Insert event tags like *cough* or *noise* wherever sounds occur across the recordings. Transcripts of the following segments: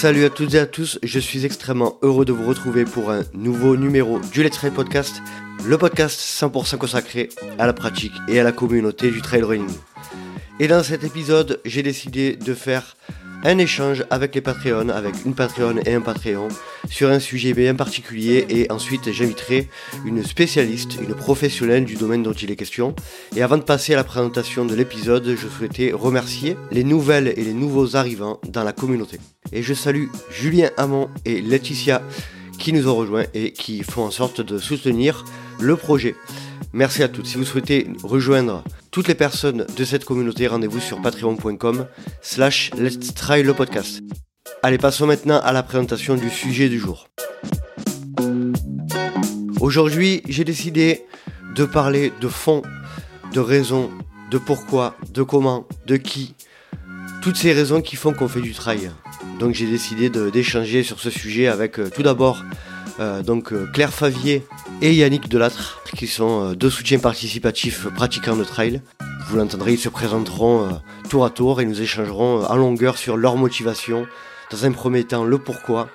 Salut à toutes et à tous, je suis extrêmement heureux de vous retrouver pour un nouveau numéro du Let's Trail Podcast, le podcast 100% consacré à la pratique et à la communauté du trail running. Et dans cet épisode, j'ai décidé de faire un échange avec les Patreons, avec une Patreon et un Patreon, sur un sujet bien particulier et ensuite j'inviterai une spécialiste, une professionnelle du domaine dont il est question. Et avant de passer à la présentation de l'épisode, je souhaitais remercier les nouvelles et les nouveaux arrivants dans la communauté. Et je salue Julien Hamon et Laetitia qui nous ont rejoints et qui font en sorte de soutenir le projet. Merci à toutes. Si vous souhaitez rejoindre toutes les personnes de cette communauté, rendez-vous sur patreon.com slash let's try le podcast. Allez, passons maintenant à la présentation du sujet du jour. Aujourd'hui, j'ai décidé de parler de fond, de raison, de pourquoi, de comment, de qui, toutes ces raisons qui font qu'on fait du trail. Donc j'ai décidé d'échanger sur ce sujet avec euh, tout d'abord euh, donc euh, Claire Favier et Yannick Delattre, qui sont deux soutiens participatifs pratiquants de trail. Vous l'entendrez, ils se présenteront tour à tour et nous échangerons en longueur sur leur motivation, dans un premier temps le pourquoi,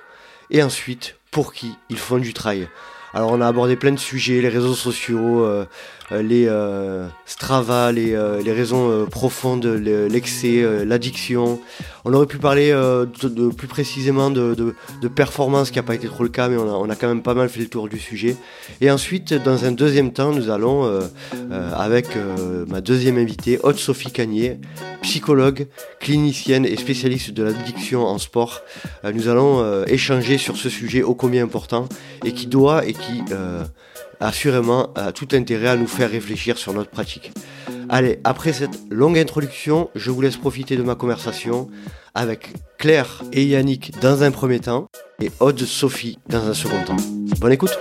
et ensuite pour qui ils font du trail. Alors on a abordé plein de sujets, les réseaux sociaux, euh, euh, les euh, Strava, les, les raisons profondes, l'excès, l'addiction. On aurait pu parler de, plus précisément de, de, performance, qui n'a pas été trop le cas, mais on a, quand même pas mal fait le tour du sujet. Et ensuite, dans un deuxième temps, nous allons, avec ma deuxième invitée, Haute Sophie Cagnier, psychologue, clinicienne et spécialiste de l'addiction en sport, nous allons échanger sur ce sujet ô combien important et qui doit et qui euh, assurément a tout intérêt à nous faire réfléchir sur notre pratique. Allez, après cette longue introduction, je vous laisse profiter de ma conversation avec Claire et Yannick dans un premier temps et Aude Sophie dans un second temps. Bonne écoute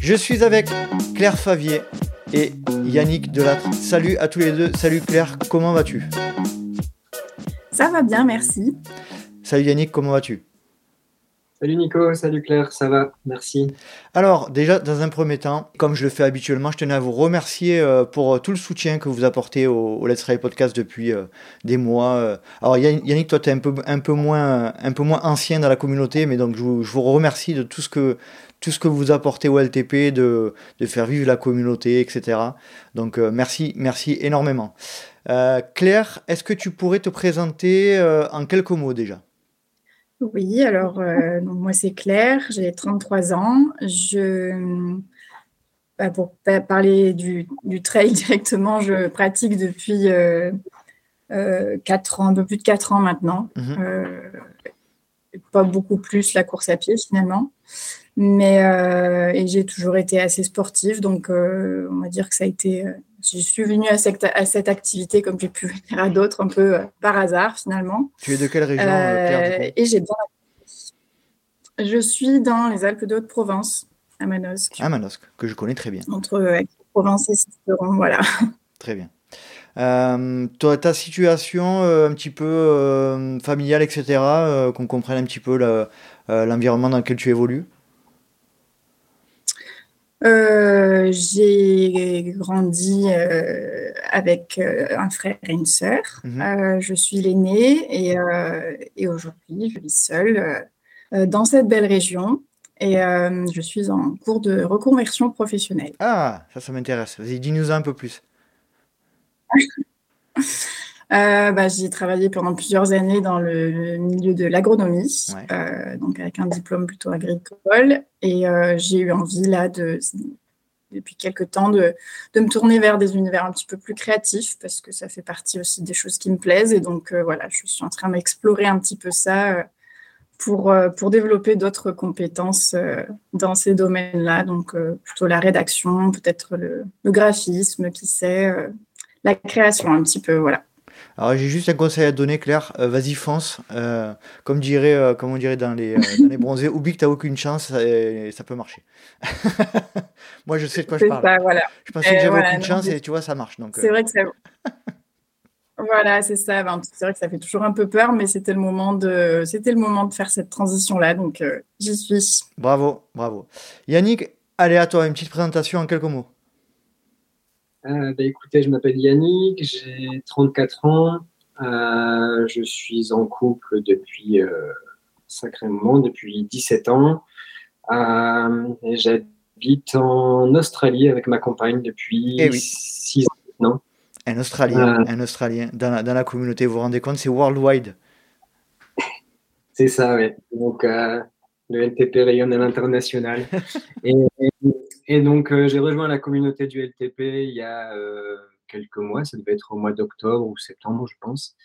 Je suis avec Claire Favier et Yannick Delattre. Salut à tous les deux. Salut Claire, comment vas-tu? Ça va bien, merci. Salut Yannick, comment vas-tu? Salut Nico, salut Claire, ça va, merci. Alors déjà, dans un premier temps, comme je le fais habituellement, je tenais à vous remercier euh, pour euh, tout le soutien que vous apportez au, Let's Try Podcast depuis euh, des mois. Alors Yannick, toi tu es un peu, moins, ancien dans la communauté, mais donc je vous, remercie de tout ce que tout ce que vous apportez au LTP, de, de faire vivre la communauté, etc. Donc merci, merci énormément. Claire, est-ce que tu pourrais te présenter en quelques mots déjà? Oui, alors euh, moi c'est Claire, j'ai 33 ans. Je, bah, pour parler du, trail *laughs* directement, je pratique depuis euh, euh, 4 ans, un peu plus de 4 ans maintenant. Mhm. Euh, pas beaucoup plus la course à pied finalement. Mais et j'ai toujours été assez sportive, donc on va dire que ça a été je suis venue à cette, à cette activité comme j'ai pu venir à d'autres un peu euh, par hasard finalement. Tu es de quelle région euh, Et j'ai bien. Je suis dans les Alpes de Haute-Provence, à Manosque. À Manosque, que je connais très bien. Entre euh, Provence et Cisteron, voilà. *laughs* Très bien. toi, ta situation un petit peu familiale, etc., qu'on comprenne un petit peu l'environnement dans lequel tu évolues? Euh, j'ai grandi euh, avec euh, un frère et une sœur. Mhm. je suis l'aînée et, et aujourd'hui, je vis seule dans cette belle région. Et je suis en cours de reconversion professionnelle. Ah, ça, ça m'intéresse. Vas-y, dis-nous un peu plus. *laughs* Euh, bah, j'ai travaillé pendant plusieurs années dans le milieu de l'agronomie, euh, donc avec un diplôme plutôt agricole. Et euh, j'ai eu envie, là, de, depuis quelques temps, de, de, me tourner vers des univers un petit peu plus créatifs, parce que ça fait partie aussi des choses qui me plaisent. Et donc, voilà, je suis en train d'explorer un petit peu ça pour, pour développer d'autres compétences dans ces domaines-là. Donc, plutôt la rédaction, peut-être le, le, graphisme, qui sait, la création un petit peu, voilà. Alors j'ai juste un conseil à donner, Claire. Euh, vas-y, fonce. Euh, comme, dirait, euh, comme on dirait dans les, dans les bronzés, oublie que tu n'as aucune chance et ça peut marcher. *laughs* Moi, je sais de quoi je parle. voilà. Je pensais que j'avais aucune chance et tu vois, ça marche. C'est vrai que ça. *laughs* voilà, c'est ça. c'est vrai que ça fait toujours un peu peur, mais c'était le moment de, c'était le moment de faire cette transition-là. Donc, j'y suis. Bravo, bravo. Yannick, allez à toi, une petite présentation en quelques mots. Euh, bah, écoutez, je m'appelle Yannick, j'ai 34 ans. je suis en couple depuis sacrément, depuis 17 ans. J'habite en Australie avec ma compagne depuis 6 eh ans maintenant. Un Australien, un Australien dans la, dans la communauté, vous vous rendez compte, c'est worldwide. *laughs* C'est ça, oui. Donc, euh, le LTP rayonne à l'international. et, *laughs* donc, euh, j'ai rejoint la communauté du LTP il y a euh, quelques mois. Ça devait être au mois d'octobre ou septembre, je pense.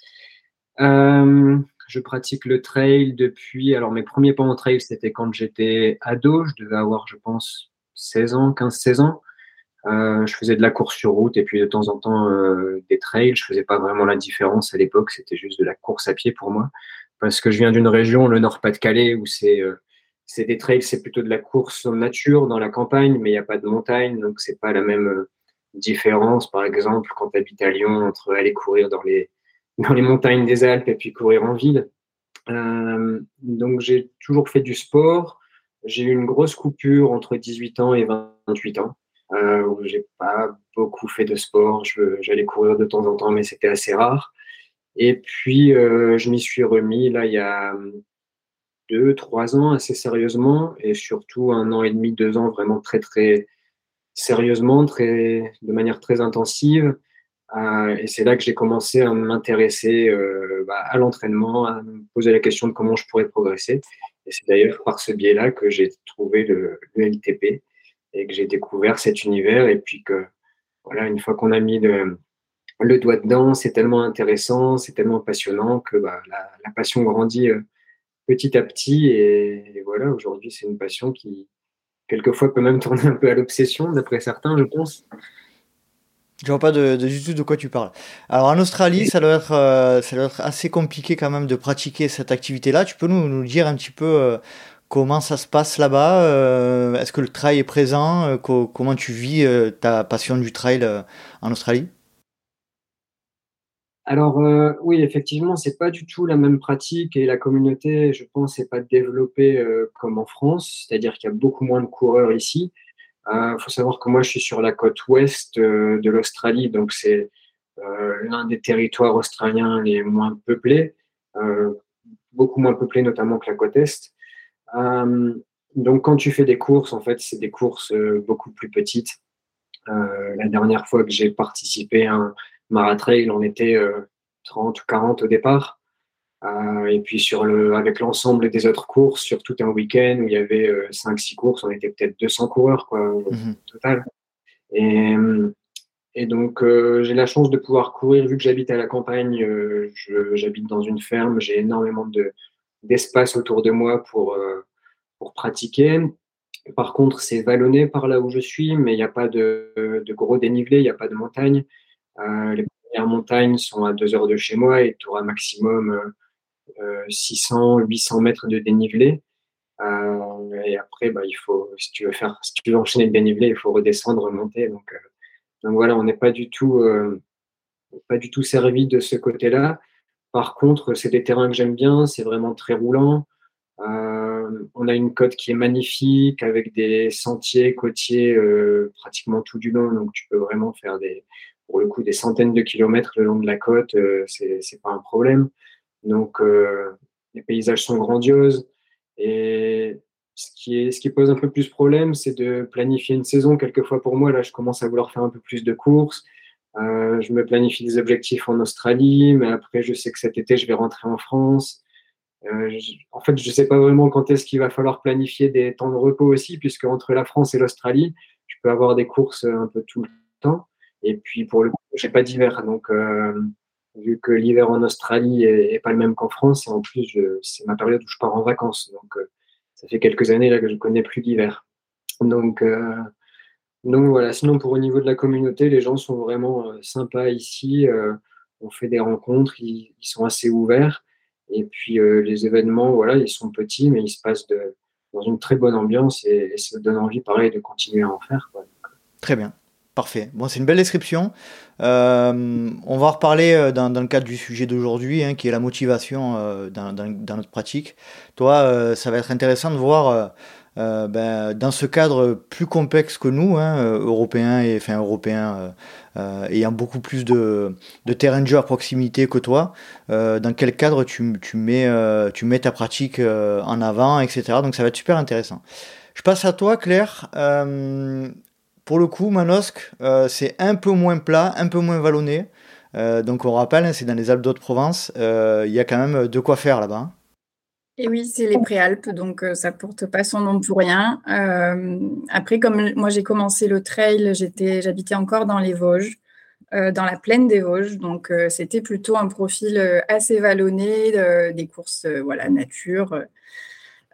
je pratique le trail depuis. Alors, mes premiers pas en trail, c'était quand j'étais ado. Je devais avoir, je pense, 16 ans, 15-16 ans. je faisais de la course sur route et puis de temps en temps des trails. Je faisais pas vraiment la différence à l'époque. C'était juste de la course à pied pour moi parce que je viens d'une région, le Nord-Pas-de-Calais, où c'est euh, c'est des trails, c'est plutôt de la course en nature, dans la campagne, mais il n'y a pas de montagne, donc c'est pas la même euh, différence, par exemple, quand tu habites à Lyon, entre aller courir dans les, *laughs* dans les montagnes des Alpes et puis courir en ville. Euh, donc j'ai toujours fait du sport. J'ai eu une grosse coupure entre 18 ans et 28 ans, euh, où j'ai pas beaucoup fait de sport. J'allais courir de temps en temps, mais c'était assez rare. Et puis, euh, je m'y suis remis là il y a deux, trois ans assez sérieusement et surtout un an et demi, deux ans vraiment très, très sérieusement, très, de manière très intensive. Euh, et c'est là que j'ai commencé à m'intéresser euh, bah, à l'entraînement, à me poser la question de comment je pourrais progresser. Et c'est d'ailleurs par ce biais-là que j'ai trouvé le, LTP et que j'ai découvert cet univers. Et puis que, voilà, une fois qu'on a mis le, le doigt dedans, c'est tellement intéressant, c'est tellement passionnant que bah, la, passion grandit euh, petit à petit. Et, voilà, aujourd'hui, c'est une passion qui, quelquefois, peut même *laughs* tourner un peu à l'obsession, d'après certains, je pense. Je vois pas du tout de quoi tu parles. Alors en Australie, ça doit, être, euh, ça doit être assez compliqué quand même de pratiquer cette activité-là. Tu peux nous, dire un petit peu euh, comment ça se passe là-bas Est-ce que le trail est présent Comment tu vis ta passion du trail en Australie? Alors euh, oui, effectivement, c'est pas du tout la même pratique et la communauté, je pense, n'est pas développée euh, comme en France, c'est-à-dire qu'il y a beaucoup moins de coureurs ici. Il euh, faut savoir que moi, je suis sur la côte ouest de l'Australie, donc c'est l'un des territoires australiens les moins peuplés, beaucoup moins peuplés notamment que la côte est. donc quand tu fais des courses, en fait, c'est des courses beaucoup plus petites. la dernière fois que j'ai participé à un Maratrail, on était 30 ou 40 au départ. Euh, et puis sur le, avec l'ensemble des autres courses, sur tout un week-end où il y avait 5-6 euh, courses, on était peut-être 200 coureurs quoi, au mhm. total. Et, et donc j'ai la chance de pouvoir courir, vu que j'habite à la campagne, j'habite dans une ferme, j'ai énormément de, d'espace autour de moi pour, pour pratiquer. Par contre, c'est vallonné par là où je suis, mais il n'y a pas de, de gros dénivelé, il n'y a pas de montagne. Euh, les premières montagnes sont à deux heures de chez moi et tu auras maximum 600, euh, 800 euh, mètres de dénivelé. et après, bah, il faut, si tu veux faire, si tu veux enchaîner le dénivelé, il faut redescendre, remonter. Donc, donc voilà, on n'est pas du tout, pas du tout servi de ce côté-là. Par contre, c'est des terrains que j'aime bien, c'est vraiment très roulant. on a une côte qui est magnifique avec des sentiers côtiers pratiquement tout du long, donc tu peux vraiment faire des, pour le coup des centaines de kilomètres le long de la côte, euh, c'est pas un problème. Donc euh, les paysages sont grandioses et ce qui, est, ce qui pose un peu plus problème, c'est de planifier une saison. Quelquefois pour moi, là, je commence à vouloir faire un peu plus de courses. Euh, je me planifie des objectifs en Australie, mais après, je sais que cet été, je vais rentrer en France. en fait, je ne sais pas vraiment quand est-ce qu'il va falloir planifier des temps de repos aussi, puisque entre la France et l'Australie, je peux avoir des courses un peu tout le temps. Et puis pour le coup, j'ai pas d'hiver, donc euh, vu que l'hiver en Australie est, pas le même qu'en France, et en plus c'est ma période où je pars en vacances, donc euh, ça fait quelques années là que je connais plus d'hiver. Donc euh, donc voilà. Sinon pour au niveau de la communauté, les gens sont vraiment sympas ici. on fait des rencontres, ils, sont assez ouverts. Et puis les événements, voilà, ils sont petits, mais ils se passent de, dans une très bonne ambiance et, ça donne envie, pareil, de continuer à en faire. Très bien. Parfait. Bon, c'est une belle description. Euh, on va reparler euh, dans, le cadre du sujet d'aujourd'hui, hein, qui est la motivation euh, dans, notre pratique. Toi, ça va être intéressant de voir ben, dans ce cadre plus complexe que nous, hein, européens et enfin européens ayant beaucoup plus de, de, terrain de jeu à proximité que toi, dans quel cadre tu, tu, mets, tu mets ta pratique en avant, etc. Donc ça va être super intéressant. Je passe à toi, Claire. Pour le coup, Manosque, c'est un peu moins plat, un peu moins vallonné. Euh, donc on rappelle, hein, c'est dans les Alpes d'Haute-Provence. Euh, il y a quand même de quoi faire là-bas. Hein. Et oui, c'est les Préalpes, donc euh, ça porte pas son nom pour rien. après, comme moi j'ai commencé le trail, j'habitais encore dans les Vosges, dans la plaine des Vosges, donc c'était plutôt un profil assez vallonné, des courses voilà nature.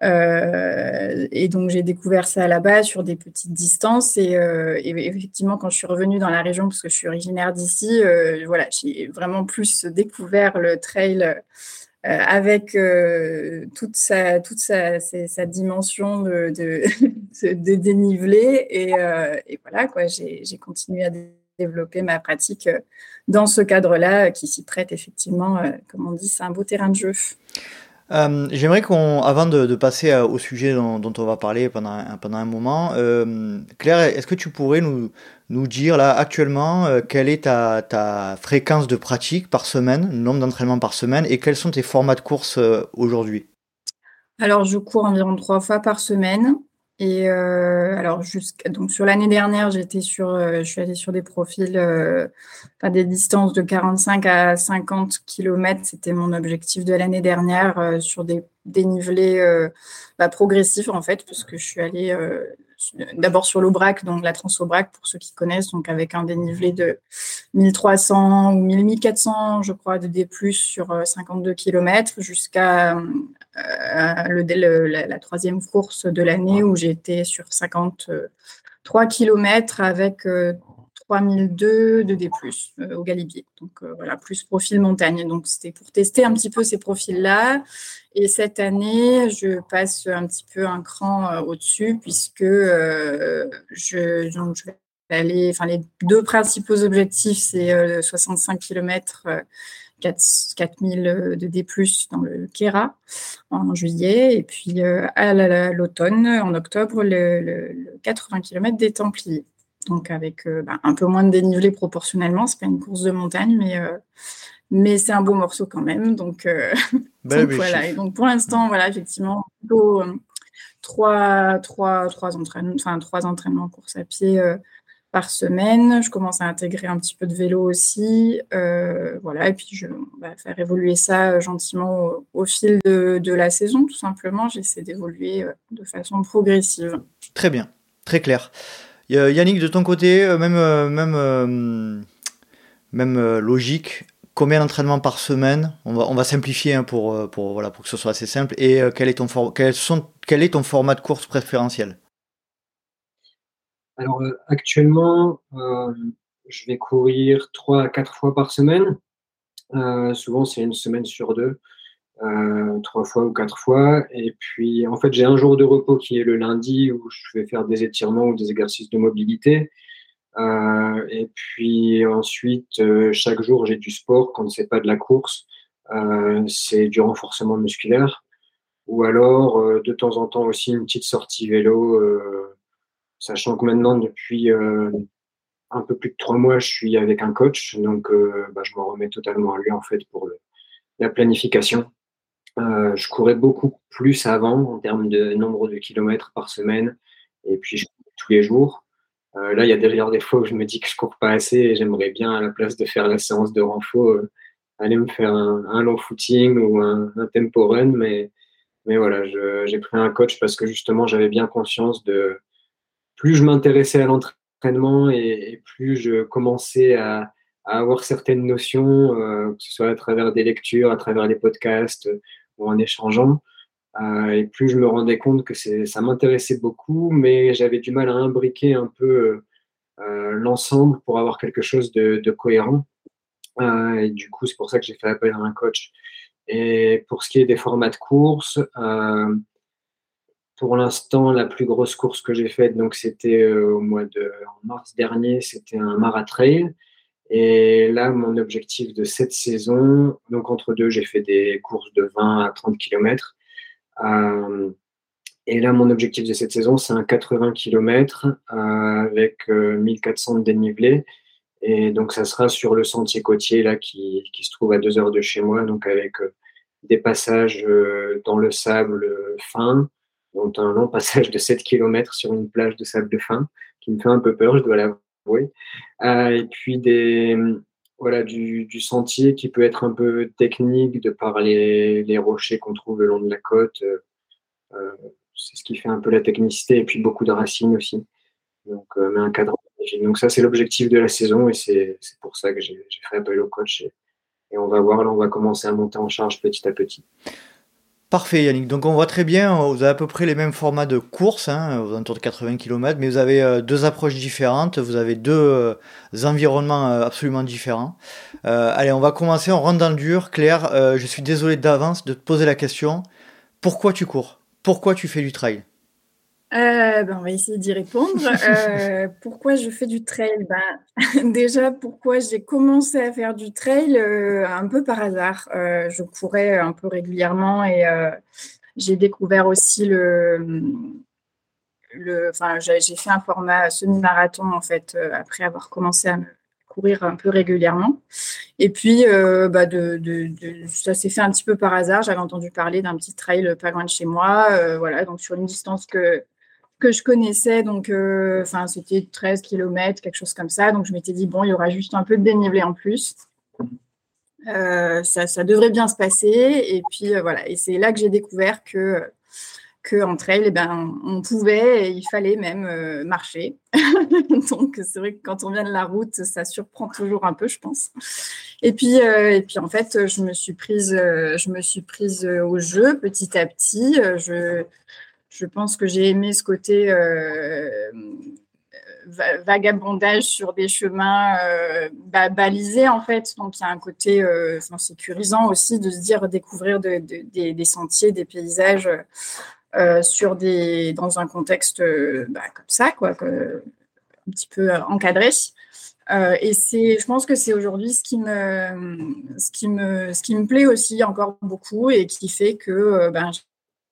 Euh, et donc j'ai découvert ça là-bas sur des petites distances et, euh, effectivement quand je suis revenue dans la région parce que je suis originaire d'ici, euh, voilà j'ai vraiment plus découvert le trail avec toute sa toute sa, sa dimension de, de, *laughs* dénivelé et, et, voilà quoi j'ai continué à développer ma pratique dans ce cadre-là qui s'y prête effectivement comme on dit c'est un beau terrain de jeu. Euh, j'aimerais qu'on, avant de, passer euh, au sujet dont, on va parler pendant, un, pendant un moment, euh, Claire, est-ce que tu pourrais nous, nous dire là actuellement quelle est ta, ta, fréquence de pratique par semaine, le nombre d'entraînements par semaine, et quels sont tes formats de course aujourd'hui? Alors, je cours environ trois fois par semaine. Et euh, alors, jusqu'à donc sur l'année dernière, j'étais sur, euh, je suis allée sur des profils, euh, enfin des distances de 45 à 50 km. C'était mon objectif de l'année dernière euh, sur des dénivelés bah, progressifs en fait, parce que je suis allée d'abord sur l'Aubrac, donc la Transobrac pour ceux qui connaissent, donc avec un dénivelé de 1300 ou 1400, je crois, de D+, sur 52 km jusqu'à le, la, troisième course de l'année où j'étais sur 53 km avec 3002 de D+, euh, au Galibier. Donc euh, voilà, plus profil montagne. Donc c'était pour tester un petit peu ces profils-là. Et cette année, je passe un petit peu un cran euh, au-dessus puisque je, je vais aller, les deux principaux objectifs, c'est 65 km 4000 de D+, dans le Kera en juillet, et puis à l'automne, en octobre, le, 80 km des Templiers. Donc avec euh, bah, un peu moins de dénivelé proportionnellement, c'est pas une course de montagne, mais euh, mais c'est un beau morceau quand même. Donc, euh, *laughs* bah voilà. Et donc pour l'instant, voilà, effectivement, plutôt trois, trois, trois entraînements, enfin trois entraînements course à pied par semaine. Je commence à intégrer un petit peu de vélo aussi. voilà, et puis je vais faire évoluer ça gentiment au, fil de, de, la saison, tout simplement. J'essaie d'évoluer de façon progressive. Très bien, très clair. Yannick, de ton côté, euh, même, euh, même, euh, même logique, combien d'entraînements par semaine? On va, on va simplifier hein, pour, pour, voilà, pour que ce soit assez simple. Et quel, est ton quel, sont, quel est ton format de course préférentiel? Alors actuellement, je vais courir 3 à 4 fois par semaine. souvent, c'est une semaine sur deux. Euh, trois fois ou quatre fois. Et puis, en fait, j'ai un jour de repos qui est le lundi où je vais faire des étirements ou des exercices de mobilité. Euh, et puis ensuite, euh, chaque jour, j'ai du sport quand c'est pas de la course. c'est du renforcement musculaire. Ou alors, de temps en temps aussi, une petite sortie vélo. Sachant que maintenant, depuis un peu plus de trois mois, je suis avec un coach. Donc, bah, je me remets totalement à lui, en fait, pour la planification. Euh, je courais beaucoup plus avant en termes de nombre de kilomètres par semaine. Et puis, je courais tous les jours. Euh, là, il y a d'ailleurs des fois où je me dis que je cours pas assez et j'aimerais bien, à la place de faire la séance de renfort, euh, aller me faire un, long footing ou un, tempo run. Mais, mais voilà, j'ai pris un coach parce que justement, j'avais bien conscience de plus je m'intéressais à l'entraînement et, plus je commençais à, avoir certaines notions, que ce soit à travers des lectures, à travers les podcasts, en échangeant. Euh, et plus je me rendais compte que ça m'intéressait beaucoup, mais j'avais du mal à imbriquer un peu euh, l'ensemble pour avoir quelque chose de, cohérent. Euh, et du coup, c'est pour ça que j'ai fait appel à un coach. Et pour ce qui est des formats de course, pour l'instant, la plus grosse course que j'ai faite, donc c'était au mois de mars dernier, c'était un maratrail. Et là, mon objectif de cette saison, donc entre deux, j'ai fait des courses de 20 à 30 km. Euh, Et là, mon objectif de cette saison, c'est un 80 km avec 1400 de dénivelé. Et donc, ça sera sur le sentier côtier là, qui, qui se trouve à deux heures de chez moi, donc avec des passages dans le sable fin, dont un long passage de 7 km sur une plage de sable fin, qui me fait un peu peur, je dois l'avouer. et puis des, voilà, du, sentier qui peut être un peu technique de par les, rochers qu'on trouve le long de la côte. Euh, c'est ce qui fait un peu la technicité et puis beaucoup de racines aussi. Donc, euh, mais un cadre. Donc ça, c'est l'objectif de la saison et c'est pour ça que j'ai fait appel au coach. Et, on va voir, là, on va commencer à monter en charge petit à petit. Parfait Yannick, donc on voit très bien, vous avez à peu près les mêmes formats de course, hein, aux alentours de 80 km, mais vous avez euh, deux approches différentes, vous avez deux euh, environnements euh, absolument différents. allez, on va commencer, on rentre dur. Claire, je suis désolé d'avance de te poser la question, pourquoi tu cours? Pourquoi tu fais du trail? Euh, ben, on va essayer d'y répondre. Euh, *laughs* pourquoi je fais du trail? Ben, *laughs* Déjà, pourquoi j'ai commencé à faire du trail euh, un peu par hasard. je courais un peu régulièrement et j'ai découvert aussi le. le enfin, j'ai fait un format semi-marathon en fait après avoir commencé à me courir un peu régulièrement. Et puis, bah, de, de, ça s'est fait un petit peu par hasard. J'avais entendu parler d'un petit trail pas loin de chez moi, voilà, donc sur une distance que que je connaissais, donc euh, enfin c'était 13 km, quelque chose comme ça. Donc je m'étais dit, bon, il y aura juste un peu de dénivelé en plus. Euh, ça, ça, devrait bien se passer. Et puis euh, voilà, et c'est là que j'ai découvert que, que trail, eh ben, on pouvait il fallait même marcher. *laughs* donc c'est vrai que quand on vient de la route, ça surprend toujours un peu, je pense. Et puis, et puis en fait, je me suis prise, je me suis prise au jeu petit à petit. je je pense que j'ai aimé ce côté euh, vagabondage sur des chemins euh, balisés en fait. Donc il y a un côté euh, sécurisant aussi de se dire découvrir des, sentiers, des paysages sur des dans un contexte bah, comme ça quoi, un petit peu encadré. et c'est, je pense que c'est aujourd'hui ce qui me, ce qui me, ce qui me plaît aussi encore beaucoup et qui fait que ben,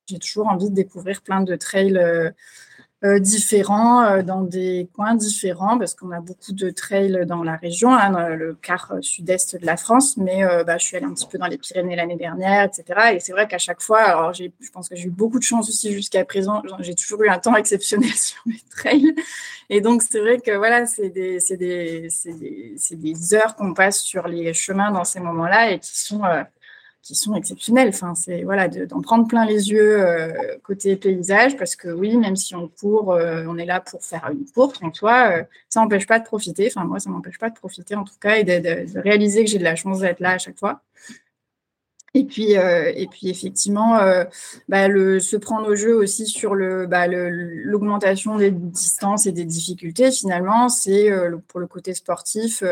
j'ai toujours envie de découvrir plein de trails euh, euh, différents euh, dans des coins différents parce qu'on a beaucoup de trails dans la région, hein, dans le quart sud-est de la France, mais bah, je suis allée un petit peu dans les Pyrénées l'année dernière, etc. Et c'est vrai qu'à chaque fois, alors je pense que j'ai eu beaucoup de chance aussi jusqu'à présent, j'ai toujours eu un temps *laughs* exceptionnel sur mes trails. Et donc c'est vrai que voilà, c'est des, heures qu'on passe sur les chemins dans ces moments-là et qui sont qui sont exceptionnels. Enfin, c'est voilà, d'en prendre plein les yeux euh, côté paysage, parce que oui, même si on court, euh, on est là pour faire une course en soi, euh, ça n'empêche pas de profiter. Enfin, moi, ça m'empêche pas de profiter en tout cas et de, réaliser que j'ai de la chance d'être là à chaque fois. Et puis, et puis effectivement, bah, se prendre au jeu aussi sur bah, l'augmentation le, des distances et des difficultés, finalement, c'est pour le côté sportif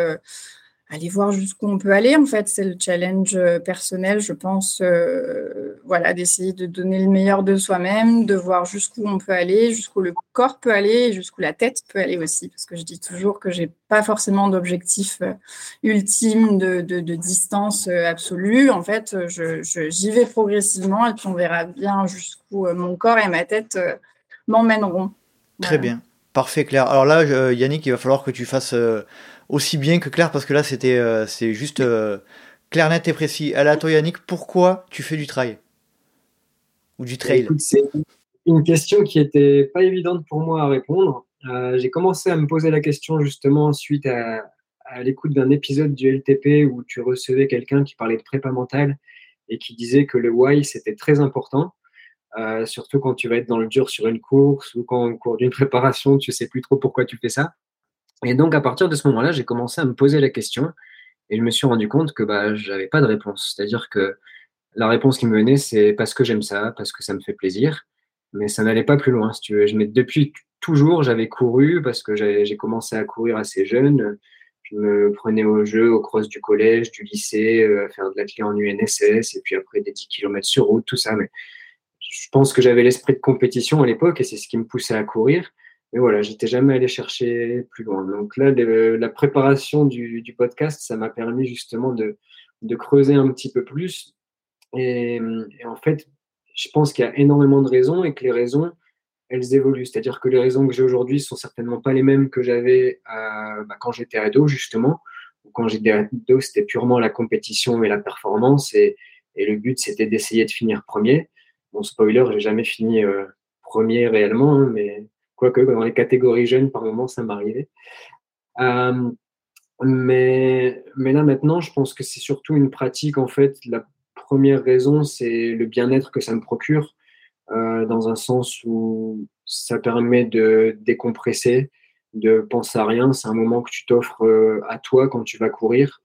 aller voir jusqu'où on peut aller. En fait, c'est le challenge euh, personnel, je pense, euh, voilà, d'essayer de donner le meilleur de soi-même, de voir jusqu'où on peut aller, jusqu'où le corps peut aller, jusqu'où la tête peut aller aussi. Parce que je dis toujours que j'ai pas forcément d'objectif euh, ultime de, distance absolue. En fait, j'y vais progressivement et puis on verra bien jusqu'où mon corps et ma tête m'emmèneront. Très bien. Parfait, Claire. Alors là, Yannick, il va falloir que tu fasses aussi bien que Claire, parce que là, c'était euh, c'est juste euh, clair, net et précis. À toi, Yannick, pourquoi tu fais du trail Ou du trail? C'est une question qui était pas évidente pour moi à répondre. Euh, j'ai commencé à me poser la question justement suite à, l'écoute d'un épisode du LTP où tu recevais quelqu'un qui parlait de prépa mentale et qui disait que le why, c'était très important. surtout quand tu vas être dans le dur sur une course ou quand au cours d'une préparation, tu sais plus trop pourquoi tu fais ça. Et donc, à partir de ce moment-là, j'ai commencé à me poser la question et je me suis rendu compte que bah, je pas de réponse. C'est-à-dire que la réponse qui me venait, c'est parce que j'aime ça, parce que ça me fait plaisir, mais ça n'allait pas plus loin, si tu veux. Je, depuis toujours, j'avais couru parce que j'ai commencé à courir assez jeune. Je me prenais au jeu, au cross du collège, du lycée, euh, faire de l'athlète en UNSS, et puis après des 10 km sur route, tout ça. Mais je pense que j'avais l'esprit de compétition à l'époque, et c'est ce qui me poussait à courir. Mais voilà, j'étais jamais allé chercher plus loin. Donc là, la préparation du, podcast, ça m'a permis justement de, creuser un petit peu plus. Et, en fait, je pense qu'il y a énormément de raisons et que les raisons, elles évoluent. C'est-à-dire que les raisons que j'ai aujourd'hui sont certainement pas les mêmes que j'avais euh, bah, quand j'étais ado, justement. Quand j'étais ado, c'était purement la compétition et la performance. Et, le but, c'était d'essayer de finir premier. Bon, spoiler, j'ai jamais fini euh, premier réellement, hein, mais quoique dans les catégories jeunes, par moment, ça m'arrivait. Euh, mais, là, maintenant, je pense que c'est surtout une pratique, en fait. La première raison, c'est le bien-être que ça me procure. Euh, dans un sens où ça permet de décompresser, de penser à rien. C'est un moment que tu t'offres euh, à toi quand tu vas courir,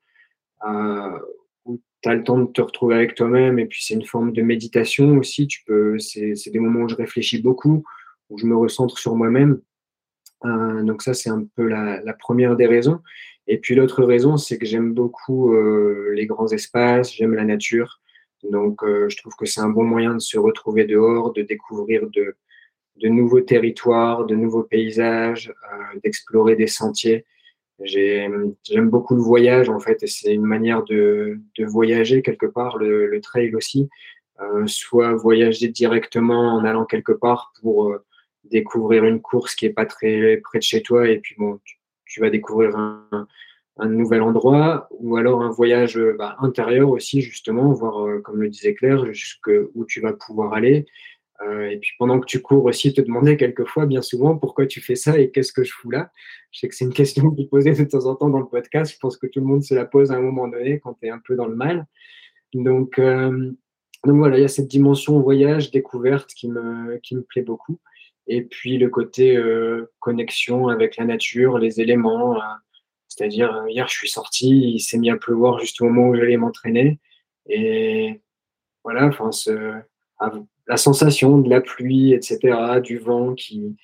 euh, où tu as le temps de te retrouver avec toi-même. Et puis, c'est une forme de méditation aussi. Tu peux, c'est, des moments où je réfléchis beaucoup, où je me recentre sur moi-même. donc, ça, c'est un peu la, première des raisons. Et puis, l'autre raison, c'est que j'aime beaucoup les grands espaces, j'aime la nature. Donc, euh, je trouve que c'est un bon moyen de se retrouver dehors, de découvrir de, nouveaux territoires, de nouveaux paysages, euh, d'explorer des sentiers. J'aime beaucoup le voyage, en fait, c'est une manière de, voyager quelque part, le, trail aussi. Euh, soit voyager directement en allant quelque part pour euh, découvrir une course qui est pas très près de chez toi, et puis bon, tu, vas découvrir un, nouvel endroit ou alors un voyage euh, bah, intérieur aussi, justement, voir, euh, comme le disait Claire, où tu vas pouvoir aller. Euh, et puis pendant que tu cours aussi, te demander quelquefois, bien souvent, pourquoi tu fais ça et qu'est-ce que je fous là. Je sais que c'est une *laughs* question qui est posée de temps en temps dans le podcast. Je pense que tout le monde se la pose à un moment donné quand tu es un peu dans le mal. Donc, donc voilà, il y a cette dimension voyage, découverte qui me, qui me plaît beaucoup. Et puis le côté connexion avec la nature, les éléments c'est-à-dire, euh, hier, je suis sorti, il s'est mis à pleuvoir juste au moment où j'allais m'entraîner. Et voilà, enfin, la sensation de la pluie, etc., du vent qui.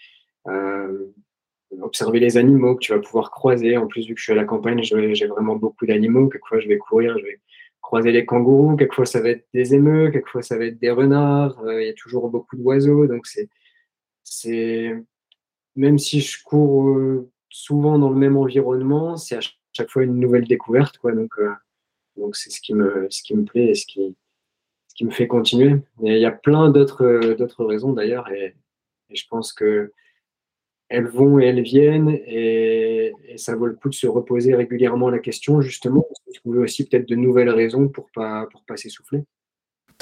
Euh, observer les animaux que tu vas pouvoir croiser. En plus, vu que je suis à la campagne, j'ai vraiment beaucoup d'animaux. Quelquefois, je vais courir, je vais croiser les kangourous. Quelquefois, ça va être des émeus. Quelquefois, ça va être des renards. Euh, il y a toujours beaucoup d'oiseaux. Donc, c'est. Même si je cours souvent dans le même environnement, c'est à chaque fois une nouvelle découverte. Quoi. Donc, euh, c'est ce qui, me, plaît et ce qui, me fait continuer. Il y a plein d'autres, d'autres raisons d'ailleurs, et, je pense que elles vont et elles viennent, et, ça vaut le coup de se reposer régulièrement la question, justement, pour trouver aussi peut-être de nouvelles raisons pour pas, pour pas s'essouffler.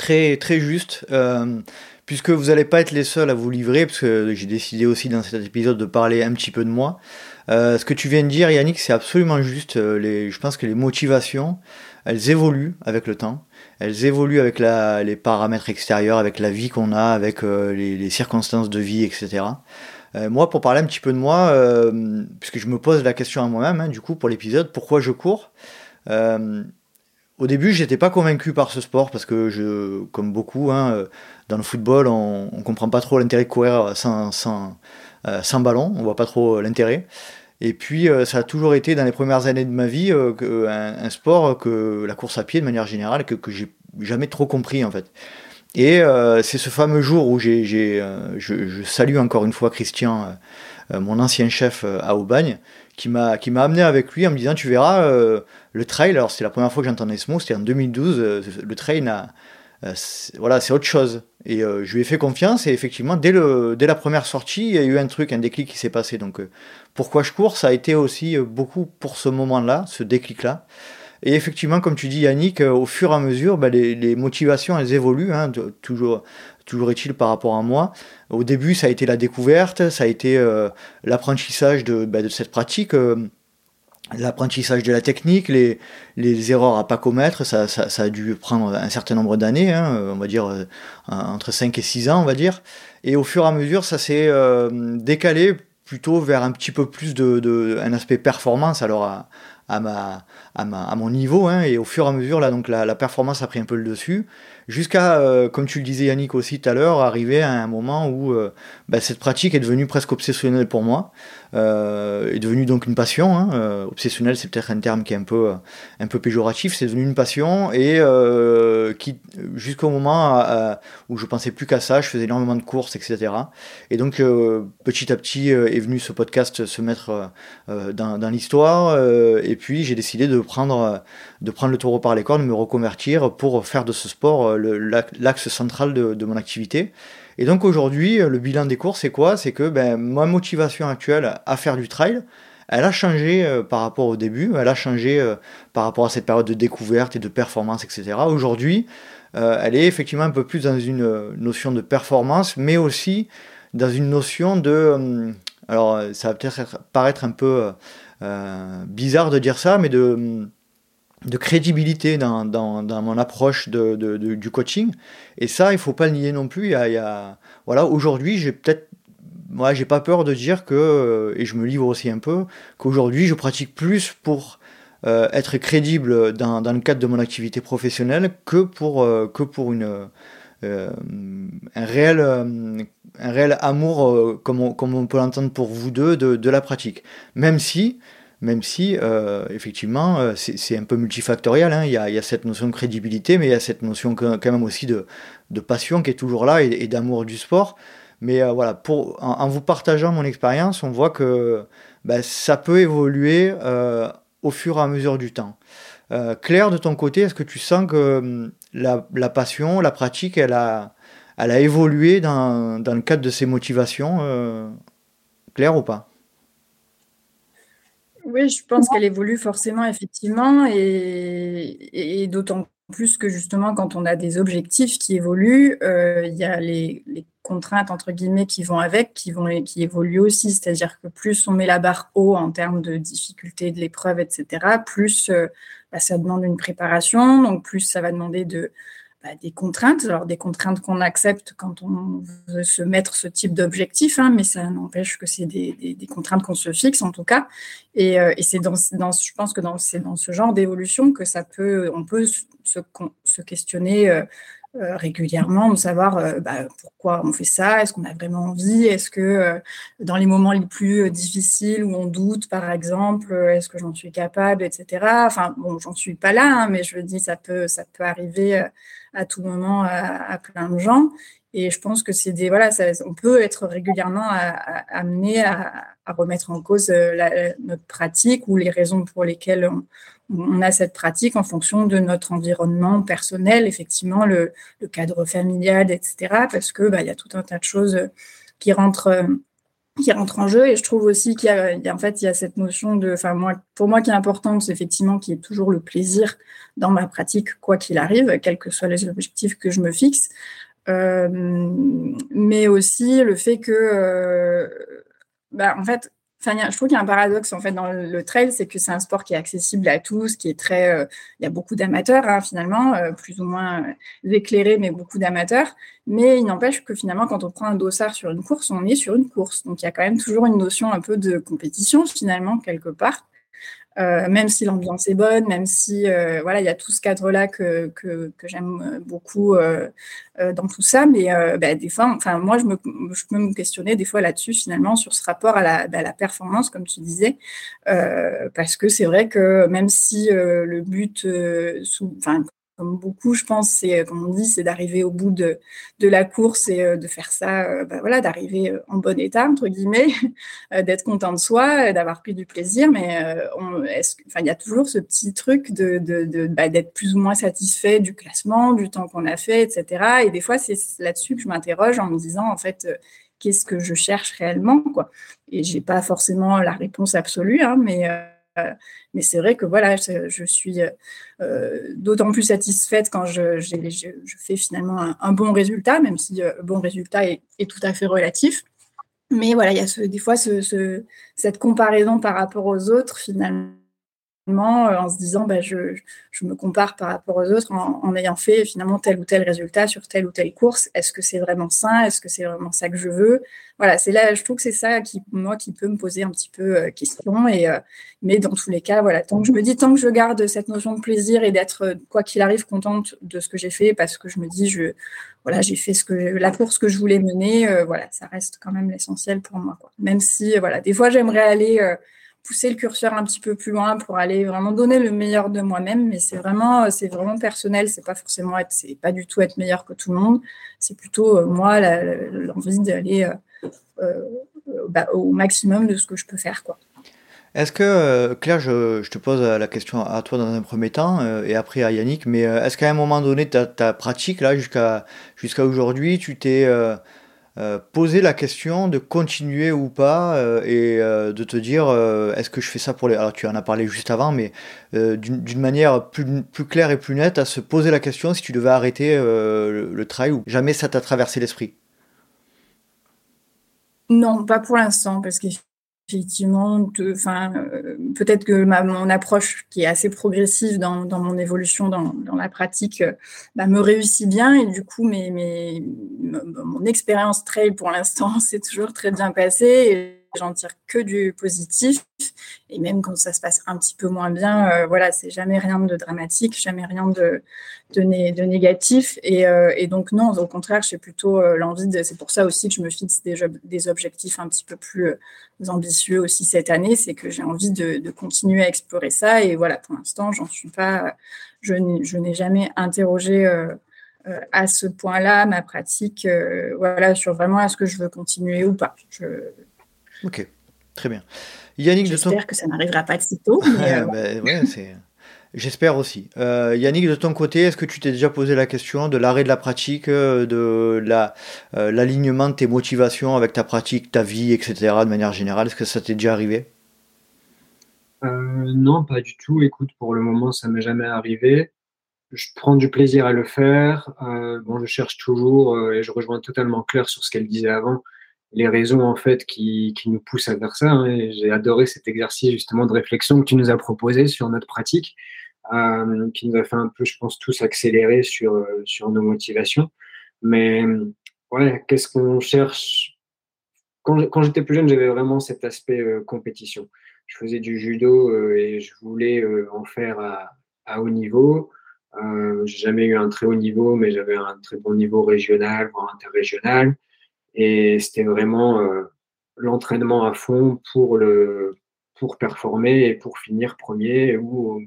Très, juste. Euh, puisque vous n'allez pas être les seuls à vous livrer, parce que j'ai décidé aussi dans cet épisode de parler un petit peu de moi. Euh, ce que tu viens de dire, Yannick, c'est absolument juste. Euh, je pense que les motivations, elles évoluent avec le temps. Elles évoluent avec les paramètres extérieurs, avec la vie qu'on a, avec les, les, circonstances de vie, etc. moi, pour parler un petit peu de moi, puisque je me pose la question à moi-même, hein, du coup, pour l'épisode, pourquoi je cours? Au début, j'étais pas convaincu par ce sport parce que je, comme beaucoup, hein, dans le football, on, on comprend pas trop l'intérêt de courir sans, sans, euh, sans ballon, on voit pas trop euh, l'intérêt. Et puis, euh, ça a toujours été dans les premières années de ma vie un, sport que la course à pied de manière générale que, que j'ai jamais trop compris en fait. Et c'est ce fameux jour où j'ai, je, je, salue encore une fois Christian, mon ancien chef à Aubagne, qui m'a qui m'a amené avec lui en me disant tu verras le trail. Alors c'est la première fois que j'entendais ce mot, c'était en 2012. le trail euh, voilà, c'est autre chose. Et euh, je lui ai fait confiance et effectivement, dès, le, dès la première sortie, il y a eu un truc, un déclic qui s'est passé. Donc, euh, pourquoi je cours? Ça a été aussi beaucoup pour ce moment-là, ce déclic-là. Et effectivement, comme tu dis, Yannick, au fur et à mesure, bah, les, motivations, elles évoluent. Hein, toujours, toujours est-il par rapport à moi. Au début, ça a été la découverte, ça a été l'apprentissage de, bah, de, cette pratique l'apprentissage de la technique, les, erreurs à pas commettre, ça, a dû prendre un certain nombre d'années, hein, on va dire euh, entre 5 et 6 ans, on va dire. Et au fur et à mesure, ça s'est euh, décalé plutôt vers un petit peu plus de, aspect performance alors à, à, mon niveau. Hein, et au fur et à mesure, la performance a pris un peu le dessus jusqu'à, euh, comme tu le disais Yannick aussi tout à l'heure, arriver à un moment où euh, bah, cette pratique est devenue presque obsessionnelle pour moi, euh, est devenue donc une passion. Hein. Euh, obsessionnel, c'est peut-être un terme qui est un peu, un peu péjoratif, c'est devenu une passion et qui, jusqu'au moment où je pensais plus qu'à ça, je faisais énormément de courses, etc. Et donc petit à petit est venu ce podcast se mettre dans, dans l'histoire et puis j'ai décidé de prendre, de prendre le taureau par les cornes, me reconvertir pour faire de ce sport l'axe central de, mon activité. Et donc aujourd'hui, le bilan des courses, c'est quoi? C'est que ben, ma motivation actuelle à faire du trail, elle a changé euh, par rapport au début, elle a changé euh, par rapport à cette période de découverte et de performance, etc. Aujourd'hui, euh, elle est effectivement un peu plus dans une notion de performance, mais aussi dans une notion de... alors ça va peut-être paraître un peu bizarre de dire ça, mais de de crédibilité dans, dans, mon approche de, du coaching. Et ça, il faut pas le nier non plus. Il y a, voilà, aujourd'hui, j'ai peut-être moi, j'ai pas peur de dire que, euh, et je me livre aussi un peu, qu'aujourd'hui, je pratique plus pour euh, être crédible dans, le cadre de mon activité professionnelle que pour, euh, que pour une, un, réel, un réel amour, comme, on, comme on peut l'entendre pour vous deux, de, de, la pratique. Même si, même si effectivement, c'est un peu multifactoriel, hein. il, y a, cette notion de crédibilité, mais il y a cette notion quand même aussi de, passion qui est toujours là et, d'amour du sport. Mais euh, voilà, en, vous partageant mon expérience, on voit que bah, ça peut évoluer euh, au fur et à mesure du temps. Euh, Claire, de ton côté, est-ce que tu sens que hum, la, passion, la pratique, elle a, elle a évolué dans, dans le cadre de ses motivations Claire ou pas? Oui, je pense qu'elle évolue forcément, effectivement, et, d'autant plus que justement, quand on a des objectifs qui évoluent, il y a les, les contraintes entre guillemets qui vont avec, qui vont qui évoluent aussi. C'est-à-dire que plus on met la barre haut en termes de difficulté de l'épreuve, etc., plus euh, bah, ça demande une préparation, donc plus ça va demander de bah, des contraintes. Alors des contraintes qu'on accepte quand on veut se mettre ce type d'objectif, hein, mais ça n'empêche que c'est des, des, des, contraintes qu'on se fixe en tout cas. Et, euh, et c'est dans, dans, je pense que dans, c'est dans ce genre d'évolution que ça peut, on peut se, se questionner. Euh, euh, régulièrement, de savoir euh, bah, pourquoi on fait ça, est-ce qu'on a vraiment envie, est-ce que euh, dans les moments les plus difficiles où on doute, par exemple, est-ce que j'en suis capable, etc. Enfin, bon, j'en suis pas là, hein, mais je dire, ça peut, ça peut arriver à tout moment à, plein de gens. Et je pense que c'est des voilà, ça, on peut être régulièrement amené à, remettre en cause notre pratique ou les raisons pour lesquelles on, on a cette pratique en fonction de notre environnement personnel, effectivement, le, cadre familial, etc. Parce que bah, y a tout un tas de choses qui rentrent qui rentrent en jeu et je trouve aussi qu'il y a en fait y a cette notion de moi pour moi qui est importante c'est effectivement qu'il y ait toujours le plaisir dans ma pratique quoi qu'il arrive quels que soient les objectifs que je me fixe euh, mais aussi le fait que euh, bah, en fait je trouve qu'il y a un paradoxe en fait dans le trail, c'est que c'est un sport qui est accessible à tous, qui est très, euh, il y a beaucoup d'amateurs hein, finalement, euh, plus ou moins euh, éclairés, mais beaucoup d'amateurs. Mais il n'empêche que finalement, quand on prend un dossard sur une course, on est sur une course. Donc il y a quand même toujours une notion un peu de compétition finalement quelque part. Euh, même si l'ambiance est bonne, même si euh, voilà, il y a tout ce cadre-là que, que, que j'aime beaucoup euh, dans tout ça. Mais bah, des fois, enfin, moi, je, me, je peux me questionner des fois là-dessus, finalement, sur ce rapport à la, bah, la performance, comme tu disais, parce que c'est vrai que même si le but, enfin, comme beaucoup, je pense, c'est, comme on dit, c'est d'arriver au bout de, de la course et euh, de faire ça, euh, bah, voilà, d'arriver euh, en bon état, entre guillemets, *laughs* d'être content de soi, d'avoir pris du plaisir. Mais il y a toujours ce petit truc de, de, bah, d'être plus ou moins satisfait du classement, du temps qu'on a fait, etc. Et des fois, c'est là-dessus que je m'interroge en me disant, en fait, qu'est-ce que je cherche réellement, quoi. Et j'ai pas forcément la réponse absolue, hein, mais euh, mais c'est vrai que voilà, je, suis euh, d'autant plus satisfaite quand je, fais finalement un, bon résultat, même si euh, le bon résultat est, tout à fait relatif. Mais voilà, il y a des fois ce, ce, cette comparaison par rapport aux autres finalement euh, en se disant bah, je, je, me compare par rapport aux autres en, ayant fait finalement tel ou tel résultat sur telle ou telle course. Est-ce que c'est vraiment ça Est-ce que c'est vraiment ça que je veux? Voilà, c'est là, je trouve que c'est ça qui, moi, qui peut me poser un petit peu euh, question. Et, euh, mais dans tous les cas, voilà, tant que je me dis, tant que je garde cette notion de plaisir et d'être, quoi qu'il arrive, contente de ce que j'ai fait, parce que je me dis, je, voilà, j'ai fait ce que, la course que je voulais mener, voilà, ça reste quand même l'essentiel pour moi. Quoi. Même si, voilà, des fois, j'aimerais aller pousser le curseur un petit peu plus loin pour aller vraiment donner le meilleur de moi-même. Mais c'est vraiment, c'est vraiment personnel. C'est pas forcément être, c'est pas du tout être meilleur que tout le monde. C'est plutôt euh, moi l'envie d'aller euh, euh, bah, au maximum de ce que je peux faire, quoi. Est-ce que, Claire, je, te pose la question à toi dans un premier temps et après à Yannick, mais est-ce qu'à un moment donné, ta, ta pratique, là, jusqu'à jusqu'à aujourd'hui, tu t'es poser la question de continuer ou pas et de te dire est-ce que je fais ça pour les. Alors tu en as parlé juste avant, mais d'une manière plus, plus, claire et plus nette à se poser la question si tu devais arrêter le, le trail ou jamais ça t'a traversé l'esprit? Non, pas pour l'instant, parce que effectivement, enfin, euh, peut-être que mon approche qui est assez progressive dans, mon évolution dans, la pratique euh, bah, me réussit bien. Et du coup, mes, mon expérience trail pour l'instant *laughs* s'est toujours très bien passée j'en tire que du positif. Et même quand ça se passe un petit peu moins bien, euh, voilà, c'est jamais rien de dramatique, jamais rien de, de, négatif. Et, euh, et, donc, non, au contraire, j'ai plutôt euh, l'envie de. C'est pour ça aussi que je me fixe des, objectifs un petit peu plus ambitieux aussi cette année. C'est que j'ai envie de, continuer à explorer ça. Et voilà, pour l'instant, j'en suis pas. Je n'ai jamais interrogé. à ce point-là, ma pratique, voilà, sur vraiment est-ce que je veux continuer ou pas. Ok, très bien. Yannick, J'espère que ça n'arrivera pas de si tôt. *laughs* Euh, ben, J'espère aussi. Euh, Yannick, de ton côté, est-ce que tu t'es déjà posé la question de l'arrêt de la pratique, euh, de la, l'alignement de tes motivations avec ta pratique, ta vie, etc., de manière générale? Est-ce que ça t'est déjà arrivé? Non, pas du tout. Écoute, pour le moment, ça m'est jamais arrivé. Je prends du plaisir à le faire. bon, je cherche toujours, et je rejoins totalement Claire sur ce qu'elle disait avant, les raisons en fait qui, nous poussent à faire ça. Hein. J'ai adoré cet exercice justement de réflexion que tu nous as proposé sur notre pratique, euh, qui nous a fait un peu, je pense, tous accélérer sur, nos motivations. Mais ouais, qu'est-ce qu'on cherche? Quand, j'étais plus jeune, j'avais vraiment cet aspect euh, compétition. Je faisais du judo euh, et je voulais en faire à, à haut niveau. J'ai jamais eu un très haut niveau, mais j'avais un très bon niveau régional, voire interrégional. Et c'était vraiment euh, l'entraînement à fond pour, le, pour performer et pour finir premier ou,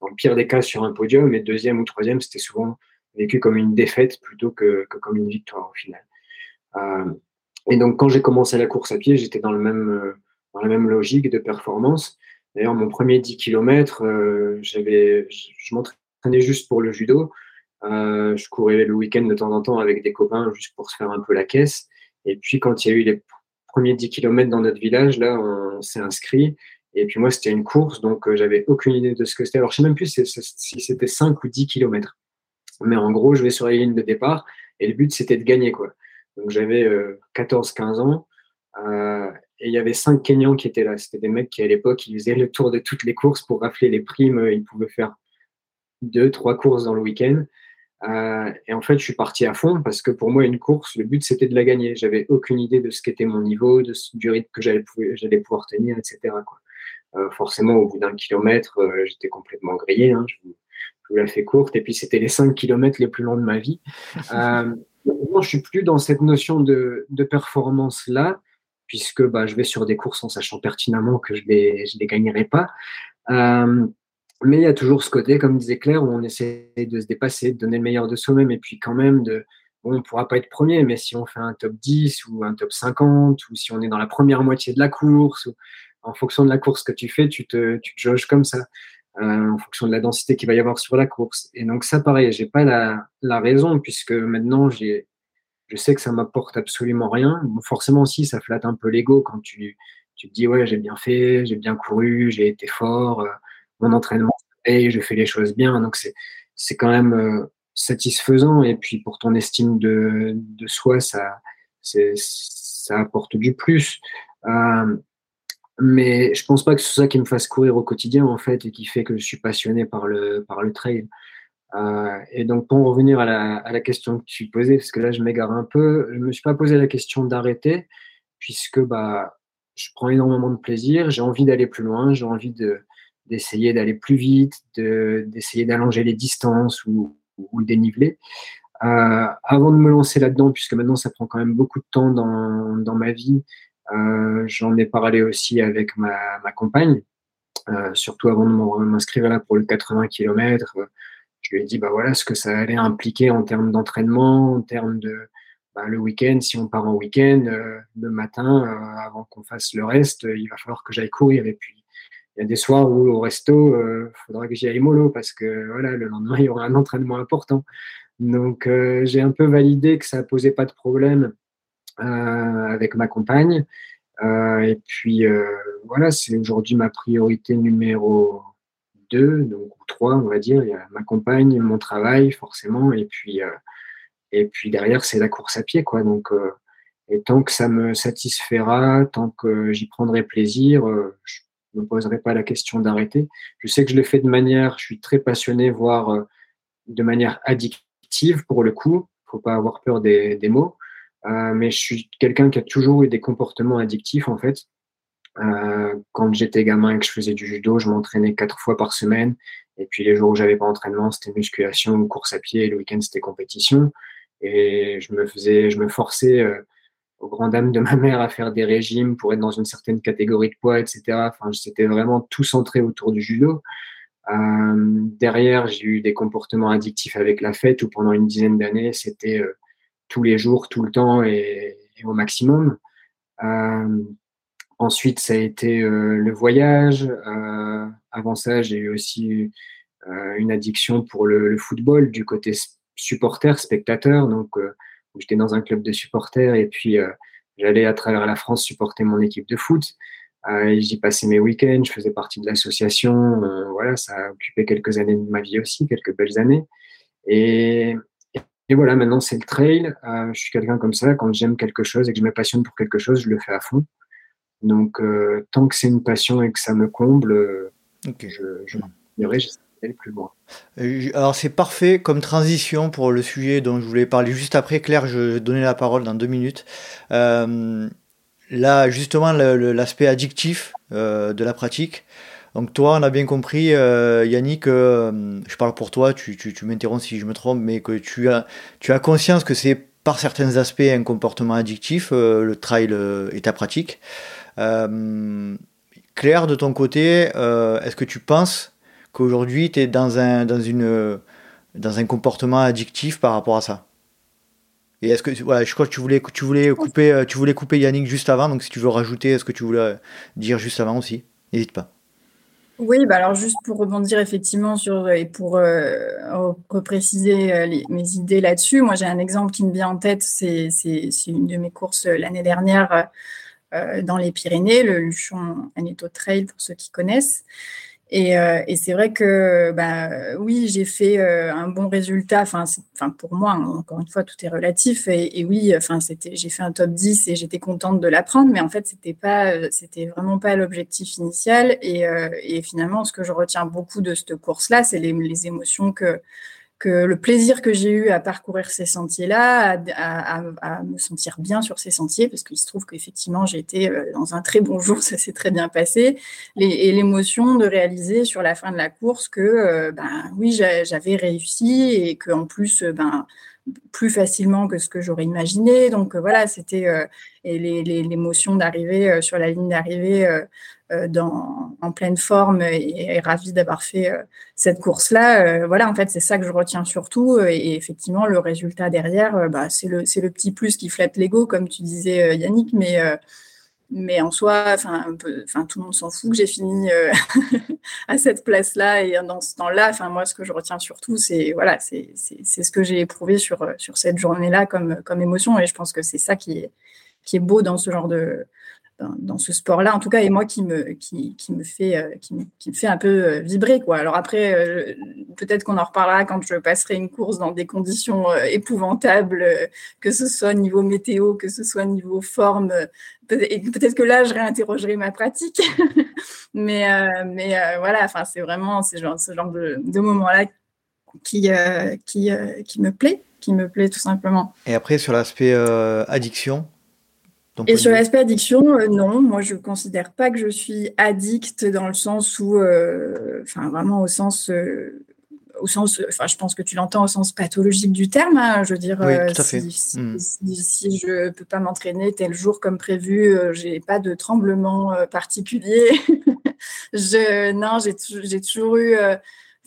en pire des cas, sur un podium. Et deuxième ou troisième, c'était souvent vécu comme une défaite plutôt que, que comme une victoire au final. Euh, et donc, quand j'ai commencé la course à pied, j'étais dans, le même, euh, dans la même logique de performance. D'ailleurs, mon premier 10 km, euh, j'avais, je m'entraînais juste pour le judo. Euh, je courais le week-end de temps en temps avec des copains juste pour se faire un peu la caisse. Et puis, quand il y a eu les premiers 10 km dans notre village, là, on s'est inscrit. Et puis, moi, c'était une course, donc euh, j'avais aucune idée de ce que c'était. Alors, je sais même plus si c'était 5 ou 10 km. Mais en gros, je vais sur la ligne de départ et le but, c'était de gagner, quoi. Donc, j'avais 14-15 euh, ans. Euh, et il y avait cinq Kenyans qui étaient là. C'était des mecs qui, à l'époque, ils faisaient le tour de toutes les courses pour rafler les primes. Ils pouvaient faire deux, trois courses dans le week-end. Euh, et en fait, je suis parti à fond parce que pour moi, une course, le but, c'était de la gagner. J'avais aucune idée de ce qu'était mon niveau, de, du rythme que j'allais pouvoir tenir, etc. Quoi. Euh, forcément, au bout d'un kilomètre, euh, j'étais complètement grillé. Hein, je, je, vous la fais courte. Et puis, c'était les cinq kilomètres les plus longs de ma vie. *laughs* Euh, moi, je suis plus dans cette notion de, de performance-là, puisque bah, je vais sur des courses en sachant pertinemment que je les, je les gagnerai pas. Mais il y a toujours ce côté, comme disait Claire, où on essaie de se dépasser, de donner le meilleur de soi-même, et puis quand même, de, on ne pourra pas être premier, mais si on fait un top 10 ou un top 50, ou si on est dans la première moitié de la course, ou, en fonction de la course que tu fais, tu te, tu te jauges comme ça, euh, en fonction de la densité qu'il va y avoir sur la course. Et donc ça, pareil, j'ai pas la, la raison, puisque maintenant, j'ai, je sais que ça m'apporte absolument rien. Bon, forcément, si, ça flatte un peu l'ego quand tu, tu te dis, ouais, j'ai bien fait, j'ai bien couru, j'ai été fort. Euh, mon entraînement et je fais les choses bien. Donc c'est c'est quand même euh, satisfaisant et puis pour ton estime de, de soi, ça c'est ça apporte du plus. Euh, mais je pense pas que ce soit ça qui me fasse courir au quotidien en fait et qui fait que je suis passionné par le par le trail. Euh, et donc pour en revenir à la, à la question que tu posais, parce que là je m'égare un peu, je me suis pas posé la question d'arrêter puisque bah je prends énormément de plaisir, j'ai envie d'aller plus loin, j'ai envie de d'essayer d'aller plus vite, d'essayer d'allonger les distances ou, ou le dénivelé. Euh, avant de me lancer là-dedans, puisque maintenant ça prend quand même beaucoup de temps dans, dans ma vie, euh, j'en ai parlé aussi avec ma, ma compagne, euh, surtout avant de m'inscrire là pour le 80 km. Je lui ai dit bah voilà ce que ça allait impliquer en termes d'entraînement, en termes de bah, le week-end. Si on part en week-end, le matin, avant qu'on fasse le reste, il va falloir que j'aille courir. Et puis il y a des soirs où au resto, il euh, faudra que j'y aille mollo parce que voilà, le lendemain, *laughs* il y aura un entraînement important. Donc, euh, j'ai un peu validé que ça posait pas de problème avec ma compagne. et puis voilà, c'est aujourd'hui ma priorité numéro 2, donc 3, on va dire. Il y a ma compagne, mon travail, forcément, et puis, et puis derrière, c'est la course à pied, quoi. Donc, et tant que ça me satisfera, tant que j'y prendrai plaisir, je ne me poserai pas la question d'arrêter. Je sais que je le fais de manière, je suis très passionné, voire de manière addictive pour le coup. Il faut pas avoir peur des, mots. Euh, mais je suis quelqu'un qui a toujours eu des comportements addictifs en fait. Euh, quand j'étais gamin et que je faisais du judo, je m'entraînais quatre fois par semaine. Et puis les jours où j'avais pas entraînement, c'était musculation ou course à pied. Et le week-end, c'était compétition. Et je me faisais, je me forçais euh, aux grandes dames de ma mère à faire des régimes pour être dans une certaine catégorie de poids, etc. Enfin, c'était vraiment tout centré autour du judo. Euh, derrière, j'ai eu des comportements addictifs avec la fête où pendant une dizaine d'années, c'était euh, tous les jours, tout le temps et, au maximum. Euh, ensuite, ça a été le voyage. avant ça, j'ai eu aussi une addiction pour le, le, football du côté supporter, spectateur. Donc, j'étais dans un club de supporters et puis j'allais à travers la France supporter mon équipe de foot. Euh, J'y passais mes week-ends, je faisais partie de l'association. Euh, voilà, ça a occupé quelques années de ma vie aussi, quelques belles années. Et, et voilà, maintenant c'est le trail. Euh, je suis quelqu'un comme ça, quand j'aime quelque chose et que je me passionne pour quelque chose, je le fais à fond. Donc, euh, tant que c'est une passion et que ça me comble, euh, okay. je, je m'améliorerai, loin. Alors, c'est parfait comme transition pour le sujet dont je voulais parler juste après. Claire, je vais donner la parole dans deux minutes. Euh, là, justement, l'aspect addictif euh, de la pratique. Donc toi, on a bien compris, euh, Yannick, euh, je parle pour toi, tu, m'interromps si je me trompe, mais que tu as, conscience que c'est par certains aspects un comportement addictif, euh, le trail euh, et ta pratique. Euh, Claire, de ton côté, est-ce que tu penses qu'aujourd'hui, tu es dans un, dans, une, dans un comportement addictif par rapport à ça et est-ce que voilà, je crois que tu voulais tu voulais couper euh, tu voulais couper Yannick juste avant, donc si tu veux rajouter ce que tu voulais dire juste avant aussi, n'hésite pas. Oui, bah alors juste pour rebondir effectivement sur et pour euh, repréciser euh, les, mes idées là-dessus, moi j'ai un exemple qui me vient en tête, c'est une de mes courses euh, l'année dernière euh, dans les Pyrénées, le Luchon Aneto Trail pour ceux qui connaissent. Et, euh, et c'est vrai que bah, oui, j'ai fait euh, un bon résultat. Enfin, pour moi, encore une fois, tout est relatif. Et, et oui, enfin, c'était, j'ai fait un top 10 et j'étais contente de l'apprendre. Mais en fait, c'était pas, c'était vraiment pas l'objectif initial. Et, euh, et, finalement, ce que je retiens beaucoup de cette course-là, c'est les, les émotions que que le plaisir que j'ai eu à parcourir ces sentiers-là, à, à, à, me sentir bien sur ces sentiers, parce qu'il se trouve qu'effectivement j'ai été euh, dans un très bon jour, *laughs* ça s'est très bien passé, et l'émotion de réaliser sur la fin de la course que euh, ben oui j'avais réussi et que en plus euh, ben plus facilement que ce que j'aurais imaginé. Donc voilà, c'était euh, et l'émotion d'arriver sur la ligne d'arrivée dans, en pleine forme et, et ravi d'avoir fait cette course-là. voilà, en fait, c'est ça que je retiens surtout. Et, effectivement, le résultat derrière, bah, c'est le, le petit plus qui flatte l'ego, comme tu disais, Yannick, mais mais en soi, enfin, enfin, tout le monde s'en fout que j'ai fini euh, *laughs* à cette place-là et dans ce temps-là. Moi, ce que je retiens surtout, c'est voilà, c'est ce que j'ai éprouvé sur sur cette journée-là comme comme émotion. Et je pense que c'est ça qui est qui est beau dans ce genre de dans, ce sport-là, en tout cas, et moi qui me, qui, me, fait, euh, qui, qui me fait un peu euh, vibrer. Quoi. Alors après, euh, peut-être qu'on en reparlera quand je passerai une course dans des conditions épouvantables, que ce soit niveau météo, que ce soit niveau forme. peut-être que là, je réinterrogerai ma pratique. *laughs* mais mais voilà, c'est vraiment ce genre, ce genre de, de moment-là qui, qui, qui me plaît, qui me plaît tout simplement. Et après, sur l'aspect addiction, et sur l'aspect addiction, euh, non, moi je ne considère pas que je suis addict dans le sens où, euh, enfin vraiment au sens, euh, au sens, enfin je pense que tu l'entends au sens pathologique du terme. Hein, je veux dire, oui, tout à fait. Si, si, si, je peux pas m'entraîner tel jour comme prévu, j'ai pas de tremblement particulier. *laughs* je, non, j'ai toujours eu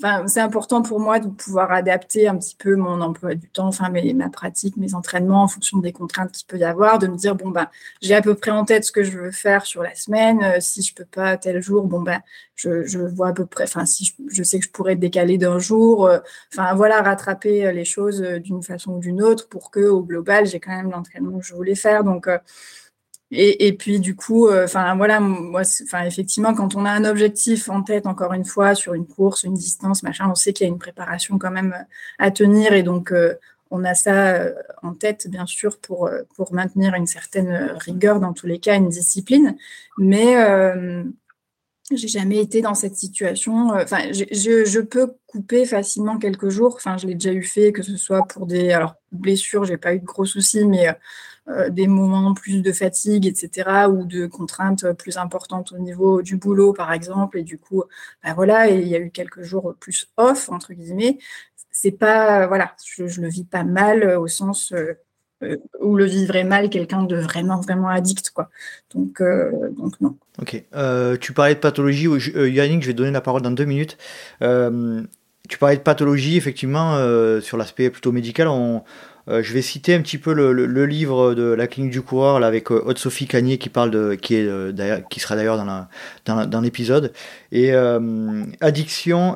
enfin, c'est important pour moi de pouvoir adapter un petit peu mon emploi du temps, enfin, mes, ma pratique, mes entraînements en fonction des contraintes qu'il peut y avoir, de me dire, bon, ben, j'ai à peu près en tête ce que je veux faire sur la semaine. Euh, si je peux pas tel jour, bon, ben, je, je vois à peu près, enfin, si je, sais que je pourrais décaler d'un jour, euh, enfin, voilà, rattraper les choses d'une façon ou d'une autre pour que, au global, j'ai quand même l'entraînement que je voulais faire. Donc, et, et, puis du coup, euh, enfin voilà, moi, enfin effectivement, quand on a un objectif en tête, encore une fois, sur une course, une distance, machin, on sait qu'il y a une préparation quand même euh, à tenir, et donc euh, on a ça en tête, bien sûr, pour pour maintenir une certaine rigueur dans tous les cas, une discipline. Mais euh, j'ai jamais été dans cette situation. Enfin, je, je, peux couper facilement quelques jours. Enfin, je l'ai déjà eu fait, que ce soit pour des alors blessures, j'ai pas eu de gros soucis, mais euh, des moments plus de fatigue, etc., ou de contraintes plus importantes au niveau du boulot, par exemple. Et du coup, ben voilà, il y a eu quelques jours plus off, entre guillemets. C'est pas, voilà, je, je le vis pas mal au sens euh, euh, où le vivrait mal quelqu'un de vraiment, vraiment addict, quoi. Donc, donc non. Ok. tu parlais de pathologie. Yannick, je vais donner la parole dans deux minutes. tu parlais de pathologie, effectivement, sur l'aspect plutôt médical. On, euh, je vais citer un petit peu le, livre de la clinique du coureur avec euh, Haute-Sophie Cagnier qui parle de, qui est euh, qui sera d'ailleurs dans, dans, l'épisode. Et addiction,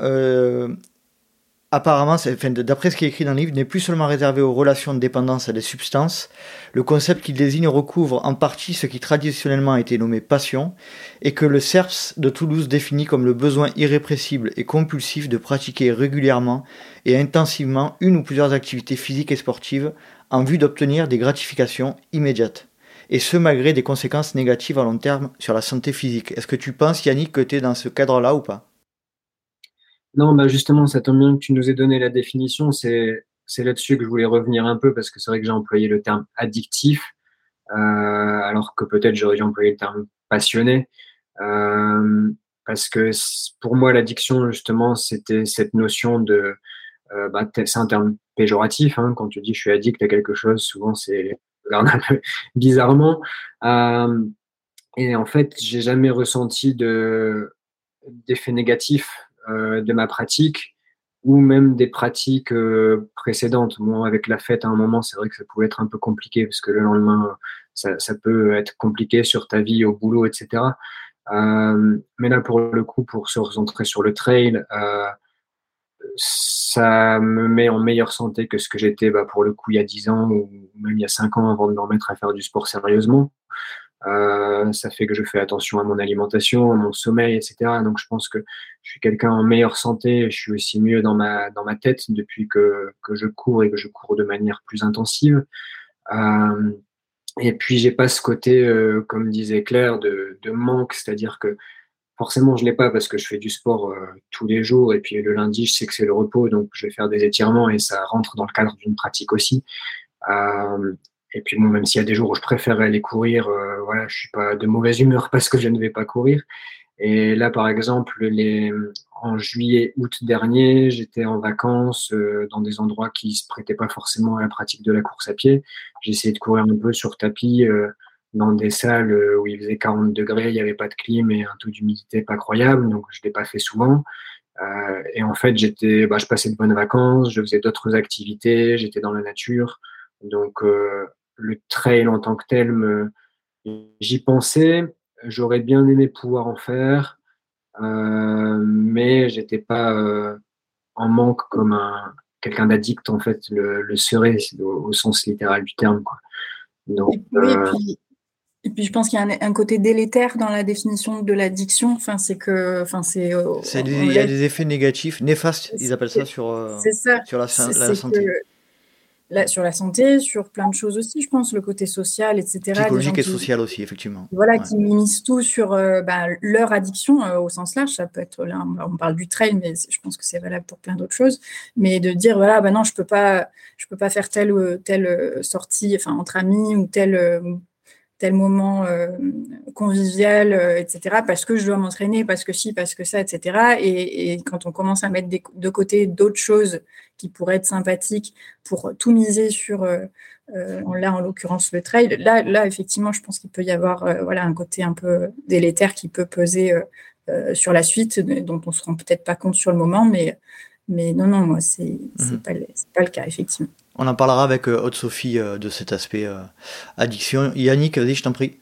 apparemment, d'après ce qui est écrit dans le livre, n'est plus seulement réservé aux relations de dépendance à des substances. Le concept qu'il désigne recouvre en partie ce qui traditionnellement a été nommé passion, et que le CERPS de Toulouse définit comme le besoin irrépressible et compulsif de pratiquer régulièrement et intensivement une ou plusieurs activités physiques et sportives en vue d'obtenir des gratifications immédiates. Et ce, malgré des conséquences négatives à long terme sur la santé physique. Est-ce que tu penses, Yannick, que tu es dans ce cadre-là ou pas? Non, bah justement, ça tombe bien que tu nous aies donné la définition. C'est, là-dessus que je voulais revenir un peu parce que c'est vrai que j'ai employé le terme addictif, euh, alors que peut-être j'aurais dû employer le terme passionné. Euh, parce que pour moi, l'addiction, justement, c'était cette notion de. Euh, bah, c'est un terme péjoratif. Hein, quand tu dis je suis addict à quelque chose, souvent c'est *laughs* bizarrement. Et en fait, j'ai jamais ressenti de d'effet négatif de ma pratique ou même des pratiques euh, précédentes. Moi, avec la fête, à un moment, c'est vrai que ça pouvait être un peu compliqué parce que le lendemain, ça, peut être compliqué sur ta vie, au boulot, etc. Euh, mais là, pour le coup, pour se recentrer sur le trail, ça me met en meilleure santé que ce que j'étais bah, pour le coup il y a 10 ans ou même il y a 5 ans avant de me remettre à faire du sport sérieusement. Euh, ça fait que je fais attention à mon alimentation, à mon sommeil, etc. Donc je pense que je suis quelqu'un en meilleure santé. Je suis aussi mieux dans ma dans ma tête depuis que que je cours et que je cours de manière plus intensive. Euh, et puis j'ai pas ce côté, euh, comme disait Claire, de, manque, c'est-à-dire que forcément je l'ai pas parce que je fais du sport tous les jours et puis le lundi je sais que c'est le repos donc je vais faire des étirements et ça rentre dans le cadre d'une pratique aussi. Et puis bon, même s'il y a des jours où je préférerais aller courir, euh, voilà, je suis pas de mauvaise humeur *laughs* parce que je ne vais pas courir. Et là, par exemple, les, en juillet, août dernier, j'étais en vacances euh, dans des endroits qui se prêtaient pas forcément à la pratique de la course à pied. J'ai essayé de courir un peu sur tapis euh, dans des salles où il faisait 40 degrés, il n'y avait pas de clim et un taux d'humidité pas croyable, donc je l'ai pas fait souvent. Euh, et en fait, j'étais, bah, je passais de bonnes vacances, je faisais d'autres activités, j'étais dans la nature. Donc, euh, le trail en tant que tel, me... j'y pensais. J'aurais bien aimé pouvoir en faire, euh, mais j'étais pas euh, en manque comme un, quelqu'un d'addict en fait le, serait au, sens littéral du terme. Quoi. Donc, euh, et, puis, je pense qu'il y a un, côté délétère dans la définition de l'addiction. Enfin, c'est que, enfin, c'est. Il y a des effets négatifs, néfastes, ils appellent ça sur, sur la, santé sur la santé, sur plein de choses aussi, je pense, le côté social, etc. Psychologique et social aussi, effectivement. Voilà, qui misent tout sur euh, bah, leur addiction euh, au sens large. Ça peut être là, on parle du trail, mais je pense que c'est valable pour plein d'autres choses. Mais de dire voilà, bah non, je peux pas, je peux pas faire telle ou telle euh, sortie, enfin entre amis ou telle tel moment euh, convivial, euh, etc., parce que je dois m'entraîner, parce que si, parce que ça, etc. Et, quand on commence à mettre de côté d'autres choses qui pourraient être sympathiques pour tout miser sur, euh, là en l'occurrence le trail, là, là effectivement, je pense qu'il peut y avoir voilà un côté un peu délétère qui peut peser sur la suite, dont on ne se rend peut-être pas compte sur le moment, mais, mais non, non, moi, ce n'est pas, pas, le cas, effectivement. On en parlera avec Haute Sophie de cet aspect addiction. Yannick, vas-y, je t'en prie.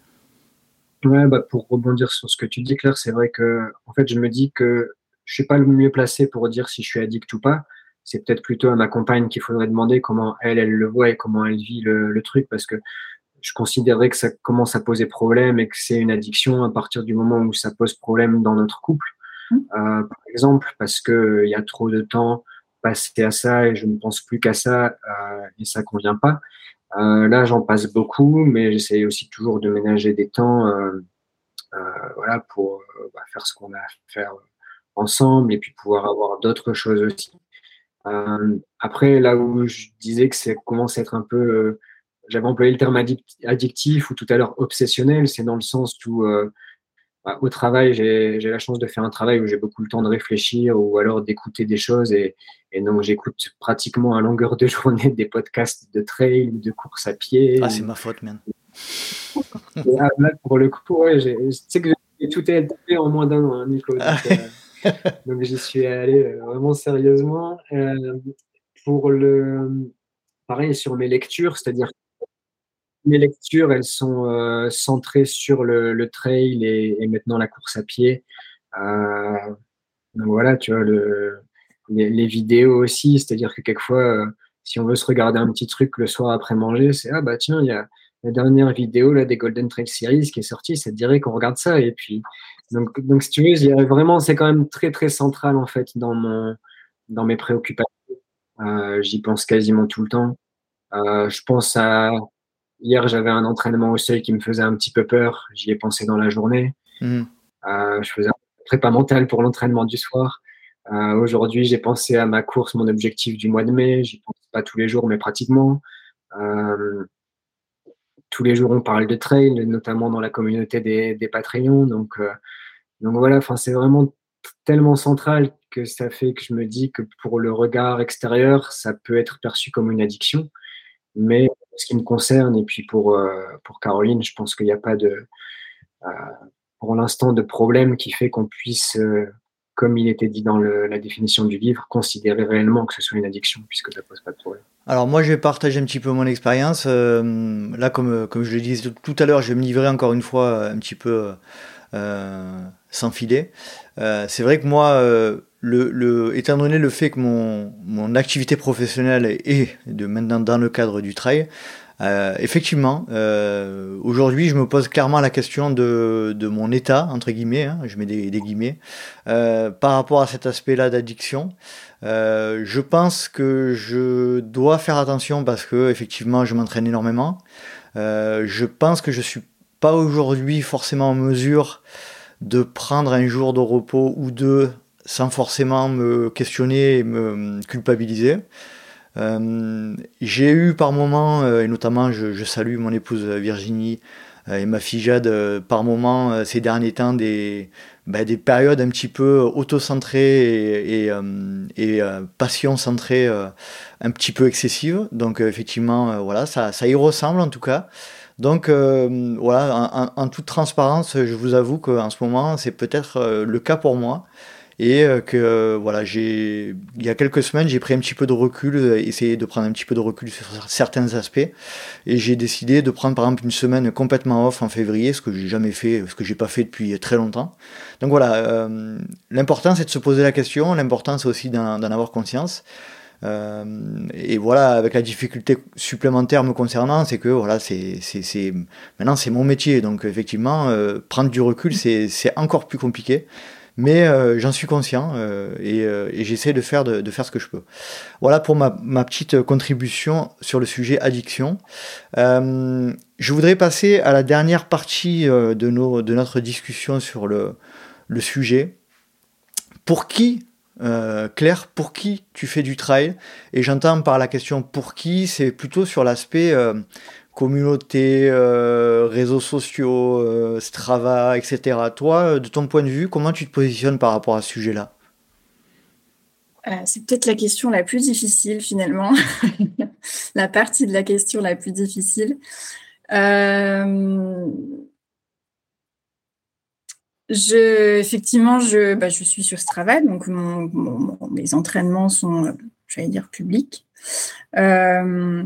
Ouais, bah pour rebondir sur ce que tu dis, Claire, c'est vrai que en fait, je me dis que je suis pas le mieux placé pour dire si je suis addict ou pas. C'est peut-être plutôt à ma compagne qu'il faudrait demander comment elle, elle le voit et comment elle vit le, truc, parce que je considérerais que ça commence à poser problème et que c'est une addiction à partir du moment où ça pose problème dans notre couple. Mmh. Euh, par exemple, parce que il y a trop de temps passé à ça et je ne pense plus qu'à ça euh, et ça convient pas. Euh, là, j'en passe beaucoup, mais j'essaie aussi toujours de ménager des temps euh, voilà, pour bah, faire ce qu'on a à faire ensemble et puis pouvoir avoir d'autres choses aussi. après, là où je disais que ça commence à être un peu j'avais employé le terme addictif ou tout à l'heure obsessionnel, c'est dans le sens où bah, au travail, j'ai la chance de faire un travail où j'ai beaucoup le temps de réfléchir ou alors d'écouter des choses. Et, et donc, j'écoute pratiquement à longueur de *laughs* journée des podcasts de trail, de course à pied. Ah, c'est ma faute, man. *laughs* Ah, là, pour le coup, ouais, je sais que tout est tapé en moins d'un an, hein, Nico. Donc, euh, j'y suis allé euh, vraiment sérieusement. Euh, pour le, pareil, sur mes lectures, c'est-à-dire mes lectures, elles sont euh, centrées sur le, trail et, maintenant la course à pied. Euh, donc voilà, tu vois, le, les, vidéos aussi, c'est-à-dire que quelquefois, euh, si on veut se regarder un petit truc le soir après manger, c'est ah bah tiens, il y a la dernière vidéo là, des Golden Trail Series qui est sortie, ça te dirait qu'on regarde ça. Et puis, donc, donc si tu veux, vraiment, c'est quand même très très central en fait dans, mon, dans mes préoccupations. J'y pense quasiment tout le temps. je pense à Hier, j'avais un entraînement au seuil qui me faisait un petit peu peur. J'y ai pensé dans la journée. Hmm. Euh, je faisais un prépa mental pour l'entraînement du soir. Euh, aujourd'hui, j'ai pensé à ma course, mon objectif du mois de mai. J'y pense pas tous les jours, mais pratiquement. Euh, tous les jours, on parle de trail, notamment dans la communauté des, des Patreons. Donc, donc voilà, c'est vraiment tellement central que ça fait que je me dis que pour le regard extérieur, ça peut être perçu comme une addiction. Mais ce qui me concerne, et puis pour, euh, pour Caroline, je pense qu'il n'y a pas de, euh, pour l'instant, de problème qui fait qu'on puisse, euh, comme il était dit dans la définition du livre, considérer réellement que ce soit une addiction, puisque ça ne pose pas de problème. Alors moi, je vais partager un petit peu mon expérience. là, comme, comme je le disais tout à l'heure, je vais me livrer encore une fois un petit peu sans filet. C'est vrai que moi étant donné le fait que mon, activité professionnelle est maintenant dans le cadre du trail, euh, effectivement, euh, aujourd'hui, je me pose clairement la question de, mon état, entre guillemets, hein, je mets des, guillemets, euh, par rapport à cet aspect-là d'addiction. Je pense que je dois faire attention parce que, effectivement, je m'entraîne énormément. Je pense que je suis pas aujourd'hui forcément en mesure de prendre un jour de repos ou deux sans forcément me questionner et me culpabiliser. Euh, j'ai eu par moments, euh, et notamment je, salue mon épouse Virginie euh, et ma fille Jade, par moments ces derniers temps, des, bah, des périodes un petit peu auto-centrées et, et, passion-centrées un petit peu excessives. Donc effectivement, voilà, ça, ça y ressemble en tout cas. Donc voilà, en, en, toute transparence, je vous avoue qu'en ce moment, c'est peut-être le cas pour moi et euh, que euh, voilà, j'ai il y a quelques semaines, j'ai pris un petit peu de recul, euh, essayé de prendre un petit peu de recul sur certains aspects, et j'ai décidé de prendre par exemple une semaine complètement off en février, ce que j'ai jamais fait, ce que j'ai pas fait depuis très longtemps. Donc voilà, l'important c'est de se poser la question, l'important c'est aussi d'en avoir conscience. et voilà, avec la difficulté supplémentaire me concernant, c'est que voilà, c'est, maintenant c'est mon métier, donc effectivement, prendre du recul, c'est encore plus compliqué mais euh, j'en suis conscient euh, euh, et, j'essaie de faire, de, faire ce que je peux. Voilà pour ma, petite contribution sur le sujet addiction. je voudrais passer à la dernière partie de, nos, de notre discussion sur le, le sujet. Pour qui Claire, pour qui tu fais du trail? Et j'entends par la question pour qui, c'est plutôt sur l'aspect communauté, euh, réseaux sociaux, euh, Strava, etc. Toi, de ton point de vue, comment tu te positionnes par rapport à ce sujet-là? Euh, C'est peut-être la question la plus difficile finalement, *laughs* la partie de la question la plus difficile. je, effectivement, je, bah, je suis sur Strava, donc mes entraînements sont, j'allais dire, publics. Euh,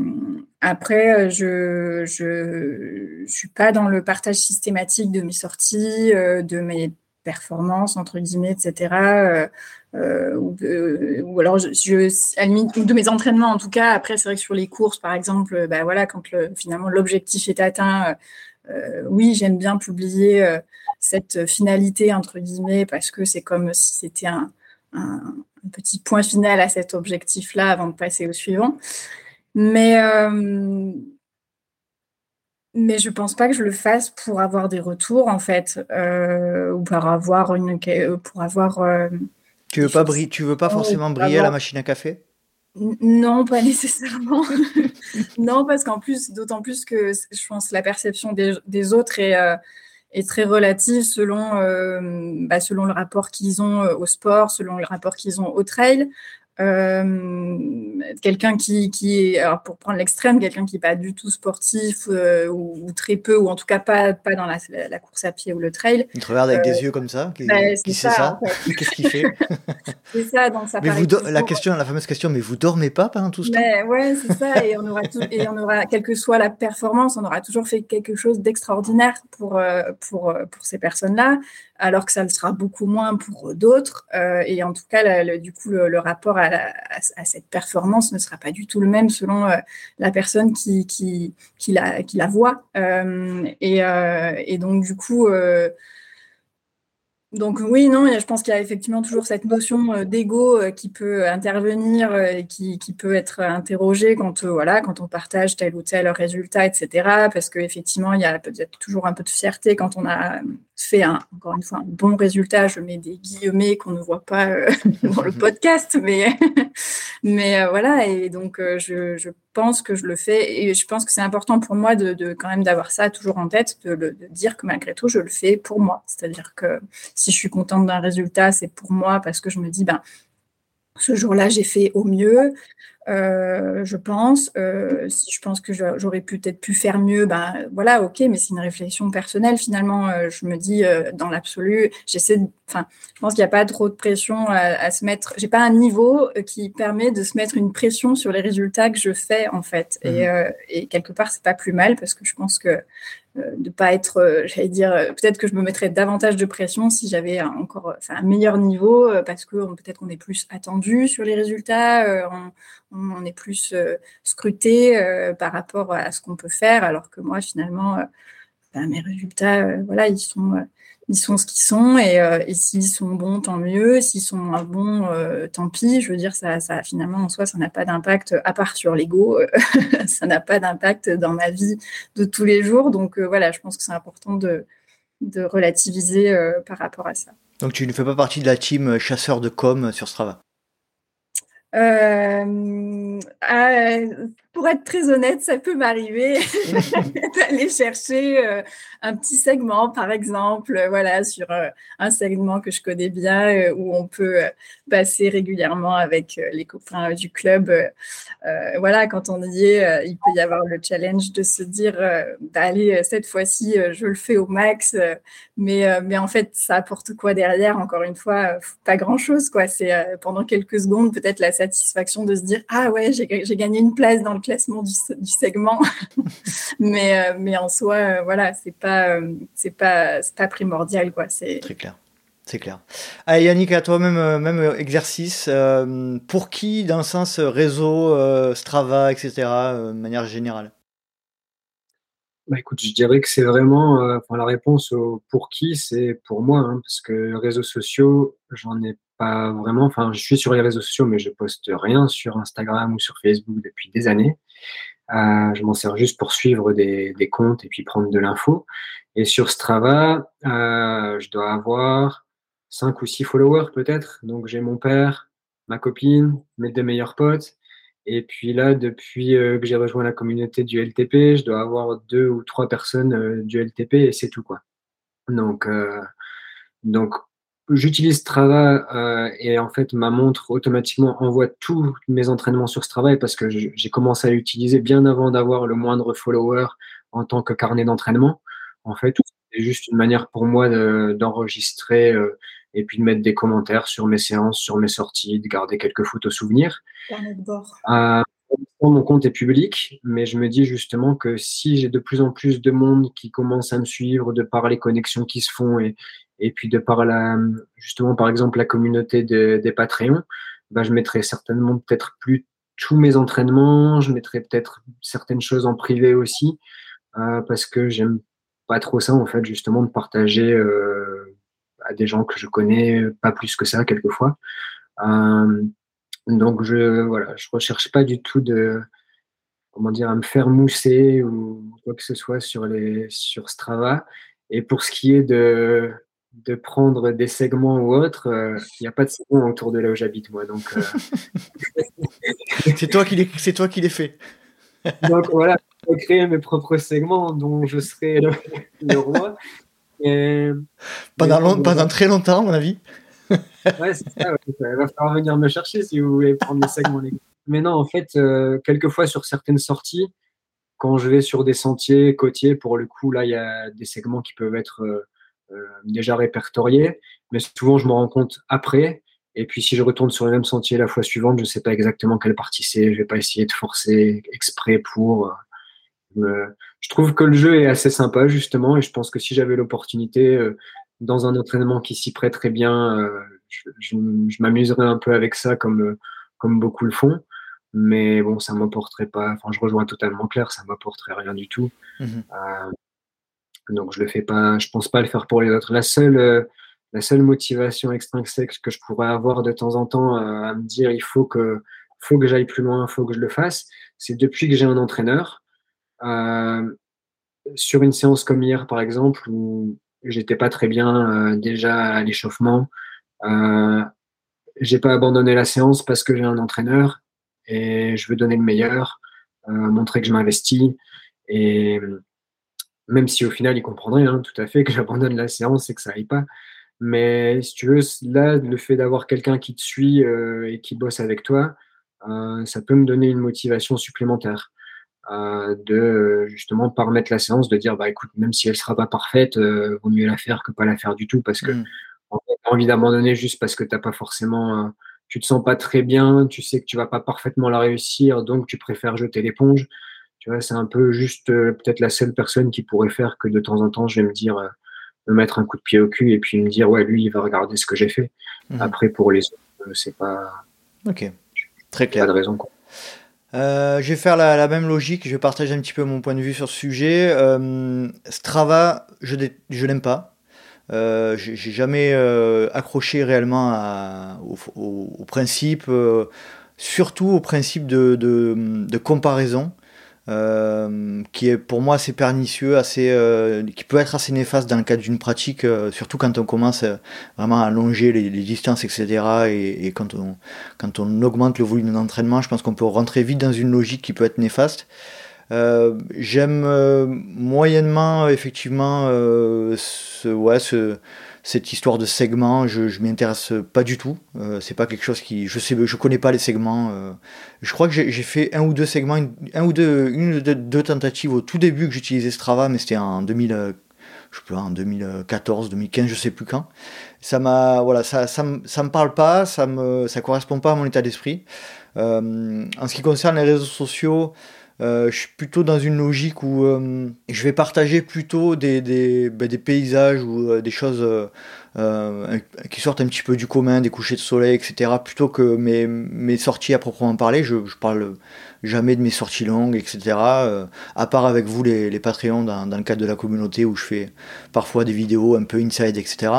après, je, je, je suis pas dans le partage systématique de mes sorties, euh, de mes performances entre guillemets, etc. Euh, euh, ou, alors je, je, limite de mes entraînements en tout cas. Après, c'est vrai que sur les courses, par exemple, bah voilà, quand le, finalement l'objectif est atteint, euh, oui, j'aime bien publier cette finalité entre guillemets parce que c'est comme si c'était un, un, petit point final à cet objectif-là avant de passer au suivant. Mais euh, mais je pense pas que je le fasse pour avoir des retours en fait euh, ou pour avoir une pour avoir euh, tu veux pas tu veux pas forcément briller à la machine à café? Non, pas nécessairement. *laughs* non, parce qu'en plus, d'autant plus que je pense que la perception des, des autres est, est très relative selon, euh, bah, selon le rapport qu'ils ont euh, au sport, selon le rapport qu'ils ont au trail. Euh, quelqu'un qui, qui est, alors pour prendre l'extrême, quelqu'un qui n'est pas du tout sportif euh, ou, ou, très peu, ou en tout cas pas, pas dans la, la course à pied ou le trail. Il te regarde avec euh, des yeux comme ça qui, bah, qui ça, ça en fait. *laughs* Qu'est-ce qu'il fait *laughs* C'est ça, donc ça mais vous La question, la fameuse question, mais vous dormez pas pendant tout ce temps? Mais, Ouais, c'est ça, et on aura tout, et on aura, quelle que soit la performance, on aura toujours fait quelque chose d'extraordinaire pour, euh, pour, pour ces personnes-là alors que ça le sera beaucoup moins pour d'autres. Euh, et en tout cas, le, du coup, le, rapport à, cette performance ne sera pas du tout le même selon euh, la personne qui, la, voit. Euh, et, donc, du coup, donc oui, non, je pense qu'il y a effectivement toujours cette notion d'ego qui peut intervenir et qui, qui peut être interrogée quand, voilà, quand on partage tel ou tel résultat, etc. Parce qu'effectivement, il y a peut-être toujours un peu de fierté quand on a fait, un, encore une fois, un bon résultat. Je mets des guillemets qu'on ne voit pas *laughs* dans le *laughs* podcast, mais, *laughs* mais voilà. Et donc, je, je pense que je le fais et je pense que c'est important pour moi de, de quand même d'avoir ça toujours en tête, de, de, dire que malgré tout, je le fais pour moi. C'est-à-dire que si je suis contente d'un résultat, c'est pour moi parce que je me dis, ben, ce jour-là, j'ai fait au mieux. Euh, je pense. Euh, si je pense que j'aurais peut-être pu faire mieux, ben voilà, ok, mais c'est une réflexion personnelle finalement. Euh, je me dis dans l'absolu, j'essaie. Enfin, je pense qu'il n'y a pas trop de pression à, à se mettre. J'ai pas un niveau qui permet de se mettre une pression sur les résultats que je fais en fait. Mmh. Et, euh, et, quelque part, c'est pas plus mal parce que je pense que de pas être, j'allais dire, peut-être que je me mettrais davantage de pression si j'avais encore un meilleur niveau parce que peut-être qu'on est plus attendu sur les résultats. On, est plus euh, scruté euh, par rapport à ce qu'on peut faire, alors que moi, finalement, euh, ben, mes résultats, voilà, ils sont, ils sont ce qu'ils sont, et, et s'ils sont bons, tant mieux. S'ils sont moins bons, tant pis. Je veux dire, ça, ça finalement, en soi, ça n'a pas d'impact, à part sur l'ego, *laughs* ça n'a pas d'impact dans ma vie de tous les jours. Donc voilà, je pense que c'est important de, de relativiser par rapport à ça. Donc tu ne fais pas partie de la team chasseur de com sur Strava? Euh, euh, pour être très honnête, ça peut m'arriver *laughs* *laughs* d'aller chercher euh, un petit segment, par exemple, euh, voilà, sur euh, un segment que je connais bien, où on peut passer régulièrement avec les copains du club. voilà, quand on y est, il peut y avoir le challenge de se dire, bah, allez, cette fois-ci, je le fais au max, mais, mais en fait, ça apporte quoi derrière? Encore une fois, pas grand-chose, quoi. C'est pendant quelques secondes, peut-être la satisfaction de se dire, ah ouais, j'ai gagné une place dans le classement du, du segment. *laughs* mais, mais en soi, voilà, c'est pas euh, c'est pas, pas primordial. Quoi. C'est très clair. C'est clair. Allez, Yannick, à toi, même, euh, même exercice. Euh, pour qui, dans le sens réseau, euh, Strava, etc., de manière générale? Bah, écoute, je dirais que c'est vraiment, euh, enfin, la réponse au pour qui, c'est pour moi, hein, parce que réseaux sociaux, j'en ai pas vraiment. Enfin, je suis sur les réseaux sociaux, mais je poste rien sur Instagram ou sur Facebook depuis des années. Euh, je m'en sers juste pour suivre des, des, comptes et puis prendre de l'info. Et sur Strava, euh, je dois avoir cinq ou six followers peut-être. Donc j'ai mon père, ma copine, mes deux meilleurs potes. Et puis là, depuis euh, que j'ai rejoint la communauté du LTP, je dois avoir deux ou trois personnes euh, du LTP et c'est tout quoi. Donc, donc j'utilise Strava euh, et en fait ma montre automatiquement envoie tous mes entraînements sur Strava parce que j'ai commencé à l'utiliser bien avant d'avoir le moindre follower en tant que carnet d'entraînement. En fait, c'est juste une manière pour moi d'enregistrer et puis de mettre des commentaires sur mes séances, sur mes sorties, de garder quelques photos souvenirs. de bord. Mon compte est public, mais je me dis justement que si j'ai de plus en plus de monde qui commence à me suivre de par les connexions qui se font et, et puis de par la, justement, par exemple, la communauté des Patreons, bah, je mettrai certainement peut-être plus tous mes entraînements, je mettrai peut-être certaines choses en privé aussi, euh, parce que j'aime pas trop ça, en fait, justement, de partager euh, à des gens que je connais pas plus que ça, quelquefois. Euh, donc, je voilà, je recherche pas du tout de comment dire, à me faire mousser ou quoi que ce soit sur, les, sur Strava. Et pour ce qui est de, de prendre des segments ou autres, euh, il n'y a pas de segments autour de là où j'habite, moi. Donc, euh. *laughs* c'est toi qui les, c'est toi qui les fais. *laughs* donc voilà, je vais créer mes propres segments dont je serai le, roi. Et, pendant, pendant très longtemps, à mon avis. Ouais, c'est ça. Il va falloir venir me chercher si vous voulez prendre des segments. Mais non, en fait, euh, quelquefois sur certaines sorties, quand je vais sur des sentiers côtiers, pour le coup, là, il y a des segments qui peuvent être euh, déjà répertorié, mais souvent je me rends compte après. Et puis si je retourne sur le même sentier la fois suivante, je ne sais pas exactement quelle partie c'est. Je vais pas essayer de forcer exprès pour. Euh, je trouve que le jeu est assez sympa justement, et je pense que si j'avais l'opportunité euh, dans un entraînement qui s'y prête très bien, je, m'amuserais un peu avec ça comme comme beaucoup le font. Mais bon, ça m'apporterait pas. Enfin, je rejoins totalement Claire, ça m'apporterait rien du tout. Mmh donc je le fais pas, je pense pas le faire pour les autres. La seule, euh, la seule motivation extrinsèque que je pourrais avoir de temps en temps euh, à me dire il faut que, faut que j'aille plus loin, il faut que je le fasse, c'est depuis que j'ai un entraîneur. Euh, sur une séance comme hier par exemple où j'étais pas très bien déjà à l'échauffement, j'ai pas abandonné la séance parce que j'ai un entraîneur et je veux donner le meilleur, montrer que je m'investis et même si au final il comprendrait hein, tout à fait que *laughs* j'abandonne la séance et que ça aille pas. Mais si tu veux, là, le fait d'avoir quelqu'un qui te suit euh, et qui bosse avec toi, euh, ça peut me donner une motivation supplémentaire euh, de justement pas remettre la séance, de dire bah écoute, même si elle sera pas parfaite, vaut mieux la faire que pas la faire du tout parce que mmh. Envie d'abandonner juste parce que t'as pas forcément, tu te sens pas très bien, tu sais que tu vas pas parfaitement la réussir, donc tu préfères jeter l'éponge c'est un peu juste euh, peut-être la seule personne qui pourrait faire que de temps en temps, je vais me dire, euh, me mettre un coup de pied au cul et puis me dire, ouais, lui, il va regarder ce que j'ai fait. Mhm. Après, pour les autres, euh, c'est pas. Ok, très clair. Pas de raison. je vais faire la, même logique, je vais partager un petit peu mon point de vue sur ce sujet. Strava, je, je l'aime pas. Euh, j'ai jamais accroché réellement au, principe, surtout au principe de, comparaison. Euh, qui est pour moi assez pernicieux, assez, euh, qui peut être assez néfaste dans le cadre d'une pratique, euh, surtout quand on commence vraiment à allonger les, distances, etc. Et, et, quand, on, quand on augmente le volume d'entraînement, je pense qu'on peut rentrer vite dans une logique qui peut être néfaste. J'aime moyennement, effectivement, ce, ouais, ce, cette histoire de segments, je, je m'y intéresse pas du tout. Euh, c'est pas quelque chose qui, je sais, je connais pas les segments. Euh. je crois que j'ai fait un ou deux segments, un ou deux, une deux, tentatives au tout début que j'utilisais Strava, mais c'était en 2000, je sais pas, en 2014, 2015, je sais plus quand. Ça m'a, voilà, ça, ça, ça, me parle pas, ça me, ça correspond pas à mon état d'esprit. Euh, en ce qui concerne les réseaux sociaux, euh, je suis plutôt dans une logique où euh, je vais partager plutôt des, des, des paysages ou euh, des choses qui sortent un petit peu du commun, des couchers de soleil, etc. Plutôt que mes, mes sorties à proprement parler. Je, je parle jamais de mes sorties longues, etc. à part avec vous, les, les Patreons, dans, dans, le cadre de la communauté où je fais parfois des vidéos un peu inside, etc.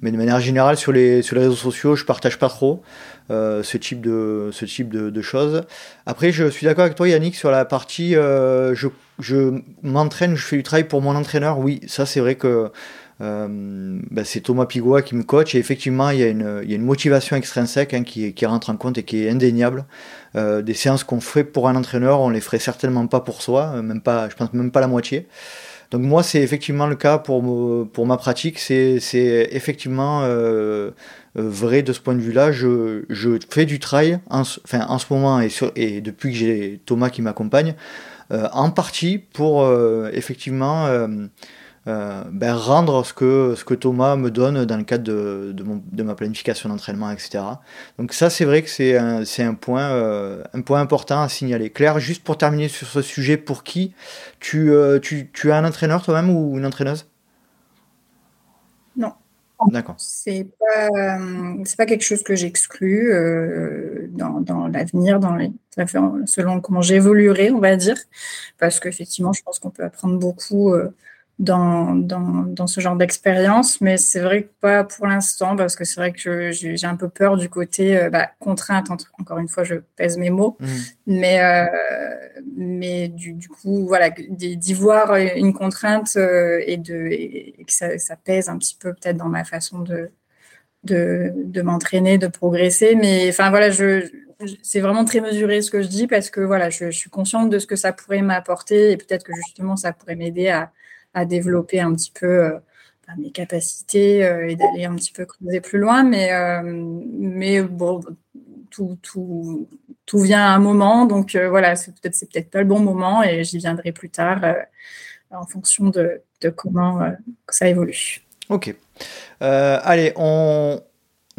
Mais de manière générale, sur les, sur les réseaux sociaux, je partage pas trop. Euh, ce type, de, ce type de, choses. Après, je suis d'accord avec toi, Yannick, sur la partie euh, je, je m'entraîne, je fais du travail pour mon entraîneur. Oui, ça, c'est vrai que euh, ben, c'est Thomas Pigoua qui me coach et effectivement il y a une, il y a une motivation extrinsèque hein, qui, qui, rentre en compte et qui est indéniable. des séances qu'on fait pour un entraîneur, on les ferait certainement pas pour soi, même pas, je pense même pas la moitié. Donc moi c'est effectivement le cas pour, pour ma pratique, c'est effectivement euh, vrai de ce point de vue-là. Je, je, fais du trail en, enfin, en ce moment et, sur, et depuis que j'ai Thomas qui m'accompagne, euh, en partie pour euh, effectivement ben, rendre ce que, ce que Thomas me donne dans le cadre de, de, ma planification d'entraînement, etc. Donc ça, c'est vrai que c'est un, un, point, un point important à signaler. Claire, juste pour terminer sur ce sujet, pour qui tu, tu, tu as un entraîneur toi-même ou une entraîneuse? Non. D'accord. C'est pas, c'est pas quelque chose que j'exclus euh, dans, dans l'avenir, dans les, selon comment j'évoluerai, on va dire, parce qu'effectivement, je pense qu'on peut apprendre beaucoup euh, dans, dans, dans, ce genre d'expérience, mais c'est vrai que pas pour l'instant, parce que c'est vrai que j'ai un peu peur du côté euh, bah, contrainte, encore une fois, je pèse mes mots, mmh. mais, euh, mais du, du, coup, voilà, d'y voir une contrainte euh, et, de, et que ça, ça, pèse un petit peu peut-être dans ma façon de, de, de m'entraîner, de progresser, mais enfin voilà, je, c'est vraiment très mesuré ce que je dis parce que voilà, je, je suis consciente de ce que ça pourrait m'apporter et peut-être que justement ça pourrait m'aider à à développer un petit peu euh, mes capacités euh, et d'aller un petit peu creuser plus loin. Mais, euh, mais bon, tout, tout, tout, vient à un moment. Donc voilà, c'est peut-être c'est peut-être pas le bon moment et j'y viendrai plus tard en fonction de, de comment ça évolue. Ok. allez, on,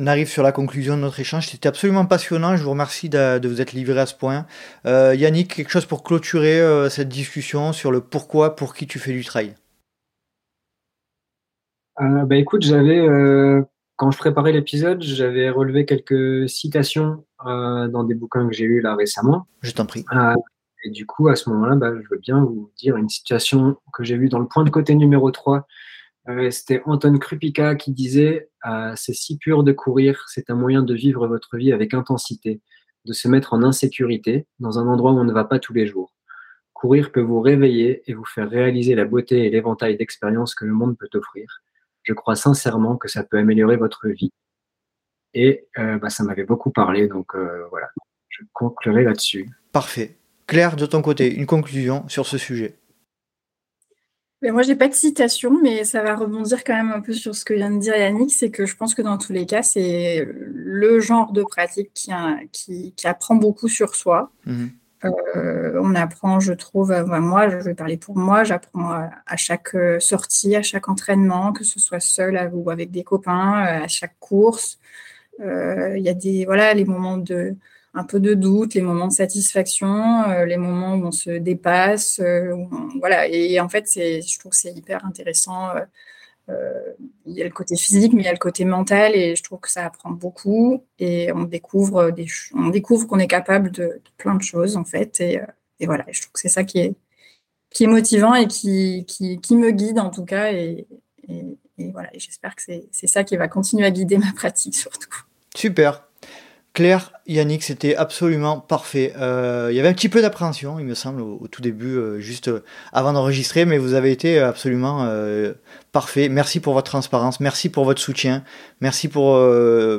arrive sur la conclusion de notre échange. C'était absolument passionnant. Je vous remercie de, de, vous être livré à ce point. Yannick, quelque chose pour clôturer cette discussion sur le pourquoi, pour qui tu fais du trail? Euh, bah, écoute, j'avais euh, quand je préparais l'épisode, j'avais relevé quelques citations euh, dans des bouquins que j'ai lus là récemment. Je t'en prie. et du coup, à ce moment-là, bah, je veux bien vous dire une citation que j'ai vue dans le point de côté numéro 3. C'était Anton Krupika qui disait C'est si pur de courir, c'est un moyen de vivre votre vie avec intensité, de se mettre en insécurité dans un endroit où on ne va pas tous les jours. Courir peut vous réveiller et vous faire réaliser la beauté et l'éventail d'expériences que le monde peut offrir je crois sincèrement que ça peut améliorer votre vie. Et euh, bah, ça m'avait beaucoup parlé, donc euh, voilà, je conclurai là-dessus. Parfait. Claire, de ton côté, une conclusion sur ce sujet ben, moi, j'ai pas de citation, mais ça va rebondir quand même un peu sur ce que vient de dire Yannick. C'est que je pense que dans tous les cas, c'est le genre de pratique qui, qui, qui apprend beaucoup sur soi. Mmh. Euh, on apprend, je trouve, euh, moi, je vais parler pour moi, j'apprends à, chaque euh, sortie, à chaque entraînement, que ce soit seul ou avec des copains, à chaque course. Il y a des, voilà, les moments de, un peu de doute, les moments de satisfaction, les moments où on se dépasse, voilà. Et, en fait, je trouve que c'est hyper intéressant il y a le côté physique, mais il y a le côté mental, et je trouve que ça apprend beaucoup. Et on découvre qu'on est capable de, plein de choses en fait. Et, euh, voilà, je trouve que c'est ça qui est motivant et qui, qui, me guide en tout cas. Et, voilà, j'espère que c'est ça qui va continuer à guider ma pratique *laughs* surtout. Super. Claire, Yannick, c'était absolument parfait. Euh, il y avait un petit peu d'appréhension, il me semble, au, tout début, euh, juste euh, avant d'enregistrer, mais vous avez été absolument parfait. Merci pour votre transparence, merci pour votre soutien, merci pour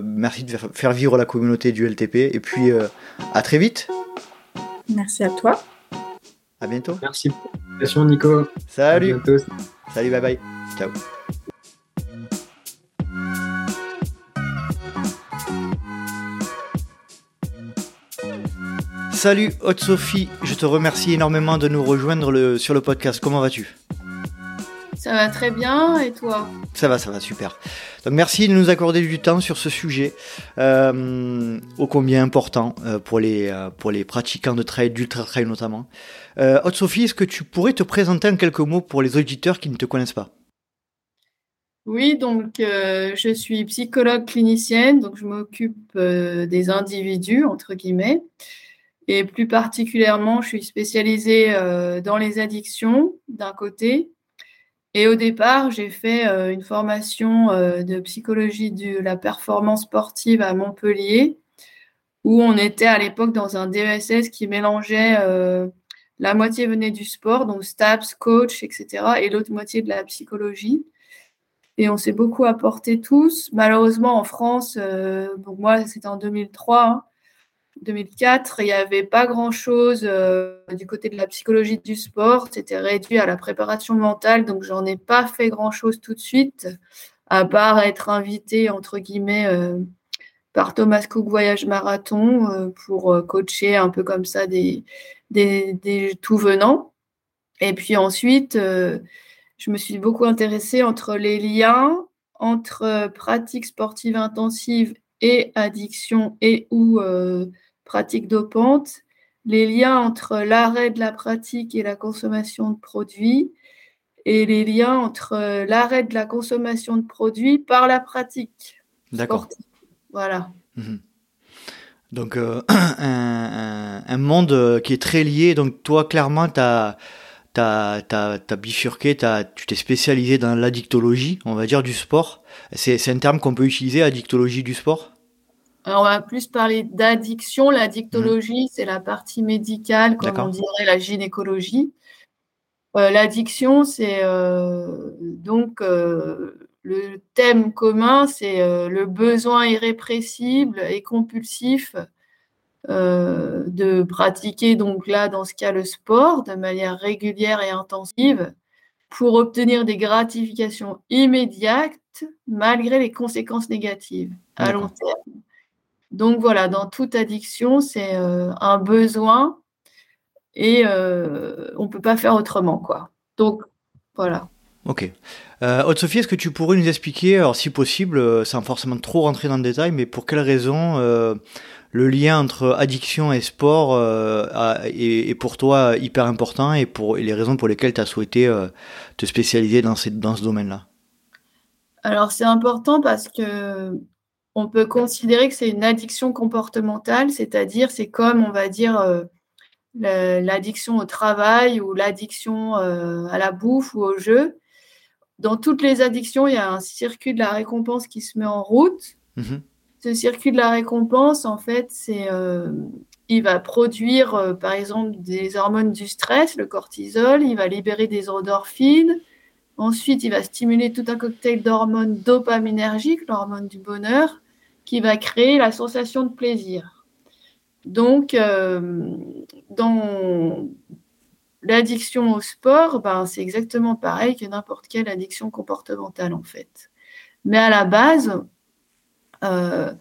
merci de faire vivre la communauté du LTP, et puis à très vite. Merci à toi. À bientôt. Merci. Merci Nico. Salut. Salut, bye bye. Ciao. Salut Haute Sophie, je te remercie énormément de nous rejoindre sur le podcast. Comment vas-tu? Ça va très bien et toi? Ça va, ça va, super. Donc merci de nous accorder du temps sur ce sujet euh, ô combien important euh, pour, les, euh, pour les pratiquants de trail, d'ultra trail notamment. Haute Sophie, est-ce que tu pourrais te présenter en quelques mots pour les auditeurs qui ne te connaissent pas? Oui, donc je suis psychologue clinicienne, donc je m'occupe des individus, entre guillemets. Et plus particulièrement, je suis spécialisée euh, dans les addictions d'un côté. Et au départ, j'ai fait euh, une formation euh, de psychologie de la performance sportive à Montpellier, où on était à l'époque dans un DESS qui mélangeait la moitié venait du sport, donc STAPS, coach, etc., et l'autre moitié de la psychologie. Et on s'est beaucoup apporté tous. Malheureusement, en France, donc moi, c'était en 2003, 2004, il n'y avait pas grand-chose euh, du côté de la psychologie du sport. C'était réduit à la préparation mentale, donc j'en ai pas fait grand-chose tout de suite, à part être invité, entre guillemets, euh, par Thomas Cook Voyage Marathon euh, pour coacher un peu comme ça des, des, des tout venants. Et puis ensuite, je me suis beaucoup intéressée entre les liens entre pratique sportive intensive et addiction et ou pratique dopante, les liens entre l'arrêt de la pratique et la consommation de produits, et les liens entre l'arrêt de la consommation de produits par la pratique. D'accord. Voilà. Mhm. Donc, euh, *clears throat* un, monde euh, qui est très lié. Donc, toi, clairement, tu as, bifurqué, tu t'es spécialisé dans l'addictologie, on va dire, du sport. C'est un terme qu'on peut utiliser, addictologie du sport? On va plus parler d'addiction. L'addictologie, mhm. c'est la partie médicale, comme on dirait la gynécologie. Euh, l'addiction, c'est donc le thème commun, c'est euh, le besoin irrépressible et compulsif euh, de pratiquer, donc là, dans ce cas, le sport de manière régulière et intensive pour obtenir des gratifications immédiates malgré les conséquences négatives à long terme. Donc voilà, dans toute addiction, c'est euh, un besoin et on ne peut pas faire autrement. quoi. Donc voilà. Ok. Euh, Sophie, est-ce que tu pourrais nous expliquer, alors si possible, euh, sans forcément trop rentrer dans le détail, mais pour quelles raisons euh, le lien entre addiction et sport euh, est, pour toi hyper important et, pour, les raisons pour lesquelles tu as souhaité te spécialiser dans, dans ce domaine-là? Alors c'est important parce que on peut considérer que c'est une addiction comportementale, c'est-à-dire c'est comme on va dire l'addiction au travail ou l'addiction à la bouffe ou au jeu dans toutes les addictions, il y a un circuit de la récompense qui se met en route. Mhm. Ce circuit de la récompense, en fait, c'est, euh, il va produire, euh, par exemple, des hormones du stress, le cortisol. Il va libérer des endorphines. Ensuite, il va stimuler tout un cocktail d'hormones dopaminergiques, l'hormone du bonheur, qui va créer la sensation de plaisir. Donc, euh, dans, L'addiction au sport, ben, c'est exactement pareil que n'importe quelle addiction comportementale en fait. Mais à la base, euh,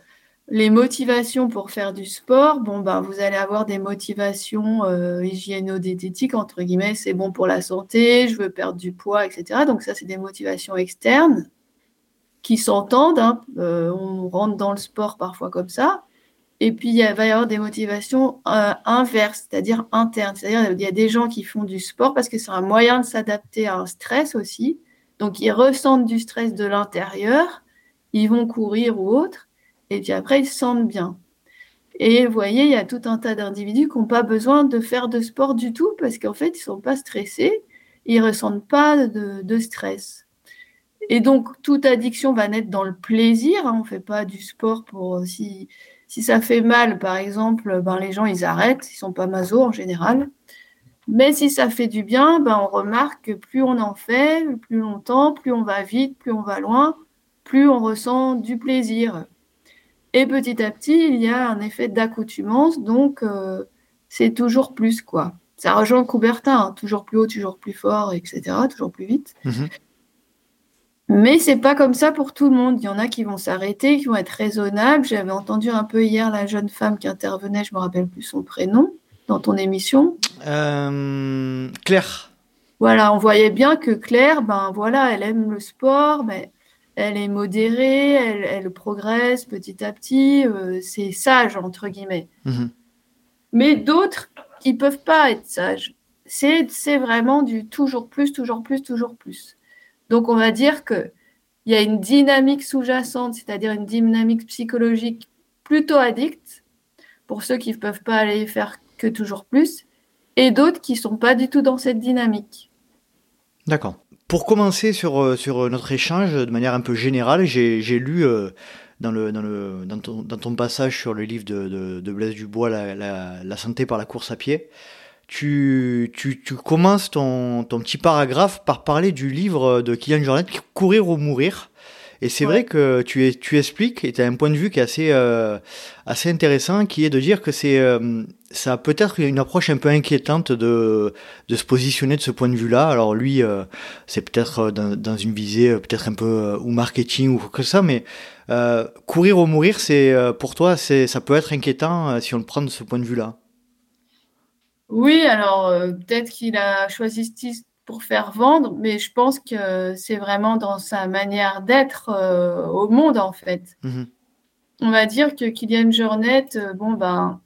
les motivations pour faire du sport, bon, ben, vous allez avoir des motivations euh, hygiéno-diététiques, entre guillemets, c'est bon pour la santé, je veux perdre du poids, etc. Donc ça, c'est des motivations externes qui s'entendent. Hein. Euh, on rentre dans le sport parfois comme ça. Et puis, il va y avoir des motivations euh, inverses, c'est-à-dire internes. C'est-à-dire il y a des gens qui font du sport parce que c'est un moyen de s'adapter à un stress aussi. Donc, ils ressentent du stress de l'intérieur, ils vont courir ou autre, et puis après, ils se sentent bien. Et vous voyez, il y a tout un tas d'individus qui n'ont pas besoin de faire de sport du tout parce qu'en fait, ils ne sont pas stressés, ils ne ressentent pas de, stress. Et donc, toute addiction va naître dans le plaisir. Hein. On ne fait pas du sport pour aussi si ça fait mal, par exemple, ben, les gens, ils arrêtent, ils sont pas maso en général. Mais si ça fait du bien, ben, on remarque que plus on en fait, plus longtemps, plus on va vite, plus on va loin, plus on ressent du plaisir. Et petit à petit, il y a un effet d'accoutumance, donc euh, c'est toujours plus, quoi. Ça rejoint Coubertin, hein. toujours plus haut, toujours plus fort, etc., toujours plus vite. Mhm. Mais c'est pas comme ça pour tout le monde. Il y en a qui vont s'arrêter, qui vont être raisonnables. J'avais entendu un peu hier la jeune femme qui intervenait, je me rappelle plus son prénom, dans ton émission. Euh, Claire. Voilà, on voyait bien que Claire, ben voilà, elle aime le sport, mais elle est modérée, elle, progresse petit à petit, euh, c'est sage entre guillemets. Mhm. Mais d'autres qui peuvent pas être sages. C'est vraiment du toujours plus, toujours plus, toujours plus. Donc, on va dire qu'il y a une dynamique sous-jacente, c'est-à-dire une dynamique psychologique plutôt addicte, pour ceux qui ne peuvent pas aller faire que toujours plus, et d'autres qui ne sont pas du tout dans cette dynamique. D'accord. Pour commencer sur, euh, notre échange de manière un peu générale, j'ai lu euh, dans, ton, passage sur le livre de, de, Blaise Dubois, la, santé par la course à pied, tu, tu, tu commences ton, ton, petit paragraphe par parler du livre de Kylian Jornet, Courir ou mourir. Et c'est vrai que tu, es, tu expliques, et tu as un point de vue qui est assez, euh, assez intéressant, qui est de dire que c'est euh, ça peut-être une approche un peu inquiétante de, de se positionner de ce point de vue-là. Alors lui, euh, c'est peut-être dans, dans, une visée peut-être un peu ou marketing ou quoi que ça, mais courir ou mourir, c'est pour toi, c'est ça peut être inquiétant si on le prend de ce point de vue-là. Oui, alors euh, peut-être qu'il a choisi pour faire vendre, mais je pense que c'est vraiment dans sa manière d'être euh, au monde, en fait. Mhm. On va dire que Kylian Jornet, euh, bon, ben,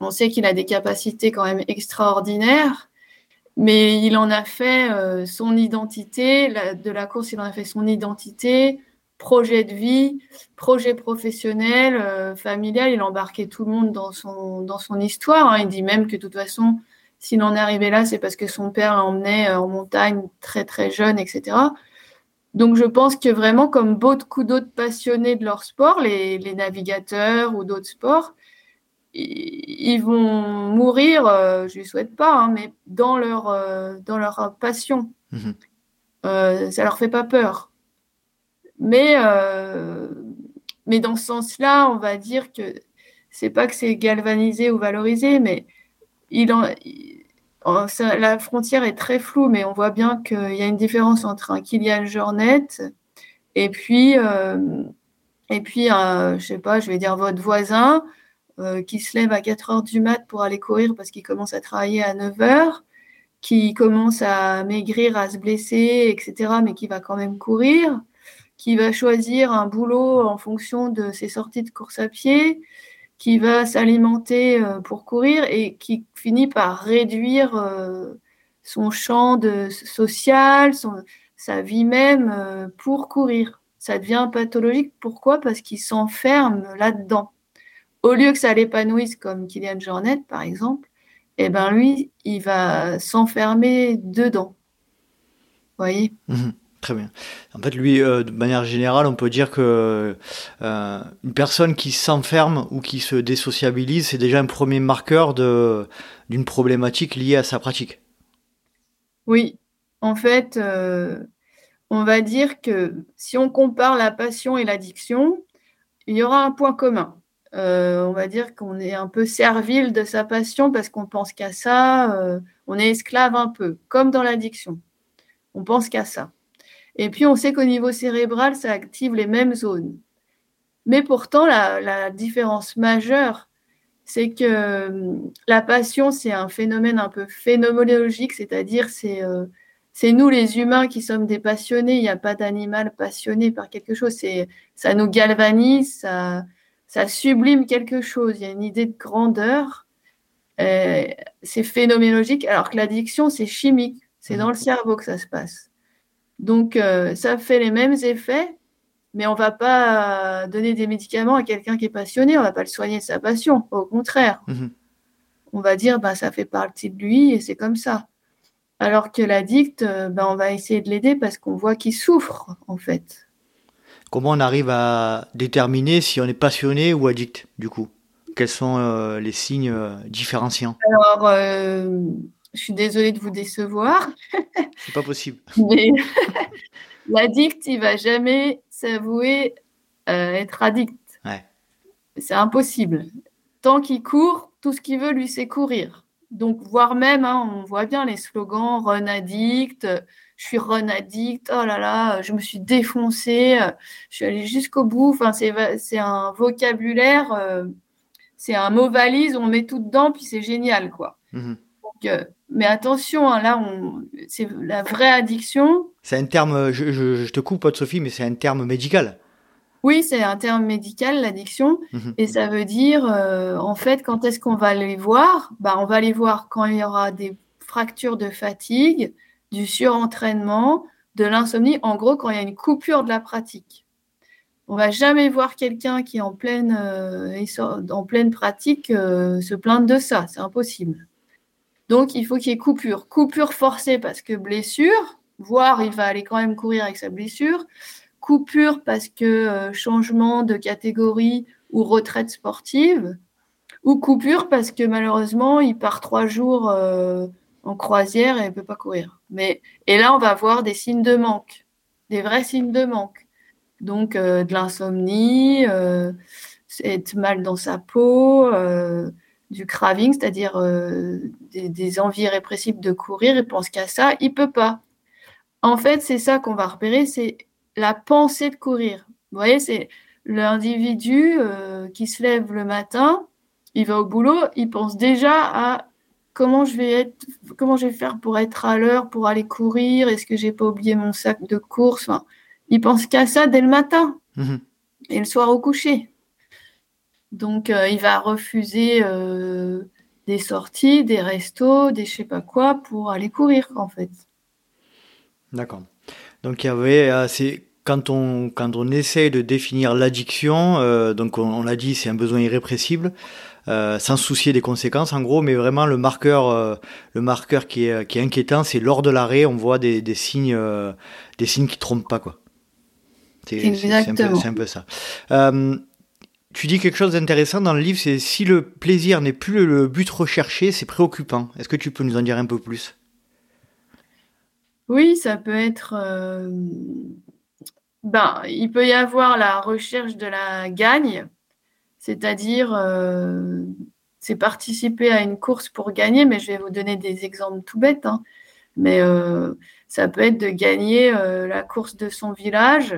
on sait qu'il a des capacités quand même extraordinaires, mais il en a fait son identité, de la course, il en a fait son identité, projet de vie, projet professionnel, familial, il embarquait tout le monde dans son, dans son histoire. Hein. Il dit même que de toute façon, s'il en est arrivé là, c'est parce que son père l'emmenait euh, en montagne très très jeune, etc. Donc je pense que vraiment, comme beaucoup d'autres passionnés de leur sport, les, navigateurs ou d'autres sports, ils vont mourir, euh, je ne souhaite pas, hein, mais dans leur, euh, dans leur passion. Mhm. ça leur fait pas peur. Mais, mais dans ce sens-là, on va dire que c'est pas que c'est galvanisé ou valorisé, mais il en, la frontière est très floue, mais on voit bien qu'il y a une différence entre un Kylian Jornet et puis, euh, et puis euh, je sais pas, je vais dire votre voisin euh, qui se lève à 4 heures du mat pour aller courir parce qu'il commence à travailler à 9 heures, qui commence à maigrir, à se blesser, etc., mais qui va quand même courir, qui va choisir un boulot en fonction de ses sorties de course à pied, qui va s'alimenter euh, pour courir et qui finit par réduire euh, son champ social, sa vie même euh, pour courir. Ça devient pathologique. Pourquoi? Parce qu'il s'enferme là-dedans. Au lieu que ça l'épanouisse comme Kylian Jornet, par exemple, eh ben lui, il va s'enfermer dedans. Vous voyez? Mmh Très bien. En fait, lui, euh, de manière générale, on peut dire que euh, une personne qui s'enferme ou qui se désociabilise, c'est déjà un premier marqueur d'une problématique liée à sa pratique. Oui, en fait, euh, on va dire que si on compare la passion et l'addiction, il y aura un point commun. on va dire qu'on est un peu servile de sa passion parce qu'on pense qu'à ça, on est esclave un peu, comme dans l'addiction. On pense qu'à ça. Et puis, on sait qu'au niveau cérébral, ça active les mêmes zones. Mais pourtant, la, différence majeure, c'est que hum, la passion, c'est un phénomène un peu phénoménologique, c'est-à-dire c'est euh, c'est nous les humains qui sommes des passionnés. Il n'y a pas d'animal passionné par quelque chose. Ça nous galvanise, ça, ça sublime quelque chose. Il y a une idée de grandeur. Euh, c'est phénoménologique, alors que l'addiction, c'est chimique. C'est mmh. dans le cerveau que ça se passe. Donc, euh, ça fait les mêmes effets, mais on ne va pas donner des médicaments à quelqu'un qui est passionné, on ne va pas le soigner de sa passion, au contraire. Mhm. On va dire, bah, ça fait partie de lui et c'est comme ça. Alors que l'addict, euh, bah, on va essayer de l'aider parce qu'on voit qu'il souffre, en fait. Comment on arrive à déterminer si on est passionné ou addict, du coup? Quels sont euh, les signes différenciants? Alors, je suis désolée de vous décevoir. C'est pas possible. Mais *laughs* l'addict, il va jamais s'avouer euh, être addict. C'est impossible. Tant qu'il court, tout ce qu'il veut, lui, c'est courir. Donc, voire même, hein, on voit bien les slogans run addict, je suis run addict, oh là là, je me suis défoncé, je suis allé jusqu'au bout. Enfin, c'est un vocabulaire, euh, c'est un mot valise, on met tout dedans, puis c'est génial, quoi. Mhm. Donc, euh, mais attention, hein, là, c'est la vraie addiction. C'est un terme, je, te coupe, Sophie, mais c'est un terme médical. Oui, c'est un terme médical, l'addiction. Mhm. Et ça veut dire, euh, en fait, quand est-ce qu'on va les voir? Bah, On va les voir quand il y aura des fractures de fatigue, du surentraînement, de l'insomnie. En gros, quand il y a une coupure de la pratique. On va jamais voir quelqu'un qui est en pleine, euh, en pleine pratique euh, se plaindre de ça. C'est impossible. Donc, il faut qu'il y ait coupure. Coupure forcée parce que blessure, voire il va aller quand même courir avec sa blessure. Coupure parce que euh, changement de catégorie ou retraite sportive. Ou coupure parce que malheureusement, il part trois jours euh, en croisière et ne peut pas courir. Mais, et là, on va voir des signes de manque, des vrais signes de manque. Donc, euh, de l'insomnie, être mal dans sa peau du craving, c'est-à-dire euh, des, envies répressives de courir, il pense qu'à ça, il peut pas. En fait, c'est ça qu'on va repérer, c'est la pensée de courir. Vous voyez, c'est l'individu euh, qui se lève le matin, il va au boulot, il pense déjà à comment je vais être, comment je vais faire pour être à l'heure, pour aller courir Est-ce que j'ai pas oublié mon sac de course enfin, Il pense qu'à ça dès le matin mmh et le soir au coucher. Donc, euh, il va refuser euh, des sorties, des restos, des je sais pas quoi pour aller courir en fait. D'accord. Donc il y avait, euh, quand on quand on essaie de définir l'addiction, donc on l'a dit, c'est un besoin irrépressible. Euh, sans soucier des conséquences en gros, mais vraiment le marqueur, euh, le marqueur qui est, qui est inquiétant, c'est lors de l'arrêt, on voit des, des signes, euh, des signes qui trompent pas quoi. C'est un, un, peu ça. Tu dis quelque chose d'intéressant dans le livre, c'est si le plaisir n'est plus le but recherché, c'est préoccupant. Est-ce que tu peux nous en dire un peu plus? Oui, ça peut être. Ben, il peut y avoir la recherche de la gagne c'est-à-dire, euh, c'est participer à une course pour gagner, mais je vais vous donner des exemples tout bêtes. Hein. Mais euh, ça peut être de gagner euh, la course de son village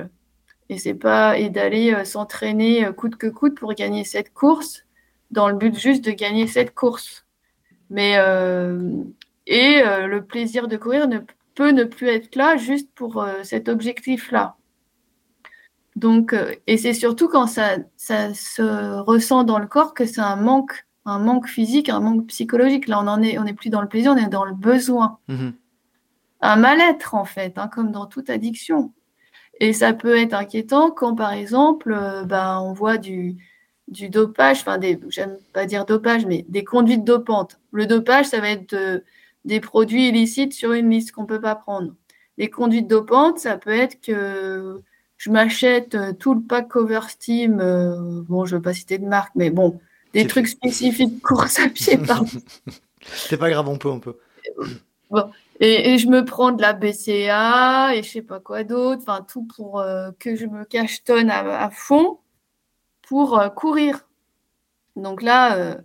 et c'est pas et d'aller s'entraîner coûte que coûte pour gagner cette course dans le but juste de gagner cette course. Mais et le plaisir de courir ne peut ne plus être là juste pour cet objectif-là. Donc, euh, et c'est surtout quand ça, ça, se ressent dans le corps que c'est un manque, un manque physique, un manque psychologique. Là, on en est, on n'est plus dans le plaisir, on est dans le besoin. Mhm. Un mal-être, en fait, hein, comme dans toute addiction. Et ça peut être inquiétant quand, par exemple, euh, ben, on voit du, du dopage, enfin, j'aime pas dire dopage, mais des conduites dopantes. Le dopage, ça va être des produits illicites sur une liste qu'on peut pas prendre. Les conduites dopantes, ça peut être que je m'achète euh, tout le pack Cover Steam, euh, bon, je ne veux pas citer de marque, mais bon, des trucs spécifiques *laughs* course à pied, pardon. *laughs* C'est pas grave, on peut, on peut. *clears throat* Et, je me prends de la BCA et je sais pas quoi d'autre, enfin tout pour euh, que je me cachetonne à, à fond pour courir. Donc là,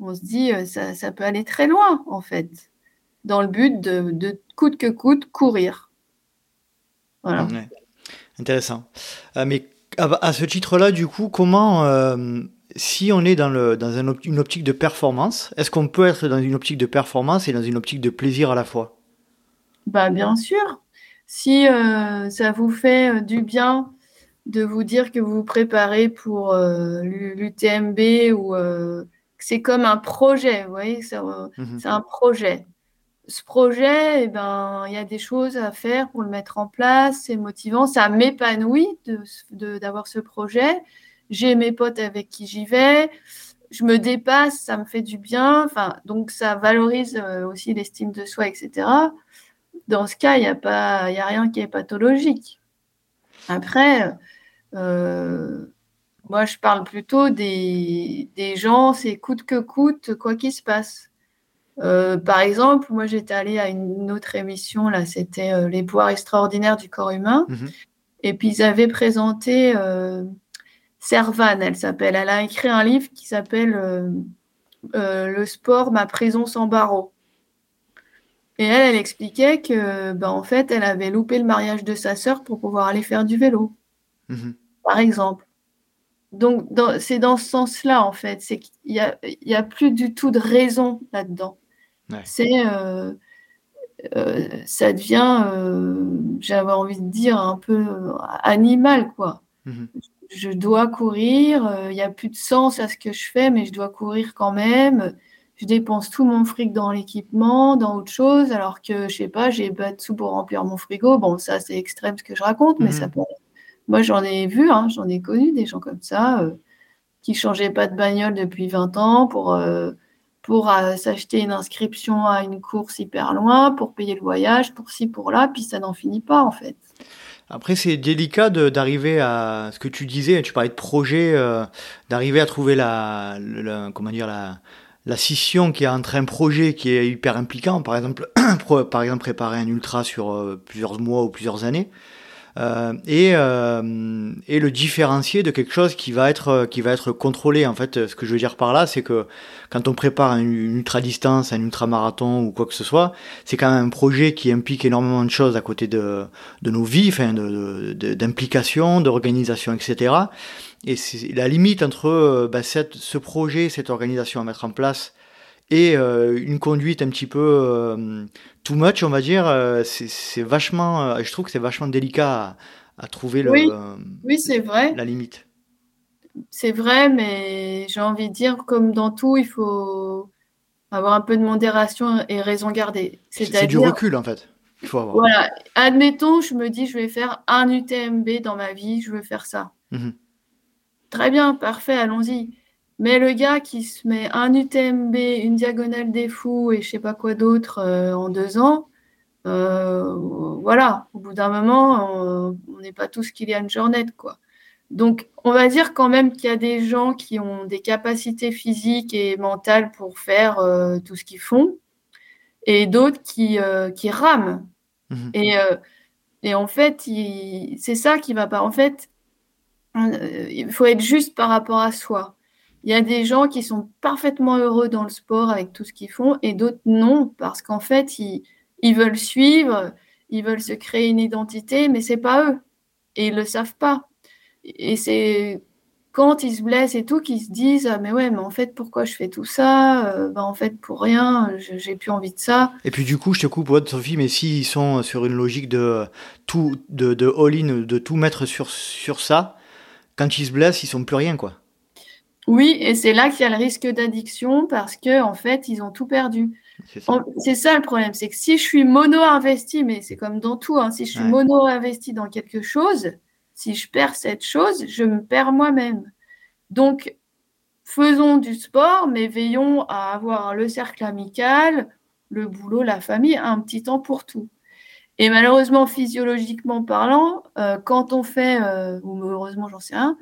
on se dit, ça, ça, peut aller très loin, en fait, dans le but de, coûte que coûte courir. Voilà. Intéressant. Euh, mais à, ce titre-là, du coup, comment, euh, si on est dans, le, dans une optique de performance, est-ce qu'on peut être dans une optique de performance et dans une optique de plaisir à la fois? Bah, Bien sûr. Si euh, ça vous fait du bien de vous dire que vous vous préparez pour l'UTMB ou c'est comme un projet, vous voyez, c'est mmh un projet ce projet, eh ben, il y a des choses à faire pour le mettre en place. C'est motivant, ça m'épanouit d'avoir ce projet. J'ai mes potes avec qui j'y vais. Je me dépasse, ça me fait du bien. Enfin, donc ça valorise euh, aussi l'estime de soi, etc. Dans ce cas, il n'y a pas, il a rien qui est pathologique. Après, euh, moi, je parle plutôt des, des gens, c'est coûte que coûte, quoi qu'il se passe. Euh, par exemple, moi j'étais allée à une autre émission, là c'était euh, Les pouvoirs extraordinaires du corps humain. Mhm. Et puis ils avaient présenté euh, Servan, elle s'appelle. Elle a écrit un livre qui s'appelle Le sport, ma prison sans barreaux. Et elle, elle expliquait que, ben, en fait, elle avait loupé le mariage de sa sœur pour pouvoir aller faire du vélo, mhm. par exemple. Donc, c'est dans ce sens-là, en fait. C'est qu'il n'y a, a, plus du tout de raison là-dedans. C'est, euh, euh, ça devient, euh, j'avais envie de dire, un peu animal, quoi. Mmh je dois courir, il n'y a plus de sens à ce que je fais, mais je dois courir quand même. Je dépense tout mon fric dans l'équipement, dans autre chose, alors que, je sais pas, j'ai pas de sous pour remplir mon frigo. Bon, ça, c'est extrême ce que je raconte, mais ça mmh peut moi, j'en ai vu, hein, j'en ai connu des gens comme ça euh, qui changeaient pas de bagnole depuis 20 ans pour, euh, pour euh, s'acheter une inscription à une course hyper loin, pour payer le voyage, pour ci, pour là, puis ça n'en finit pas en fait. Après, c'est délicat d'arriver à ce que tu disais, tu parlais de projet, euh, d'arriver à trouver la, comment dire, la, la scission qui est entre un projet qui est hyper impliquant, par exemple, *clears throat* par exemple préparer un ultra sur plusieurs mois ou plusieurs années, euh, et, euh, et le différencier de quelque chose qui va être qui va être contrôlé. En fait, ce que je veux dire par là, c'est que quand on prépare une ultra distance, un ultra marathon ou quoi que ce soit, c'est quand même un projet qui implique énormément de choses à côté de, de nos vies, enfin d'implication, de, d'organisation, etc. Et c'est la limite entre bah, cette, ce projet, cette organisation à mettre en place et une conduite un petit peu too much, on va dire, c'est vachement, je trouve que c'est vachement délicat à, trouver le, oui, oui c'est vrai. la limite. C'est vrai, mais j'ai envie de dire, comme dans tout, il faut avoir un peu de modération et raison garder. C'est du recul, en fait. Il faut avoir. Voilà. Admettons, je me dis, je vais faire un UTMB dans ma vie, je veux faire ça. Mhm. Très bien, parfait, allons-y. Mais le gars qui se met un UTMB, une diagonale des fous et je sais pas quoi d'autre euh, en deux ans, euh, voilà, au bout d'un moment, on n'est pas tous Kylian Jornet, quoi. Donc, on va dire quand même qu'il y a des gens qui ont des capacités physiques et mentales pour faire euh, tout ce qu'ils font, et d'autres qui, qui rament. Mhm. Et, et, en fait, c'est ça qui va pas. En fait, il faut être juste par rapport à soi. Il y a des gens qui sont parfaitement heureux dans le sport avec tout ce qu'ils font et d'autres non, parce qu'en fait, ils, veulent suivre, ils veulent se créer une identité, mais c'est pas eux. Et ils le savent pas. Et c'est quand ils se blessent et tout qu'ils se disent ah mais ouais mais en fait pourquoi je fais tout ça? Euh, bah, en fait pour rien j'ai plus envie de ça et puis du coup je te coupe Sophie mais s'ils sont sur une logique de tout de all in de tout mettre sur sur ça quand ils se blessent ils sont plus rien quoi oui, et c'est là qu'il y a le risque d'addiction parce que en fait, ils ont tout perdu. C'est ça. le problème, c'est que si je suis mono-investi, mais c'est comme dans tout, hein, si je suis mono-investi dans quelque chose, si je perds cette chose, je me perds moi-même. Donc, faisons du sport, mais veillons à avoir le cercle amical, le boulot, la famille, un petit temps pour tout. Et malheureusement, physiologiquement parlant, euh, quand on fait, euh, ou heureusement, j'en sais rien,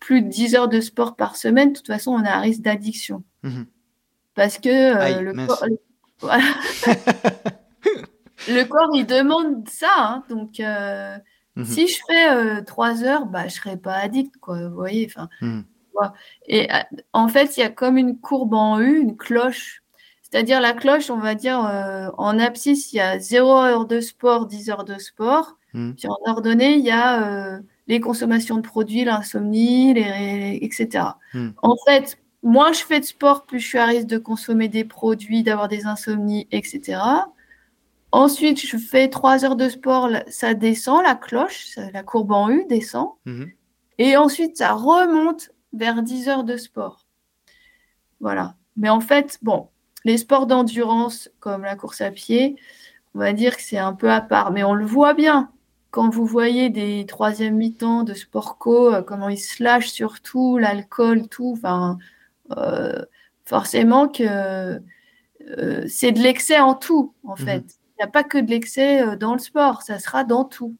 plus de 10 heures de sport par semaine, de toute façon, on a un risque d'addiction. Mhm. Parce que euh, le, corps, *laughs* le, corps, il demande ça. Hein. donc, euh, mhm. si je fais 3 euh, heures, bah, je ne serai pas addict. Quoi, vous voyez enfin, mhm. Et en fait, il y a comme une courbe en U, une cloche. C'est-à-dire la cloche, on va dire, en abscisse, il y a 0 heure de sport, 10 heures de sport. Puis en ordonnée, il y a les consommations de produits, l'insomnie, etc. Hmm. En fait, moins je fais de sport, plus je suis à risque de consommer des produits, d'avoir des insomnies, etc. Ensuite, je fais trois heures de sport, ça descend, la cloche, la courbe en U descend. Hmm. Et ensuite, ça remonte vers 10 heures de sport. Voilà. Mais en fait, bon, les sports d'endurance comme la course à pied, on va dire que c'est un peu à part, mais on le voit bien quand vous voyez des troisième mi-temps de sport co, euh, comment ils se lâchent sur tout, l'alcool, tout, enfin, euh, forcément que euh, c'est de l'excès en tout, en mhm. fait. Il n'y a pas que de l'excès dans le sport, ça sera dans tout.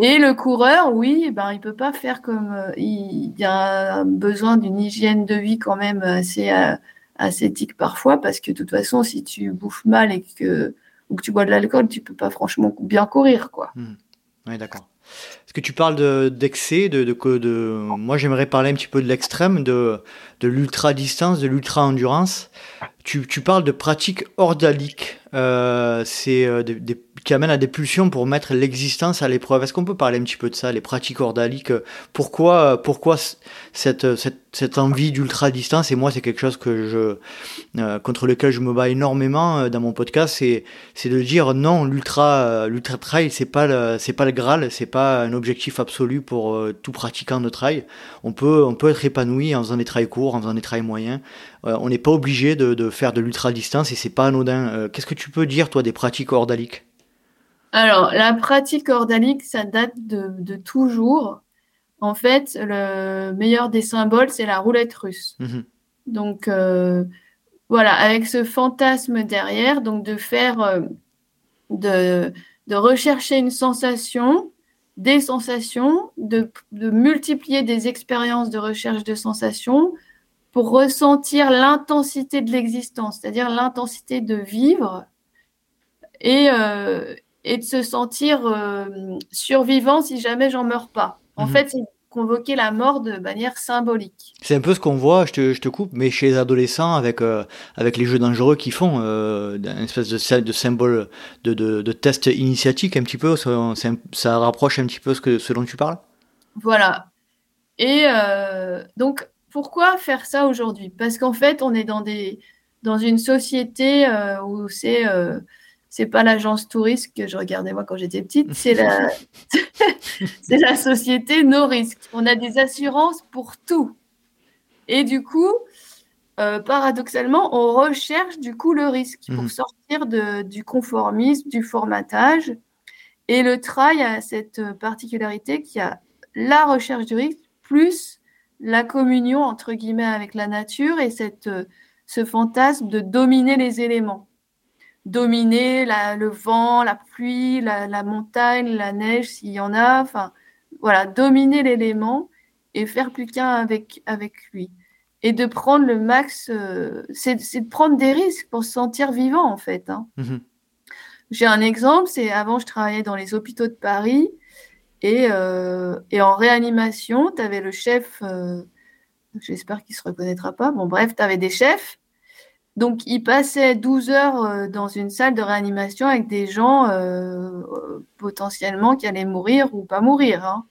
Et le coureur, oui, ben, il ne peut pas faire comme. il y a besoin d'une hygiène de vie quand même assez ascétique parfois, parce que de toute façon, si tu bouffes mal et que ou que tu bois de l'alcool, tu peux pas franchement bien courir, quoi. Hmm. Oui, d'accord. Est-ce que tu parles d'excès de, de, de, de, Moi, j'aimerais parler un petit peu de l'extrême, de, l'ultra-distance, de l'ultra-endurance. Tu, tu, parles de pratiques ordaliques. Euh, c'est euh, des, qui amène à des pulsions pour mettre l'existence à l'épreuve. Est-ce qu'on peut parler un petit peu de ça, les pratiques ordaliques? Pourquoi, pourquoi cette, cette, cette envie d'ultra distance Et moi, c'est quelque chose que je, euh, contre lequel je me bats énormément euh, dans mon podcast. C'est, de dire non, l'ultra, euh, l'ultra trail, c'est pas le, c'est pas le graal, c'est pas un objectif absolu pour tout pratiquant de trail. On peut, on peut être épanoui en faisant des trails courts, en faisant des trails moyens. on n'est pas obligé de, de, faire de l'ultra distance et c'est pas anodin. Qu'est-ce que tu peux dire toi des pratiques ordaliques alors, la pratique ordalique, ça date de, toujours. En fait, le meilleur des symboles, c'est la roulette russe. Mhm. Donc, euh, voilà, avec ce fantasme derrière, donc de faire, euh, de, rechercher une sensation, des sensations, de, de multiplier des expériences de recherche de sensations pour ressentir l'intensité de l'existence, c'est-à-dire l'intensité de vivre et, euh, et de se sentir survivant si jamais j'en meurs pas. En mhm. fait, c'est convoquer la mort de manière symbolique. C'est un peu ce qu'on voit, je te, je te, coupe, mais chez les adolescents avec, euh, avec les jeux dangereux qu'ils font, euh, une espèce de, de symbole de, de, de, test initiatique un petit peu, ça, ça, rapproche un petit peu ce, que, ce dont tu parles? Voilà. Et donc, pourquoi faire ça aujourd'hui? Parce qu'en fait, on est dans des dans une société où c'est c'est pas l'agence touriste que je regardais moi quand j'étais petite, c'est la, *laughs* c'est la société no risque. On a des assurances pour tout. Et du coup, euh, paradoxalement, on recherche du coup le risque pour mhm. sortir de, du conformisme, du formatage. Et le trail a cette particularité qui a la recherche du risque plus la communion entre guillemets avec la nature et cette, ce fantasme de dominer les éléments dominer le vent, la pluie, la, montagne, la neige s'il y en a. Enfin, voilà, dominer l'élément et faire plus qu'un avec, avec lui. Et de prendre le max, euh, c'est de prendre des risques pour se sentir vivant en fait. Hein. Mhm. J'ai un exemple, c'est avant je travaillais dans les hôpitaux de Paris et, euh, et en réanimation, tu avais le chef, euh, j'espère qu'il ne se reconnaîtra pas, bon bref, tu avais des chefs donc, il passait 12 heures euh, dans une salle de réanimation avec des gens euh, potentiellement qui allaient mourir ou pas mourir. Hein.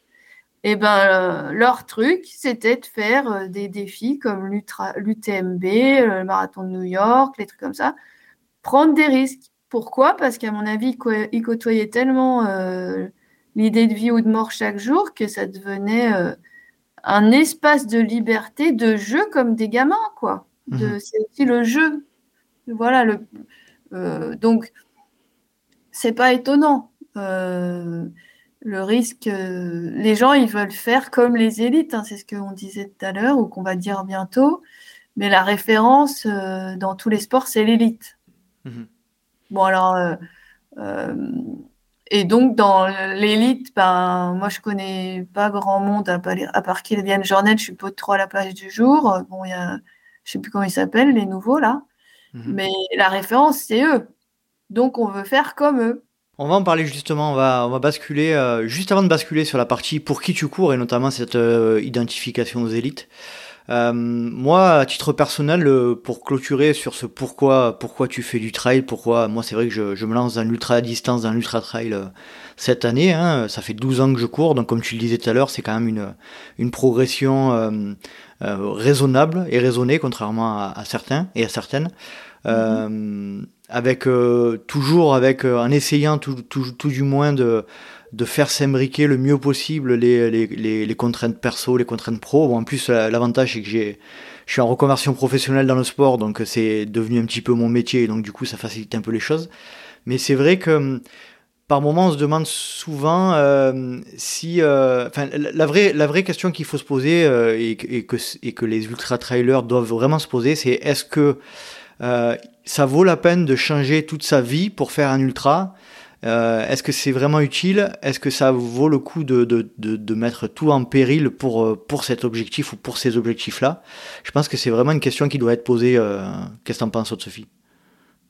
Et ben, euh, leur truc, c'était de faire des défis comme l'UTMB, le marathon de New York, les trucs comme ça. Prendre des risques. Pourquoi? Parce qu'à mon avis, ils côtoyaient tellement l'idée de vie ou de mort chaque jour que ça devenait un espace de liberté, de jeu comme des gamins, quoi. Mhm. C'est aussi le jeu. Voilà, le, euh, donc, c'est pas étonnant. Euh, le risque, euh, les gens, ils veulent faire comme les élites, hein, c'est ce qu'on disait tout à l'heure ou qu'on va dire bientôt. Mais la référence dans tous les sports, c'est l'élite. Mhm. Bon, alors, et donc, dans l'élite, ben, moi, je connais pas grand monde, à part, à part Kylian Jornet, je suis pas trop à la page du jour. Bon, il y a je sais plus comment ils s'appellent, les nouveaux là. Mhm. Mais la référence, c'est eux. Donc on veut faire comme eux. On va en parler justement, on va, on va basculer, euh, juste avant de basculer sur la partie pour qui tu cours et notamment cette euh, identification aux élites. Euh, moi, à titre personnel, pour clôturer sur ce pourquoi, pourquoi tu fais du trail, pourquoi, moi c'est vrai que je, je, me lance dans l'ultra à distance, dans l'ultra trail cette année. Hein, ça fait 12 ans que je cours, donc comme tu le disais tout à l'heure, c'est quand même une, une progression raisonnable et raisonné, contrairement à, certains et à certaines. Euh, avec euh, toujours avec en essayant tout, tout, tout, du moins de de faire s'imbriquer le mieux possible les, les, les, les, contraintes perso, les contraintes pro. Bon, en plus, l'avantage, c'est que j'ai, je suis en reconversion professionnelle dans le sport, donc c'est devenu un petit peu mon métier, donc du coup, ça facilite un peu les choses. Mais c'est vrai que par moment, on se demande souvent euh, si. Euh, enfin, la, vraie, la vraie question qu'il faut se poser euh, et, que, et que les ultra-trailers doivent vraiment se poser, c'est est-ce que ça vaut la peine de changer toute sa vie pour faire un ultra? Est-ce que c'est vraiment utile? Est-ce que ça vaut le coup de, de, de, mettre tout en péril pour, pour cet objectif ou pour ces objectifs-là? Je pense que c'est vraiment une question qui doit être posée. Qu'est-ce que tu en penses, Sophie?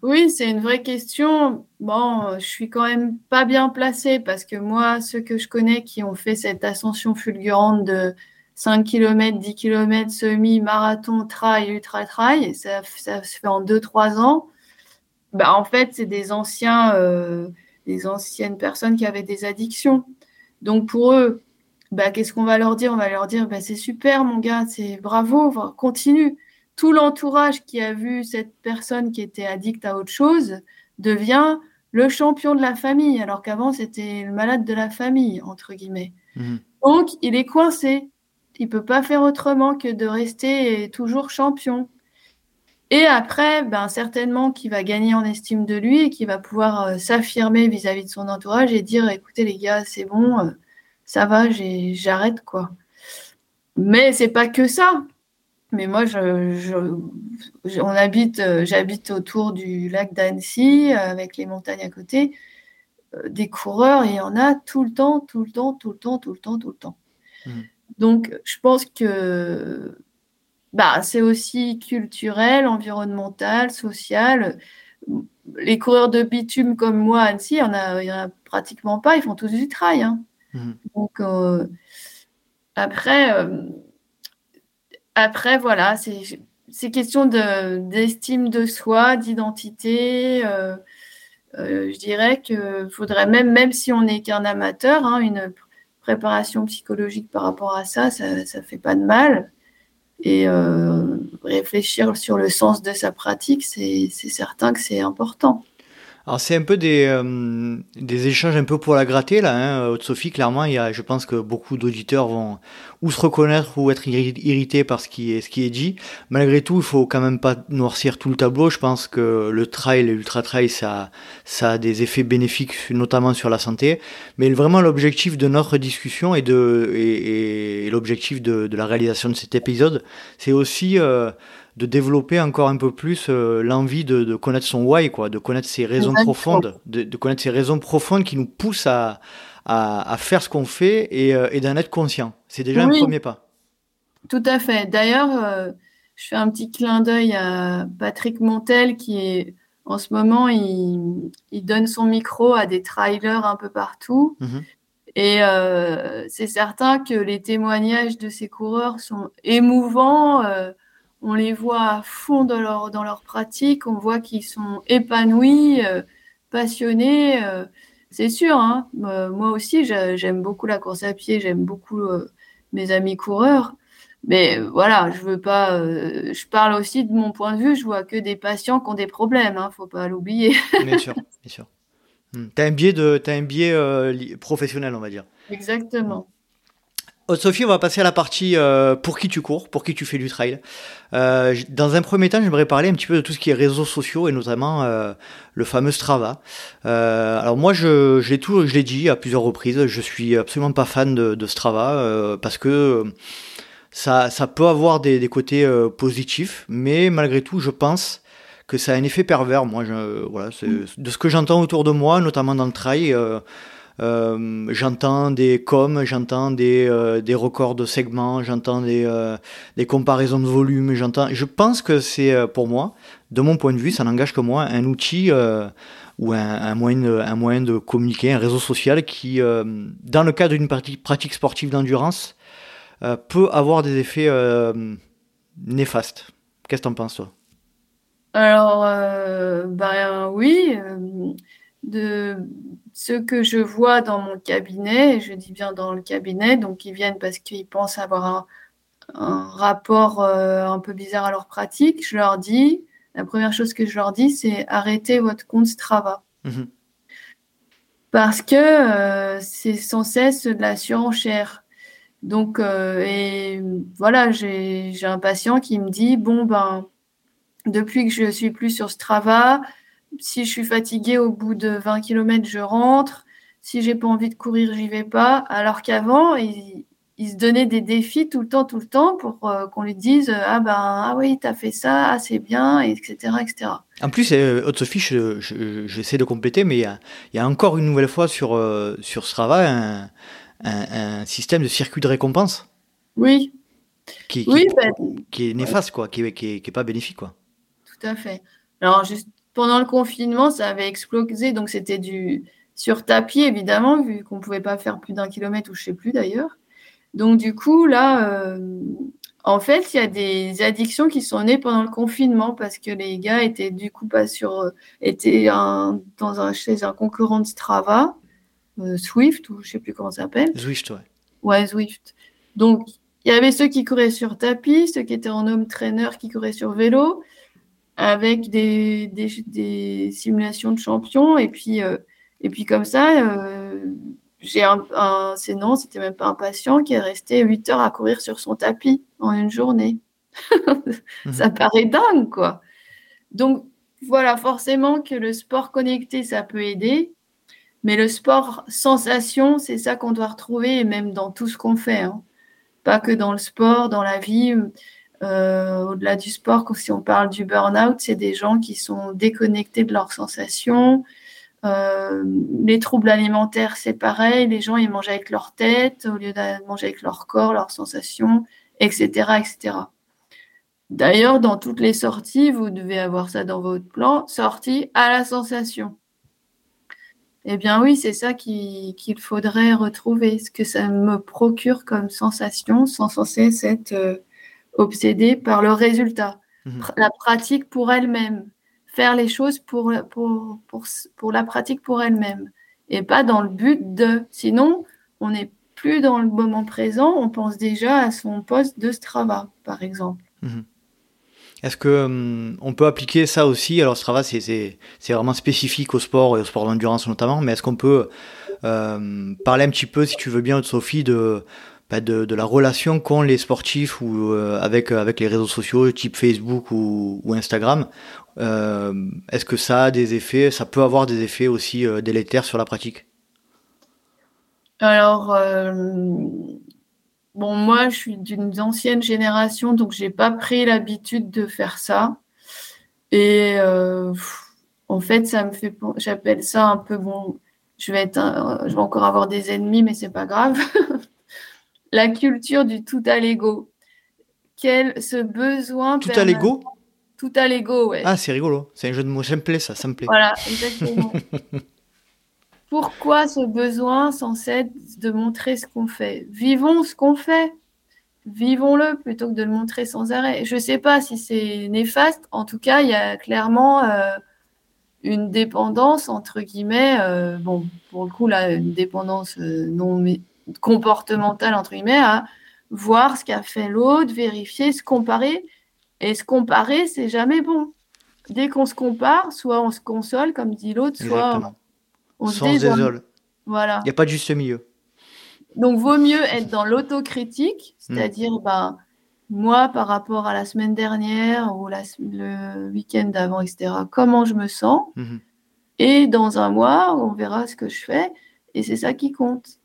Oui, c'est une vraie question. Bon, je suis quand même pas bien placée parce que moi, ceux que je connais qui ont fait cette ascension fulgurante de 5 km, 10 km, semi, marathon, trail, ultra trail, ça, ça se fait en 2-3 ans. Bah, en fait, c'est des anciens, euh, des anciennes personnes qui avaient des addictions. Donc pour eux, bah, qu'est-ce qu'on va leur dire? On va leur dire, bah, c'est super, mon gars, c'est bravo, continue tout l'entourage qui a vu cette personne qui était addicte à autre chose devient le champion de la famille, alors qu'avant c'était le malade de la famille, entre guillemets. Mhm. Donc il est coincé. Il peut pas faire autrement que de rester toujours champion. Et après, ben, certainement qu'il va gagner en estime de lui et qu'il va pouvoir euh, s'affirmer vis-à-vis de son entourage et dire écoutez les gars, c'est bon, euh, ça va, j'arrête quoi. Mais c'est pas que ça. Mais moi, je, on habite, euh, j'habite autour du lac d'Annecy, euh, avec les montagnes à côté. Euh, des coureurs, il y en a tout le temps, tout le temps, tout le temps, tout le temps, tout le temps. Mmh. Donc, je pense que bah, c'est aussi culturel, environnemental, social. Les coureurs de bitume comme moi Annecy, il n'y en, a pratiquement pas, ils font tous du trail. Hein. Mmh. Donc, après après, voilà, c'est question d'estime de, soi, d'identité. Euh, euh, je dirais qu'il faudrait même, même si on n'est qu'un amateur, hein, une préparation psychologique par rapport à ça, ça ne fait pas de mal. et réfléchir sur le sens de sa pratique, c'est certain que c'est important. Alors c'est un peu des, euh, des échanges un peu pour la gratter là, hein. Sophie. Clairement, il y a, je pense que beaucoup d'auditeurs vont ou se reconnaître ou être irrités par ce qui est ce qui est dit. Malgré tout, il faut quand même pas noircir tout le tableau. Je pense que le trail, l'ultra trail, ça ça a des effets bénéfiques, notamment sur la santé. Mais vraiment l'objectif de notre discussion et de et, et l'objectif de, de, la réalisation de cet épisode, c'est aussi euh, de développer encore un peu plus euh, l'envie de, connaître son why, quoi, de connaître ses raisons profondes, de, connaître ses raisons profondes qui nous poussent à, à, faire ce qu'on fait et, euh, et d'en être conscient. C'est déjà un premier pas. Tout à fait. D'ailleurs, euh, je fais un petit clin d'œil à Patrick Montel qui est en ce moment, il, il donne son micro à des trailers un peu partout. Mhm. Et c'est certain que les témoignages de ces coureurs sont émouvants on les voit à fond dans leur, dans leur pratique, on voit qu'ils sont épanouis, euh, passionnés. Euh, c'est sûr, hein. euh, moi aussi, j'aime beaucoup la course à pied, j'aime beaucoup mes amis coureurs. Mais voilà, je veux pas. je parle aussi de mon point de vue. Je vois que des patients qui ont des problèmes. Hein, faut pas l'oublier. *laughs* bien sûr, bien sûr. Hmm. T'as un biais de, as un biais professionnel, on va dire. Exactement. Sophie, on va passer à la partie euh, pour qui tu cours, pour qui tu fais du trail. Euh, dans un premier temps, j'aimerais parler un petit peu de tout ce qui est réseaux sociaux et notamment euh, le fameux Strava. alors moi, je, l'ai tout, je l'ai dit à plusieurs reprises, je suis absolument pas fan de, Strava parce que ça, ça peut avoir des, côtés positifs, mais malgré tout, je pense que ça a un effet pervers. Moi, je, voilà, de ce que j'entends autour de moi, notamment dans le trail. Euh, j'entends des coms, j'entends des, euh, des records de segments, j'entends des, euh, des comparaisons de volume, j'entends. Je pense que c'est pour moi, de mon point de vue, ça n'engage que moi, un outil ou un, un, moyen de, un moyen de communiquer, un réseau social qui, dans le cadre d'une pratique sportive d'endurance, peut avoir des effets néfastes. Qu'est-ce que tu en penses, toi? Alors, ben oui de ce que je vois dans mon cabinet, je dis bien dans le cabinet, donc ils viennent parce qu'ils pensent avoir un, rapport euh, un peu bizarre à leur pratique, je leur dis, la première chose que je leur dis, c'est arrêtez votre compte Strava. Mhm. Parce que euh, c'est sans cesse de la surenchère. Donc, euh, et voilà, j'ai un patient qui me dit, bon, ben, depuis que je suis plus sur Strava, si je suis fatiguée au bout de 20 km, je rentre. Si j'ai pas envie de courir, j'y vais pas. Alors qu'avant, il, se donnait des défis tout le temps, tout le temps pour euh, qu'on lui dise ah ben ah oui t'as fait ça, ah, c'est bien, etc., etc. En plus, euh, Haute Sophie, j'essaie de compléter, mais il y, a, encore une nouvelle fois sur euh, sur Strava un, un, système de circuit de récompense. Oui. Qui, oui, ben, qui est néfaste quoi, qui, qui, est, pas bénéfique quoi. Tout à fait. Alors juste pendant le confinement, ça avait explosé, donc c'était du sur tapis, évidemment, vu qu'on ne pouvait pas faire plus d'un kilomètre ou je ne sais plus d'ailleurs. Donc du coup, là, euh, en fait, il y a des addictions qui sont nées pendant le confinement parce que les gars étaient du coup pas sur, euh, étaient dans un, chez un concurrent de Strava, euh, Swift ou je ne sais plus comment ça s'appelle. Swift, ouais. Ouais, Swift. Donc il y avait ceux qui couraient sur tapis, ceux qui étaient en homme trainer qui couraient sur vélo, avec des, des, simulations de champions. Et puis, euh, et puis comme ça, euh, j'ai un, c'est non, c'était même pas un patient qui est resté 8 heures à courir sur son tapis en une journée. Mhm. *laughs* ça paraît dingue, quoi. Donc voilà, forcément que le sport connecté, ça peut aider. Mais le sport sensation, c'est ça qu'on doit retrouver, et même dans tout ce qu'on fait. Hein. Pas que dans le sport, dans la vie. Euh, au-delà du sport, si on parle du burn-out, c'est des gens qui sont déconnectés de leurs sensations. Euh, les troubles alimentaires, c'est pareil. Les gens, ils mangent avec leur tête au lieu de manger avec leur corps, leurs sensations, etc., etc. D'ailleurs, dans toutes les sorties, vous devez avoir ça dans votre plan, sortie à la sensation. Eh bien oui, c'est ça qu'il faudrait retrouver, ce que ça me procure comme sensation sans cesser cette obsédés par le résultat, mhm. la pratique pour elle-même, faire les choses pour, pour, pour, pour la pratique pour elle-même, et pas dans le but de. Sinon, on est plus dans le moment présent, on pense déjà à son poste de Strava, par exemple. Mhm. Est-ce que hum, on peut appliquer ça aussi? Alors Strava, c'est vraiment spécifique au sport et au sport d'endurance notamment, mais est-ce qu'on peut euh, parler un petit peu, si tu veux bien, Sophie, de, de, de, la relation qu'ont les sportifs ou euh, avec avec les réseaux sociaux, type Facebook ou, Instagram euh, Est-ce que ça a des effets Ça peut avoir des effets aussi délétères sur la pratique? Alors Bon, moi, je suis d'une ancienne génération, donc j'ai pas pris l'habitude de faire ça. Et euh, en fait, ça me fait, j'appelle ça un peu bon. Je vais être, je vais encore avoir des ennemis, mais c'est pas grave. *laughs* La culture du tout à l'ego. Quel ce besoin. Tout à l'ego. Tout à l'ego, ouais. Ah, c'est rigolo. C'est un jeu de mots. Ça me plaît, ça. Ça me plaît. Voilà, exactement. *laughs* Pourquoi ce besoin sans cesse de montrer ce qu'on fait? Vivons ce qu'on fait. Vivons-le plutôt que de le montrer sans arrêt. Je ne sais pas si c'est néfaste. En tout cas, il y a clairement euh, une dépendance, entre guillemets, euh, bon, pour le coup, là, une dépendance euh, non comportementale, entre guillemets, à voir ce qu'a fait l'autre, vérifier, se comparer. Et se comparer, c'est jamais bon. Dès qu'on se compare, soit on se console, comme dit l'autre, soit on Sans se Voilà. Il n'y a pas de juste milieu. Donc, vaut mieux être dans l'autocritique, hmm. c'est-à-dire, ben, moi, par rapport à la semaine dernière ou le week-end d'avant, etc., comment je me sens. Hmm. Et dans un mois, on verra ce que je fais. Et c'est ça qui compte.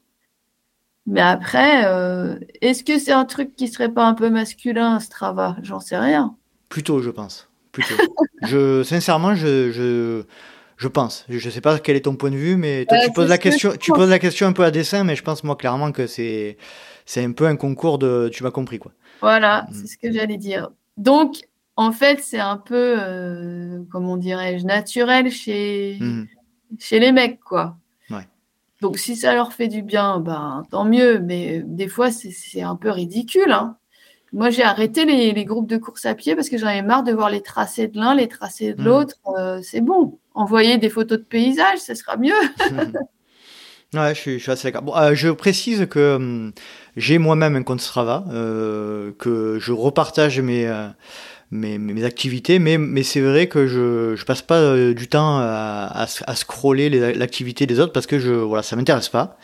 Mais après, euh, est-ce que c'est un truc qui serait pas un peu masculin, Strava? J'en sais rien. Plutôt, je pense. Plutôt. *laughs* je, sincèrement, je, je pense. Je ne sais pas quel est ton point de vue, mais toi, tu poses la question, tu poses la question un peu à dessein, mais je pense moi clairement que c'est c'est un peu un concours de, tu m'as compris quoi. Voilà, mm. c'est ce que j'allais dire. Donc, en fait, c'est un peu, euh, comment dirais-je, naturel chez mm. chez les mecs quoi. Donc, si ça leur fait du bien, ben tant mieux. Mais des fois, c'est un peu ridicule. Hein. Moi, j'ai arrêté les, les, groupes de course à pied parce que j'en avais marre de voir les tracés de l'un, les tracés de mm. l'autre. Euh, c'est bon envoyer des photos de paysages, ce sera mieux. *laughs* ouais, je suis, assez d'accord. Bon, euh, je précise que hum, j'ai moi-même un compte Strava, euh, que je repartage mes, euh, mes, mes, activités, mais, mais c'est vrai que je ne passe pas du temps à, à, scroller l'activité des autres parce que je, voilà, ça m'intéresse pas.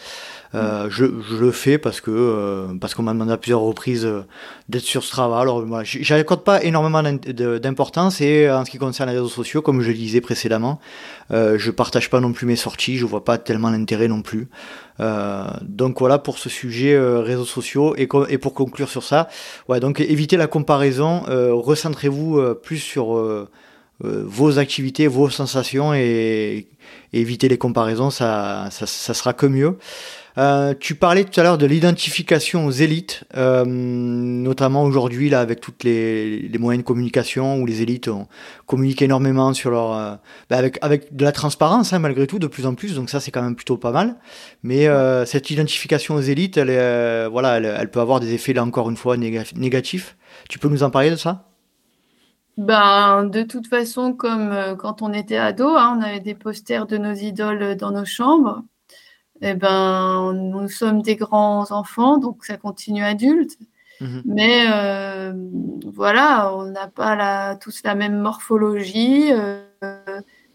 Euh, je, je, le fais parce que euh, parce qu'on m'a demandé à plusieurs reprises euh, d'être sur Strava. Alors moi, j'accorde pas énormément d'importance et en ce qui concerne les réseaux sociaux, comme je le disais précédemment, euh, je partage pas non plus mes sorties. Je vois pas tellement l'intérêt non plus. donc voilà pour ce sujet réseaux sociaux et, et pour conclure sur ça, ouais donc évitez la comparaison, recentrez-vous plus sur vos activités, vos sensations et, et éviter les comparaisons, ça, ça, ça sera que mieux. Euh, tu parlais tout à l'heure de l'identification aux élites, euh, notamment aujourd'hui là avec toutes les, les, moyens de communication où les élites communiquent énormément sur leur, euh, bah, avec avec de la transparence hein, malgré tout de plus en plus, donc ça c'est quand même plutôt pas mal. Mais cette identification aux élites, elle, voilà, elle, peut avoir des effets là encore une fois négatifs. Tu peux nous en parler de ça? Ben, de toute façon, comme quand on était ado, hein, on avait des posters de nos idoles dans nos chambres eh ben, nous sommes des grands enfants, donc ça continue adulte. Mhm. Mais euh, voilà, on n'a pas la, tous la même morphologie, euh,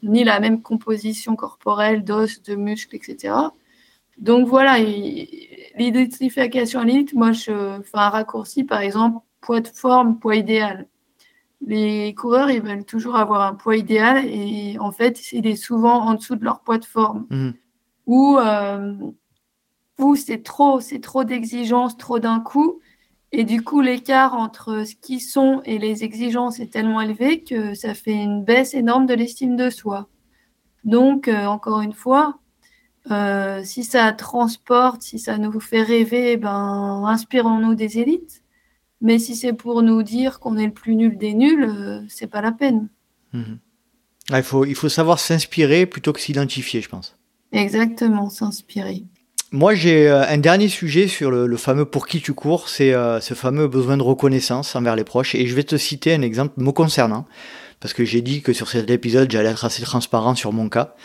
ni la même composition corporelle d'os, de muscles, etc. Donc voilà, l'identification à l'élite, moi je fais un raccourci, par exemple, poids de forme, poids idéal. Les coureurs, ils veulent toujours avoir un poids idéal et en fait, il est souvent en dessous de leur poids de forme. Mhm où, euh, où c'est trop, c'est trop d'exigences, trop d'un coup. Et du coup, l'écart entre ce qu'ils sont et les exigences est tellement élevé que ça fait une baisse énorme de l'estime de soi. Donc, euh, encore une fois, euh, si ça transporte, si ça nous fait rêver, ben, inspirons-nous des élites. Mais si c'est pour nous dire qu'on est le plus nul des nuls, c'est pas la peine. Mhm. il, faut, il faut savoir s'inspirer plutôt que s'identifier, je pense. Exactement, s'inspirer. Moi, j'ai euh, un dernier sujet sur le, fameux pour qui tu cours, c'est euh, ce fameux besoin de reconnaissance envers les proches. Et je vais te citer un exemple me concernant, parce que j'ai dit que sur cet épisode, j'allais être assez transparent sur mon cas.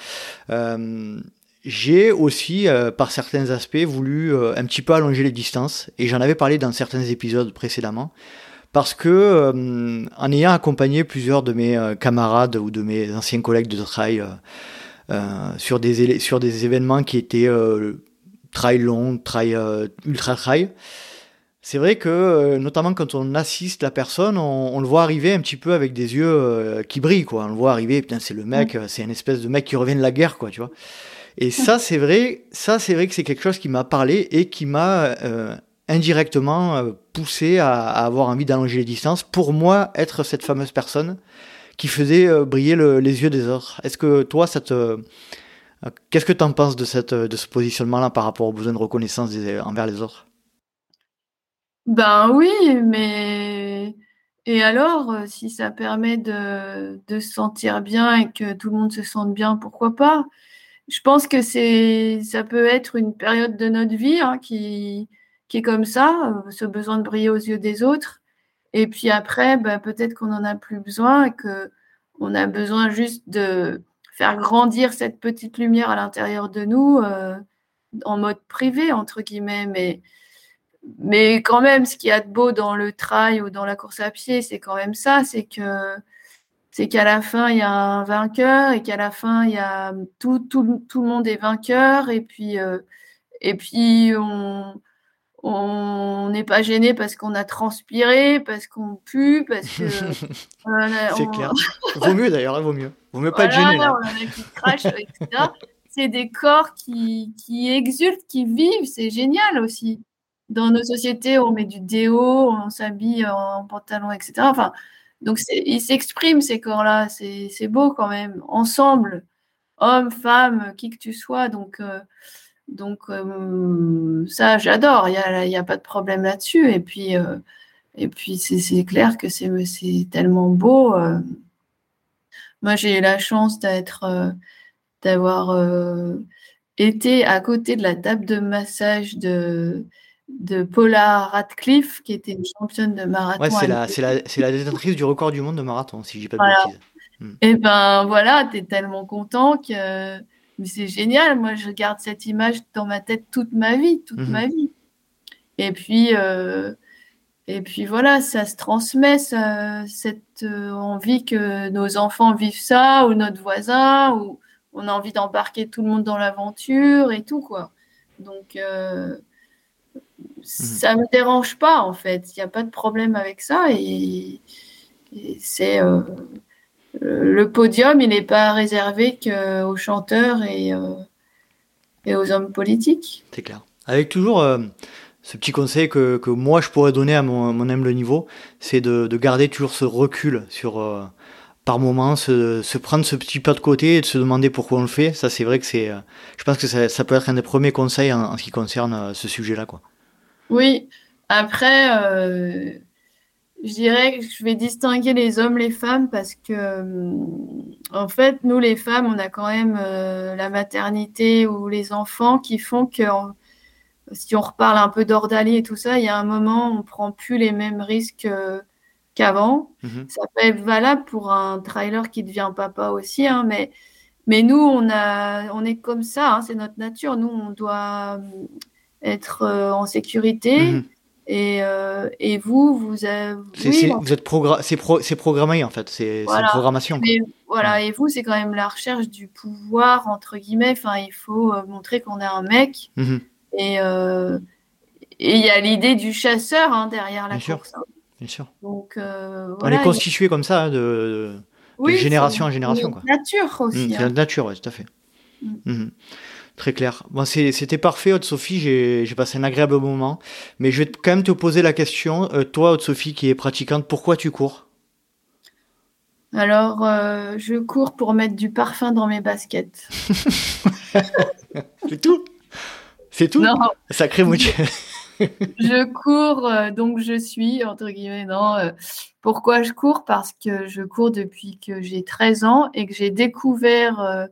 Euh, j'ai aussi, par certains aspects, voulu un petit peu allonger les distances, et j'en avais parlé dans certains épisodes précédemment, parce que en ayant accompagné plusieurs de mes camarades ou de mes anciens collègues de travail sur, des, sur des événements qui étaient trail long, trail ultra trail, c'est vrai que, euh, notamment quand on assiste la personne, on, le voit arriver un petit peu avec des yeux euh, qui brillent, quoi. On le voit arriver, putain, c'est le mec, euh, c'est une espèce de mec qui revient de la guerre, quoi, tu vois. Et ça, c'est vrai, ça, c'est vrai que c'est quelque chose qui m'a parlé et qui m'a indirectement poussé à, avoir envie d'allonger les distances pour moi être cette fameuse personne qui faisait briller les yeux des autres. Est-ce que toi, te. Qu'est-ce que tu en penses de, cette, de ce positionnement-là par rapport aux besoins de reconnaissance envers les autres? Ben oui, mais et alors, euh, si ça permet de, de se sentir bien et que tout le monde se sente bien, pourquoi pas? Je pense que ça peut être une période de notre vie hein, qui, qui est comme ça, euh, ce besoin de briller aux yeux des autres. Et puis après, ben, peut-être qu'on n'en a plus besoin et qu'on a besoin juste de faire grandir cette petite lumière à l'intérieur de nous euh, en mode privé, entre guillemets. Mais mais quand même, ce qu'il y a de beau dans le trail ou dans la course à pied, c'est quand même ça, c'est que c'est qu'à la fin, il y a un vainqueur et qu'à la fin, il y a tout, tout, tout le monde est vainqueur et puis, euh, et puis on on n'est pas gêné parce qu'on a transpiré, parce qu'on pue, parce que. *laughs* c'est clair. *laughs* vaut mieux d'ailleurs, vaut mieux. Vaut mieux pas être gêné. Là. On a qui crash, etc. c'est des corps qui, qui exultent, qui vivent, c'est génial aussi dans nos sociétés, on met du déo, on s'habille en pantalon, etc. Enfin, donc, ils s'expriment ces corps-là. C'est beau quand même. Ensemble, hommes, femmes, qui que tu sois. Donc, euh, donc euh, ça, j'adore. Il n'y a, a, pas de problème là-dessus. Et puis, euh, et puis c'est clair que c'est tellement beau. Moi, j'ai la chance d'être, d'avoir été à côté de la table de massage de de Paula Radcliffe, qui était une championne de marathon. Ouais, c'est la, c'est la, détentrice du record du monde de marathon, si j'ai pas de bêtises. Hmm. Et eh ben voilà, tu es tellement content que mais c'est génial. Moi, je garde cette image dans ma tête toute ma vie, toute mhm. ma vie. Et puis, euh, et puis voilà, ça se transmet, cette euh, envie que nos enfants vivent ça, ou notre voisin, ou on a envie d'embarquer tout le monde dans l'aventure et tout, quoi. Donc, euh, ça me dérange pas en fait. Il n'y a pas de problème avec ça et, c'est euh, le podium, il n'est pas réservé qu'aux chanteurs et, euh, et, aux hommes politiques. C'est clair. Avec toujours euh, ce petit conseil que, que, moi je pourrais donner à mon, mon humble niveau, c'est de, de, garder toujours ce recul sur par moment, se, se, prendre ce petit pas de côté et de se demander pourquoi on le fait. Ça, c'est vrai que c'est, je pense que ça, ça, peut être un des premiers conseils en, en ce qui concerne ce sujet-là, quoi. Oui, après, euh, je dirais que je vais distinguer les hommes, les femmes, parce que, euh, en fait, nous, les femmes, on a quand même euh, la maternité ou les enfants qui font que, si on reparle un peu d'ordalie et tout ça, il y a un moment, on prend plus les mêmes risques qu'avant. Mhm. Ça peut être valable pour un trailer qui devient papa aussi, hein, mais, mais nous, on, a, on est comme ça, hein, c'est notre nature. Nous, on doit être euh, en sécurité. Mhm. Et, euh, et, vous, vous, avez, vous êtes c'est programmé en fait, c'est une programmation. voilà, et vous, c'est quand même la recherche du pouvoir entre guillemets. Enfin, il faut euh, montrer qu'on est un mec. Mhm. Et et il y a l'idée du chasseur hein, derrière la Bien course. Sûr. Hein. Bien sûr. Donc, on est constitué comme ça hein, de, génération en génération. C'est nature aussi. Mhm, c'est la nature, oui, tout à fait. Mm. Très clair. Bon, c'était parfait, Haute-Sophie. J'ai passé un agréable moment. Mais je vais quand même te poser la question. Euh, toi, Haute-Sophie, qui est pratiquante, pourquoi tu cours? Alors, euh, je cours pour mettre du parfum dans mes baskets. *laughs* C'est tout? C'est tout? Non. Sacré moitié. *laughs* je cours, euh, donc je suis, entre guillemets, non. pourquoi je cours? Parce que je cours depuis que j'ai 13 ans et que j'ai découvert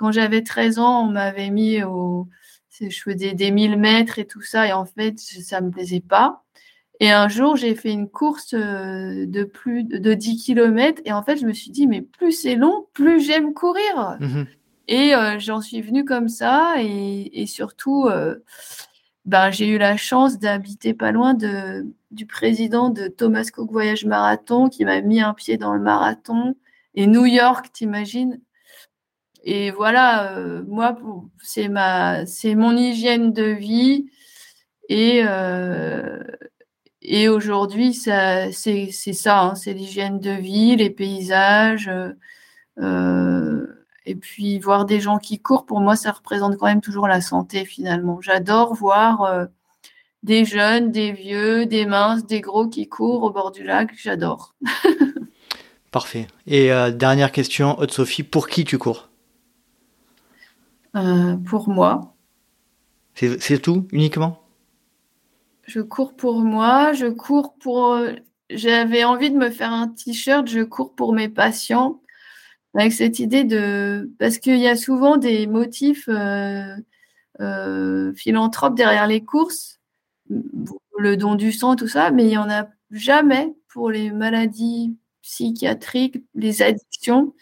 quand j'avais 13 ans, on m'avait mis au. Je faisais des 1000 mètres et tout ça, et en fait, ça ne me plaisait pas. Et un jour, j'ai fait une course euh, de plus de 10 km, et en fait, je me suis dit, mais plus c'est long, plus j'aime courir. Mhm. Et j'en suis venue comme ça. Et, et surtout, ben, j'ai eu la chance d'habiter pas loin de, du président de Thomas Cook Voyage Marathon qui m'a mis un pied dans le marathon. Et New York, t'imagines? Et voilà, euh, moi, c'est ma, c'est mon hygiène de vie. Et, euh, et aujourd'hui, c'est, c'est ça, hein, c'est l'hygiène de vie, les paysages. Euh, et puis voir des gens qui courent, pour moi, ça représente quand même toujours la santé finalement. J'adore voir des jeunes, des vieux, des minces, des gros qui courent au bord du lac. J'adore. *laughs* Parfait. Et dernière question, Haute Sophie, pour qui tu cours? Euh, Pour moi. C'est tout, uniquement? Je cours pour moi, je cours pour... J'avais envie de me faire un t-shirt, je cours pour mes patients avec cette idée de parce qu'il y a souvent des motifs euh, euh, philanthropes derrière les courses, le don du sang, tout ça, mais il n'y en a jamais pour les maladies psychiatriques, les addictions.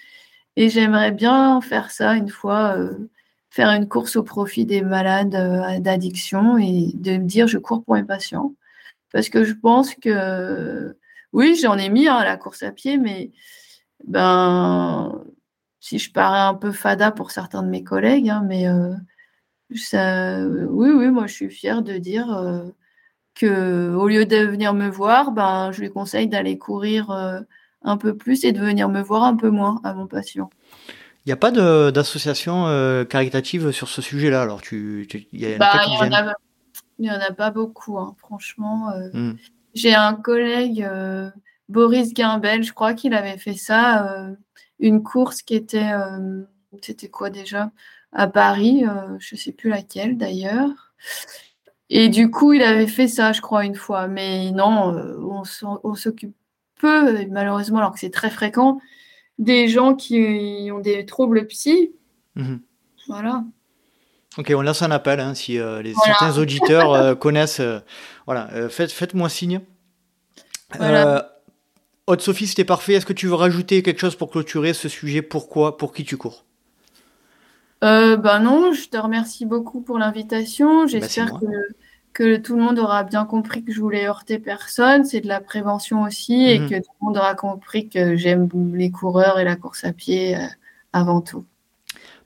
Et j'aimerais bien faire ça une fois, euh, faire une course au profit des malades d'addiction et de me dire je cours pour mes patients. Parce que je pense que, oui, j'en ai mis hein, à la course à pied, mais ben, si je parais un peu fada pour certains de mes collègues, hein, mais euh, ça, oui, oui, moi je suis fière de dire euh, que au lieu de venir me voir, ben, je lui conseille d'aller courir euh, un peu plus et de venir me voir un peu moins à mon patient. Il n'y a pas d'association caritative sur ce sujet-là, alors tu, il y, bah, en a pas beaucoup, hein, franchement. Hmm. J'ai un collègue Boris Guimbel, je crois qu'il avait fait ça, euh, une course qui était, euh, c'était quoi déjà? À Paris, euh, je ne sais plus laquelle d'ailleurs. Et du coup, il avait fait ça, je crois, une fois. Mais non, on, s'occupe peu, malheureusement, alors que c'est très fréquent, des gens qui ont des troubles psy. Mhm. Voilà. Ok, on lance un appel hein, si les, certains *laughs* auditeurs connaissent. voilà, faites, faites-moi signe. Voilà. Haute Sophie, c'était parfait. Est-ce que tu veux rajouter quelque chose pour clôturer ce sujet? Pourquoi? Pour qui tu cours? Euh, Ben non, je te remercie beaucoup pour l'invitation. Bah, J'espère que, tout le monde aura bien compris que je voulais heurter personne. C'est de la prévention aussi et mhm. que tout le monde aura compris que j'aime les coureurs et la course à pied euh, avant tout.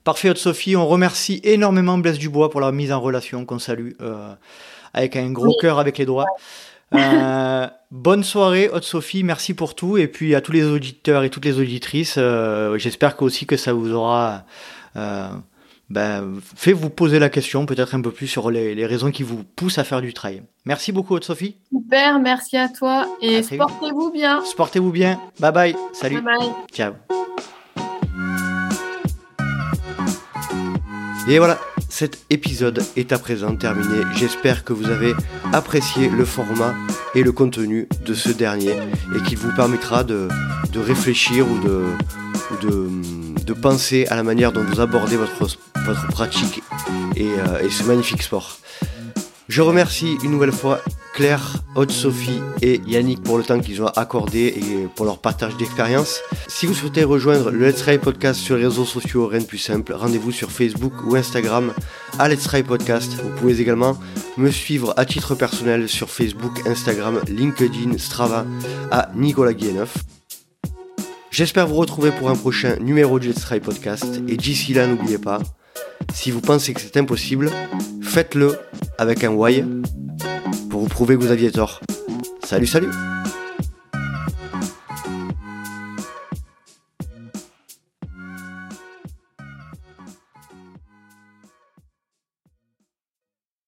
Parfait, Haute Sophie. On remercie énormément Blaise Dubois pour la mise en relation qu'on salue euh, avec un gros cœur avec les doigts. Euh, *laughs* bonne soirée, Haute Sophie. Merci pour tout. Et puis à tous les auditeurs et toutes les auditrices, euh, j'espère aussi que ça vous aura ben, fait vous poser la question, peut-être un peu plus sur les, raisons qui vous poussent à faire du trail. Merci beaucoup, Sophie. Super, merci à toi. Et sportez-vous bien. Sportez-vous bien. Bye bye. Salut. Bye bye. Ciao. Et voilà, cet épisode est à présent terminé. J'espère que vous avez apprécié le format et le contenu de ce dernier et qu'il vous permettra de, réfléchir ou, de, penser à la manière dont vous abordez votre, pratique euh, et ce magnifique sport. Je remercie une nouvelle fois Claire, Haute Sophie et Yannick pour le temps qu'ils ont accordé et pour leur partage d'expérience. Si vous souhaitez rejoindre le Let's Try Podcast sur les réseaux sociaux, rien de plus simple, rendez-vous sur Facebook ou Instagram à Let's Try Podcast. Vous pouvez également me suivre à titre personnel sur Facebook, Instagram, LinkedIn, Strava à Nicolas Guilleneuf. J'espère vous retrouver pour un prochain numéro du Let's Try Podcast et d'ici là n'oubliez pas, si vous pensez que c'est impossible, faites-le avec un why vous prouver que vous aviez tort. Salut, salut